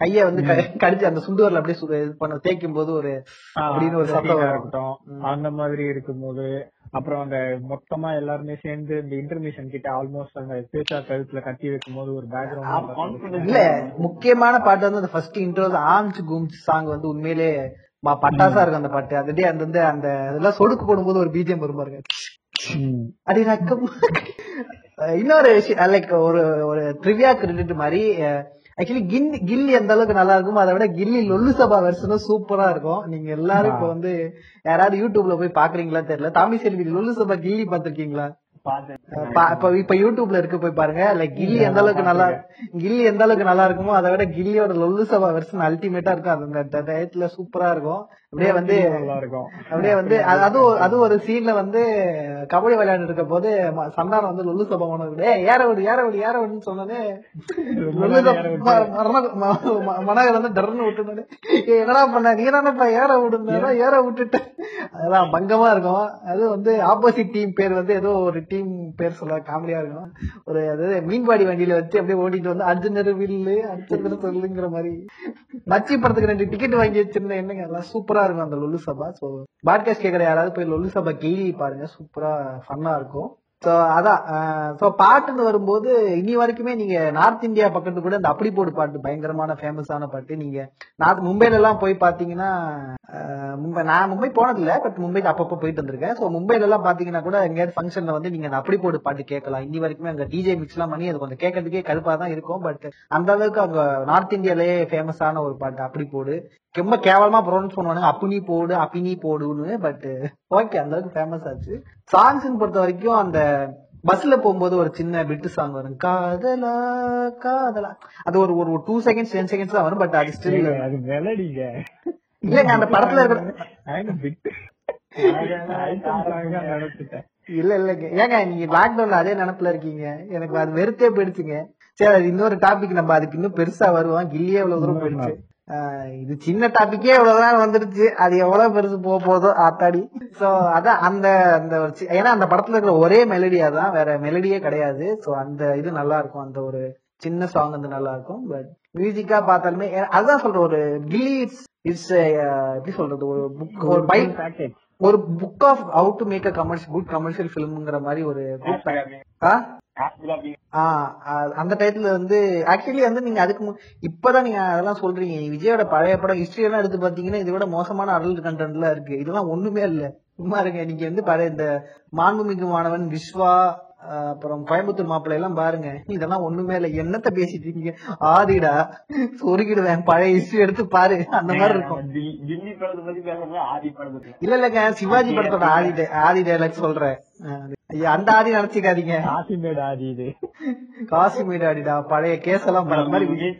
கைய வந்து கடிச்சு அந்த சுண்டு வரல அப்படியே இது பண்ண தேய்க்கும் போது ஒரு அப்படின்னு ஒரு சத்தம். இருக்கட்டும். அந்த மாதிரி இருக்கும்போது அப்புறம் அந்த மொத்தமா எல்லாருமே சேர்ந்து இந்த இன்டர்மிஷன் கிட்ட ஆல்மோஸ்ட் அந்த பேசா கழுத்துல கட்டி வைக்கும் போது ஒரு பேக்ரவுண்ட் இல்ல முக்கியமான பாட்டு வந்து அந்த ஃபர்ஸ்ட் இன்ட்ரோ ஆம்ச் கும்ச் சாங் வந்து உண்மையிலே ம- பட்டாசா இருக்கும் அந்த பாட்டு. அதுலயே அந்த வந்து அந்த அதெல்லாம் சொடுக்கு போடும்போது ஒரு பிஜிஎம் வரும் பாருங்க. அடி ரக்கம். இன்னொரு விஷயம் லைக் ஒரு ஒரு ட்ரிவியா கிரெடிட் மாதிரி ஆக்சுவலி கில்லி கில்லி எந்த அளவுக்கு நல்லா இருக்கும் அதை விட கில்லி லொல்லு சபா வெர்ஷனும் சூப்பரா இருக்கும். நீங்க எல்லாரும் இப்ப வந்து யாராவது யூடியூப்ல போய் பாக்குறீங்களா தெரியல. தாமி செல்வி லொல்லு சபா கில்லி பாத்திருக்கீங்களா பா- இப்ப இப்ப யூடியூப்ல இருக்கு போய் பாருங்க. லைக் கில்லி எந்த அளவுக்கு நல்லா கில்லி எந்த அளவுக்கு நல்லா இருக்குமோ அதை விட கில்லியோட லொல்லு சபா வெர்ஷன் அல்டிமேட்டா இருக்கும். அந்த டயத்துல சூப்பரா இருக்கும். அப்படியே வந்து நல்லா இருக்கும். அப்படியே வந்து அது- அது ஒரு- சீன்ல வந்து கபடி விளையாண்டு இருக்க போது சந்தானம் வந்து லொல்லு சபா உனக்கு ஏற விடு ஏற விடு ஏற விடுன்னு ம- மனோகர் வந்து டர்னு விட்டுனாரு ஏய், என்னடா பண்ண? நீ தானப்பா ஏற விடுனா ஏற விட்டுட்ட அதெல்லாம் பங்கமா இருக்கும். அது வந்து ஆப்போசிட் டீம் பேர் வந்து ஏதோ ஒரு டீம் பேர் சொல்ல காமெடியா இருக்கும் ஒரு அதாவது மீன்பாடி வண்டியில வச்சு அப்படியே ஓட்டிட்டு வந்து அர்ஜுனர் வில்லு அர்ஜுனர் சொல்லுங்கிற மாதிரி. மச்சி படத்துக்கு ரெண்டு டிக்கெட் வாங்கி வச்சிருந்தேன். என்னங்க எல்லாம் சூப்பரா இருக்கும் அந்த லொல்லு சபா. சோ பாட்காஸ்ட் கேக்குற யாராவது போய் லொல்லு சபா கெய்லி பாருங்க. சூப்பரா ஃபன்னா இருக்கும். அதான் சோ பாட்டுன்னு வரும்போது இனி வரைக்குமே நீங்க நார்த் இந்தியா பக்கத்து கூட இந்த அப்படி போடு பாட்டு பயங்கரமான ஃபேமஸான பாட்டு நீங்க நார்த் மும்பைல எல்லாம் போய் பாத்தீங்கன்னா மும்பை நான் மும்பை போனதில்ல பட் மும்பைக்கு அப்பப்போ போயிட்டு வந்திருக்கேன். சோ மும்பைல எல்லாம் பாத்தீங்கன்னா கூட எங்கேயாவது ஃபங்க்ஷன்ல வந்து நீங்க அந்த அப்படி போடு பாட்டு கேட்கலாம். இனி வரைக்குமே அங்க டிஜே மிக்ஸ் எல்லாம் பண்ணி அது கொஞ்சம் கேட்கறதுக்கே கடுப்பா தான் இருக்கும். பட் அந்த அளவுக்கு அங்க நார்த் இந்தியாலயே ஃபேமஸான ஒரு பாட்டு அப்படி போடு. ரொம்ப கேவலமா ப்ரொனவுன்ஸ் பண்ணுவானுங்க அப்புனி போடு அப்பினி போடுன்னு பட் ஓகே அந்த அளவுக்கு ஃபேமஸ் ஆச்சு. சாங்ஸ் பொறுத்த வரைக்கும் அந்த பஸ்ல போகும்போது ஒரு சின்ன பிட்டு சாங் வரும். காதலா காதலா. அது ஒரு ஒரு டூ செகண்ட்ஸ் டென் செகண்ட்ஸ் தான் வரும் பட் அது ஸ்டில் அது மெலடிங்க இல்லங்க அந்த படத்துல இருக்கிற பிட்டு இல்ல இல்லங்க. ஏங்க நீங்க லாக்டவுன்ல அதே நினப்புல இருக்கீங்க. எனக்கு அது வெறுத்தே போயிடுச்சுங்க. சரி அது இன்னொரு டாபிக் நம்ம அதுக்கு இன்னும் பெருசா வருவோம். கில்லியே எவ்வளவு தூரம் போயிடுச்சு. இது சின்ன டாபிக்கே இவ்வளவு நேரம் வந்துருச்சு. அது எவ்வளவு பெருசு போக போதோ ஆத்தாடி. சோ அதான் அந்த அந்த ஏன்னா அந்த படத்துல இருக்கிற ஒரே மெலடியா தான் வேற மெலடியே கிடையாது. சோ அந்த இது நல்லா இருக்கும். அந்த ஒரு சின்ன சாங் வந்து நல்லா இருக்கும். பட் மியூசிக்கா பார்த்தாலுமே அதுதான் சொல்றேன் ஒரு கில்லி இட்ஸ் இட்ஸ் எப்படி சொல்றது? ஒரு புக் ஒரு பை பேக்கேஜ் ஒரு book of how to make a commercial good commercial ஃபிலிம்ங்கிற மாதிரி ஒரு அந்த டயத்துல வந்து ஆக்சுவலி வந்து நீங்க அதுக்கு இப்பதான் நீங்க அதெல்லாம் சொல்றீங்க. விஜயோட பழைய படம் ஹிஸ்டரி எல்லாம் எடுத்து பாத்தீங்கன்னா இதை விட மோசமான அடல்ட் கண்டென்ட் எல்லாம் இருக்கு. இதெல்லாம் ஒண்ணுமே இல்ல. சும்மா இருங்க. நீங்க வந்து பழைய இந்த மாண்புமிகு மாணவன் விஸ்வா அப்புறம் கோயம்புத்தூர் மாப்பிள்ளை எல்லாம் பாருங்க. இதெல்லாம் ஒண்ணுமே இல்ல. என்னத்த பேசிட்டு இருக்கீங்க? ஆதிடா. சொருகிடுவேன். பழைய ஹிஸ்டரி எடுத்து பாரு. அந்த மாதிரி இருக்கும். இல்ல இல்லங்க சிவாஜி படத்தோட ஆதி ஆதி டைலாக் சொல்றேன். ஐயா, அந்த ஆதி நினைச்சுக்காதீங்க. காசிமேடு ஆதி இது. காசிமீடு ஆடிடா பழைய கேஸ் எல்லாம் படம் மாதிரி விஜய்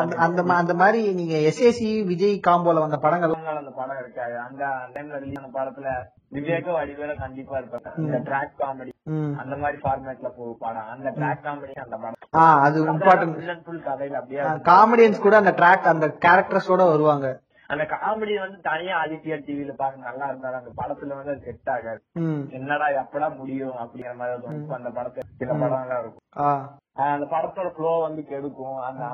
அந்த அந்த அந்த மாதிரி நீங்க எஸ்ஏசி விஜய் காம்போல வந்த படங்கள். அந்த படம் இருக்காது. அந்த ரிலீஸ் ஆன படத்துல விவேக வடிவேல கண்டிப்பா இருப்பாங்க இந்த ட்ராக் காமெடி. அந்த மாதிரி ஃபார்மேட்ல போகும் படம். அந்த ட்ராக் காமெடி அந்த படம். ஆ அது இம்பார்ட்டன்ட் ஃபுல் கதையில அப்படியே காமெடியன்ஸ் கூட அந்த ட்ராக் அந்த கேரக்டர்ஸோட வருவாங்க. அந்த காமெடி வந்து தனியா ஆதித்யா டிவில பாக்க நல்லா இருந்தாலும் அந்த படத்துல வந்து அது செட் ஆகாது. என்னடா எப்படா முடியும் அப்படிங்கிற மாதிரி அந்த படத்துல சில படம் எல்லாம் இருக்கும். அந்த படத்தோட ஃப்ளோ வந்து கெடுக்கும். அந்த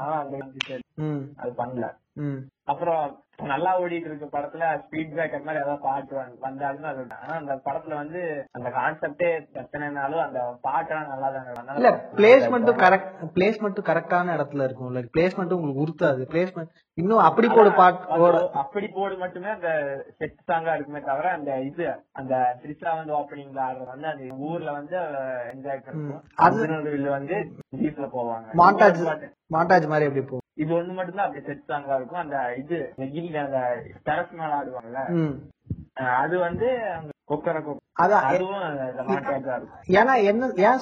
அது பண்ணல. அப்புறம் நல்லா ஓடிட்டு இருக்க படத்துல ஸ்பீட் பிரேக்கர் மாதிரி ஏதாவது பாட்டு வந்து- வந்தாலுமே அது ஆனா அந்த படத்துல வந்து அந்த கான்செப்டே பிரச்சனைனாலும் அந்த பாட்டெல்லாம் நல்லா தான் இல்ல பிளேஸ்மெண்ட்டும் கரெக்ட் பிளேஸ்மெண்ட்டும் கரெக்டான இடத்துல இருக்கும் லைக் பிளேஸ்மெண்ட்டும் உங்களுக்கு உறுத்தாது. பிளேஸ்மெண்ட் இன்னும் அப்படி போடு பாட்டோட அப்படி போடு மட்டுமே அந்த செட் சாங்கா இருக்குமே தவிர அந்த இது அந்த த்ரிஷா வந்து ஓப்பனிங்ல ஆடுறது வந்து அந்த ஊர்ல வந்து என்ஜாய் பண்ணுவோம் வந்து ஜீப்ல போவாங்க. மாண்டாஜ் மாண்டாஜ் மாதிரி. எப்படி போகும் இது ஒண்ணு மட்டும் தான் அப்படி செட் சாங்கா இருக்கும். அந்த இது நெகில் அந்த டெரஸ் மேல ஆடுவாங்கல்ல? அது வந்து கொக்கர. ஏன்னா என்ன ஏன்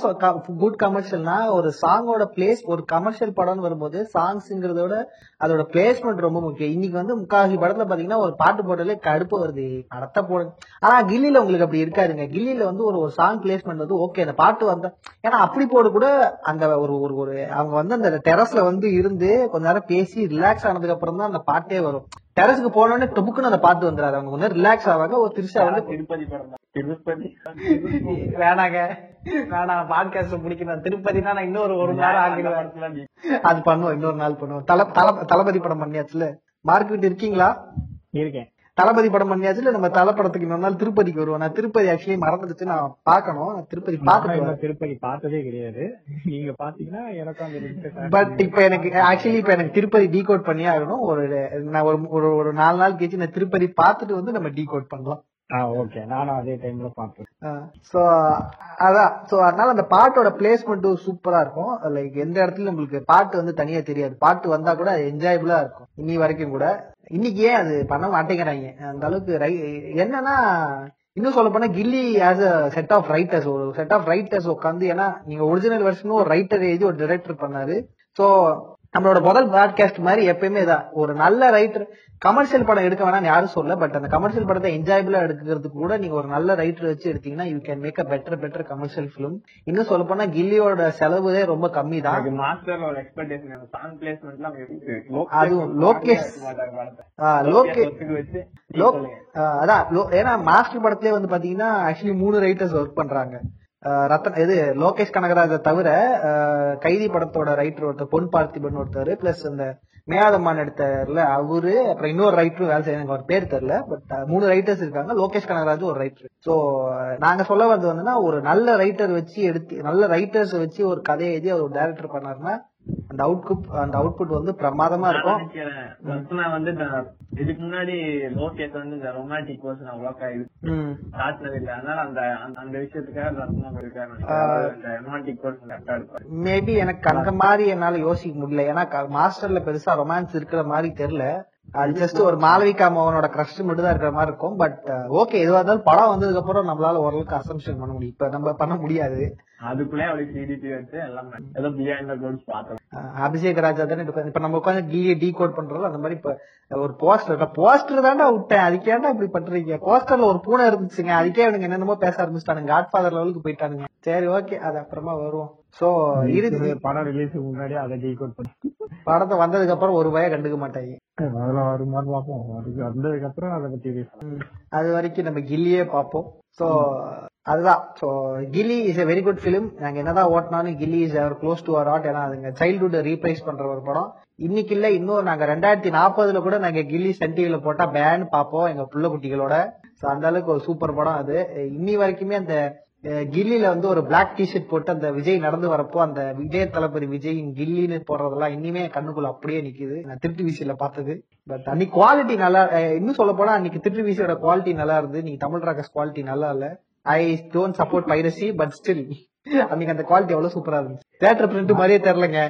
குட் கமர்ஷியல்னா ஒரு சாங்கோட பிளேஸ் ஒரு கமர்ஷியல் படம்னு வரும்போது சாங்ஸ்ங்கிறத விட அதோட பிளேஸ்மெண்ட் ரொம்ப முக்கியம். இன்னைக்கு வந்து முக்காவாசி படத்துல பாத்தீங்கன்னா ஒரு பாட்டு போட்டாலே கடுப்பு வருது. நடத்த போடு ஆனா கில்லில உங்களுக்கு அப்படி இருக்காதுங்க. கில்லில வந்து ஒரு ஒரு சாங் பிளேஸ்மெண்ட் வந்து ஓகே அந்த பாட்டு வந்தா ஏன்னா அப்படி போட கூட அந்த ஒரு ஒரு ஒரு அவங்க வந்து அந்த டெரஸ்ல வந்து இருந்து கொஞ்ச நேரம் பேசி ரிலாக்ஸ் ஆனதுக்கு அப்புறம் தான் அந்த பாட்டே வரும். டெரஸ்க்கு போனோடனே டொபுக்குன்னு அந்த பாட்டு வந்துடாது அவங்க வந்து ரிலாக்ஸ் ஆவாங்க ஒரு திருஷா வந்து திருப்பதி படம் திருப்பதி. வேணாங்க. வேணாம் பாட்காஸ்ட் முடிக்கணும். திருப்பதினா நான் இன்னொரு ஒரு நேரம் ஆகிடுவேன். அது பண்ணுவோம் இன்னொரு நாள் பண்ணுவோம். தல தல- தளபதி படம் பண்ணியாச்சுல? மார்க்கெட் இருக்கீங்களா? இருக்கேன். தளபதி படம் பண்ணியாச்சுல? நம்ம தல படத்துக்கு இன்னொரு நாள் திருப்பதிக்கு வருவோம். நான் திருப்பதி ஆக்சுவலி மறந்துடுச்சு. நான் பார்க்கணும். நான் திருப்பதி வரேன். திருப்பதி பார்த்ததே கிடையாது. நீங்க பாத்தீங்கன்னா எனக்கும் பட் இப்ப எனக்கு ஆக்சுவலி இப்ப எனக்கு திருப்பதி டீகோட் பண்ணியே ஆகணும். ஒரு நான் ஒரு ஒரு நாலு நாள் கழிச்சு நான் திருப்பதி பார்த்துட்டு வந்து நம்ம டீகோட் பண்ணலாம். ஓகே நானும் அதே டைம்ல பார்த்தேன் சோ அதான் ஸோ அதனால அந்த பாட்டோட பிளேஸ்மெண்ட்டும் சூப்பரா இருக்கும். லைக் எந்த இடத்துல உங்களுக்கு பாட்டு வந்து தனியா தெரியாது. பாட்டு வந்தா கூட என்ஜாயபிளா இருக்கும். இன்னி வரைக்கும் கூட. இன்னைக்கு ஏன் அது பண்ண மாட்டேங்கிறாங்க? அந்த அளவுக்கு என்னன்னா இன்னும் சொல்ல போனா Ghilli as a set of writers ஒரு செட் ஆஃப் ரைட்டர்ஸ் உட்காந்து ஏன்னா நீங்க ஒரிஜினல் வெர்ஷனும் ஒரு ரைட்டர் எழுதி ஒரு டைரக்டர் பண்ணாரு. சோ நம்மளோட முதல் பாட்காஸ்ட் மாதிரி எப்பயுமே தான் ஒரு நல்ல ரைட்டர் கமர்ஷியல் படம் எடுக்க வேணாம்னு யாரும் சொல்ல பட் அந்த கமர்ஷியல் படத்தை என்ஜாயபிளா எடுக்கிறதுக்கு கூட நீங்க ஒரு நல்ல ரைட்டர் வச்சு எடுத்தீங்கன்னா you can make a better better commercial film இன்னும் சொல்ல போனா கில்லியோட செலவுதே ரொம்ப கம்மி தான் அதுவும் லோகேஷ். லோகே வச்சு லோ ஆஹ் அதான் ஏன்னா மாஸ்டர் படத்திலே வந்து பாத்தீங்கன்னா ஆக்சுவலி மூணு ரைட்டர்ஸ் ஒர்க் பண்றாங்க. ரத்தன் இது லோகேஷ் கனகராஜ தவிர கைதி படத்தோட ரைட்டர் ஒருத்தர் பொன் பார்த்திபன் ஒருத்தர் பிளஸ் அந்த மேயாதம்மான் எடுத்தார்ல அவரு அப்புறம் இன்னொரு ரைட்டரும் வேலை செய்ய எனக்கு அவர் பேர் தெரியல பட் மூணு ரைட்டர்ஸ் இருக்காங்க. லோகேஷ் கனகராஜ் ஒரு ரைட்டர் சோ நாங்க சொல்ல வர்றது வந்துன்னா ஒரு நல்ல ரைட்டர் வச்சு எடுத்து நல்ல ரைட்டர்ஸ் வச்சு ஒரு கதையை எழுதி அவர் டைரக்டர் பண்ணாருன்னா அந்த அவுட்புட் அந்த அவுட்புட் வந்து பிரமாதமா இருக்கும். ரத்னா வந்து இதுக்கு முன்னாடி லோகேஷ் வந்து இந்த ரொமான்டிக் பர்சன் அவ்வளோக்கா இது காட்டினது இல்ல. அதனால அந்த அந்த- விஷயத்துக்காக ரத்னா இருக்காரு இந்த ரொமான்டிக் பர்சன் கரெக்டா இருப்பாரு. மேபி எனக்கு அந்த மாதிரி என்னால யோசிக்க முடியல. ஏன்னா மாஸ்டர்ல பெருசா ரொமான்ஸ் இருக்கிற மாதிரி தெரியல. அது ஜஸ்ட் ஒரு மாளவிகா மோகனோட கிரஷ் மட்டும் தான் இருக்கிற மாதிரி இருக்கும். பட் ஓகே எதுவா இருந்தாலும் படம் வந்ததுக்கு அப்புறம் நம்மளால ஓரளவுக்கு அசம்ஷன் பண்ண முடியும். இப்ப நம்ம பண்ண முடியாது. அதுக்குள்ளே அவளுக்கு சிடிபி வச்சு எல்லாம் ஏதோ பிஹைண்ட் த பார்த்தோம். அபிஷேக் ராஜா தானே இப்ப நம்ம உட்காந்து கிளியை டீ கோட் பண்றோம் அந்த மாதிரி இப்ப ஒரு போஸ்டர் போஸ்டர் தாண்டா விட்டேன். அதுக்கேண்டா இப்படி பண்றீங்க? போஸ்டர்ல ஒரு பூனை இருந்துச்சுங்க. அதுக்கே அவனுங்க என்னென்னமோ பேச ஆரம்பிச்சிட்டானுங்க. காட்ஃபாதர் லெவலுக்கு போயிட்டானுங்க. சரி ஓகே அது அப்புறமா வருவோம். சோ இறுதி படம் ரிலீஸுக்கு முன்னாடி அதை டீகோட் பண்ணி. படத்தை வந்ததுக்கு அப்புறம் ஒரு பய கண்டுக்க மாட்டாங்க. முதல்ல வருமானு பார்ப்போம். அதுக்கு வந்ததுக்கு அப்புறம் அதை பத்தி. அது வரைக்கும் நம்ம கில்லியே பார்ப்போம். சோ அதுதான். So Ghilli is a very good film நாங்க என்னதான் ஓட்டினாலும் Ghilli is our close to our heart ஏன்னா அதுங்க சைல்டுஹுட் ரீப்ரைஸ் பண்ற ஒரு படம். இன்னைக்கு இல்ல இன்னும் நாங்க ரெண்டாயிரத்தி நாற்பதுல கூட நாங்க கில்லி சன் டிவில போட்டா பேன் பார்ப்போம் எங்க புள்ள குட்டிகளோட. ஸோ அந்த அளவுக்கு ஒரு சூப்பர் படம் அது. இன்னி வரைக்குமே அந்த அஹ், கில்லில வந்து ஒரு பிளாக் டிஷர்ட் போட்டு அந்த விஜய் நடந்து வரப்போ அந்த விஜய் தளபதி விஜயின் கில்லின்னு போடுறதெல்லாம் இன்னுமே கண்ணுக்குள்ள அப்படியே நிக்குது. நான் திருட்டு விசியில பார்த்தது. பட் அன்னைக்கு குவாலிட்டி நல்லா இன்னும் சொல்ல போனா அன்னைக்கு திருட்டு விசியோட குவாலிட்டி நல்லா இருந்து நீங்க தமிழ் ராக்கஸ் குவாலிட்டி நல்லா இல்லை. I don't support piracy but still அன்னைக்கு அந்த குவாலிட்டி அவ்வளவு சூப்பரா இருந்துச்சு. தேட்டர் பிரிண்ட் மாதிரியே தெரியலங்க.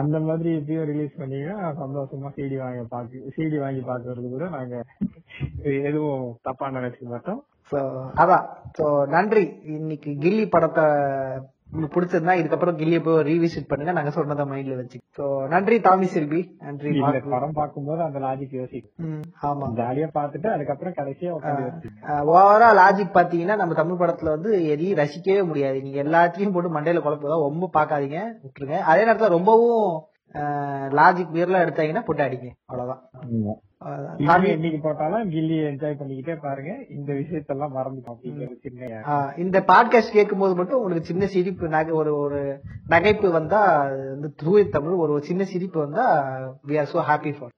அந்த மாதிரி எப்பயும் ரிலீஸ் பண்ணீங்கன்னா சந்தோஷமா சிடி வாங்கி பாக்கு சிடி வாங்கி பாக்குறது கூட நாங்க எதுவும் தப்பா நினைச்சுக்க மாட்டோம். சோ அதான். சோ நன்றி. இன்னைக்கு கில்லி படத்தை உங்களுக்கு பிடிச்சிருந்தா இதுக்கப்புறம் கில்லியை போய் ரீவிசிட் பண்ணுங்க. நாங்க சொன்னதை மைண்ட்ல வச்சு சோ நன்றி தாமி செல்வி. நன்றி இந்த. படம் பார்க்கும்போது அந்த லாஜிக் யோசிக்கும். ஆமா. ஜாலியா பார்த்துட்டு அதுக்கப்புறம் கடைசியா ஓவரா லாஜிக் பாத்தீங்கன்னா நம்ம தமிழ் படத்துல வந்து எதையும் ரசிக்கவே முடியாது. நீங்க எல்லாத்தையும் போட்டு மண்டையில குழப்பதான் ரொம்ப பாக்காதீங்க விட்டுருங்க. அதே நேரத்துல ரொம்பவும் லாஜிக் வீர்லாம் எடுத்தாங்கன்னா போட்டு அடிங்க. அவ்வளவுதான். என்னைக்கு போட்டாலும் கில்லி என்ஜாய் பண்ணிக்கிட்டே பாருங்க. இந்த விஷயத்தெல்லாம் மறந்துட்டோம் இந்த பாட்காஸ்ட் கேட்கும்போது மட்டும் உங்களுக்கு சின்ன சிரிப்பு நகை ஒரு ஒரு நகைப்பு வந்தா வந்து தூய தமிழ் ஒரு சின்ன சிரிப்பு வந்தா we are so happy for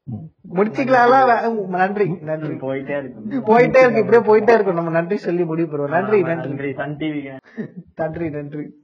முடிச்சுக்கலாம் நன்றி. நன்றி. போயிட்டே இருக்கு. போயிட்டே இருக்கு. இப்படியே போயிட்டே இருக்கும் நம்ம நன்றி சொல்லி முடிவு பெறுவோம். நன்றி நன்றி. நன்றி நன்றி.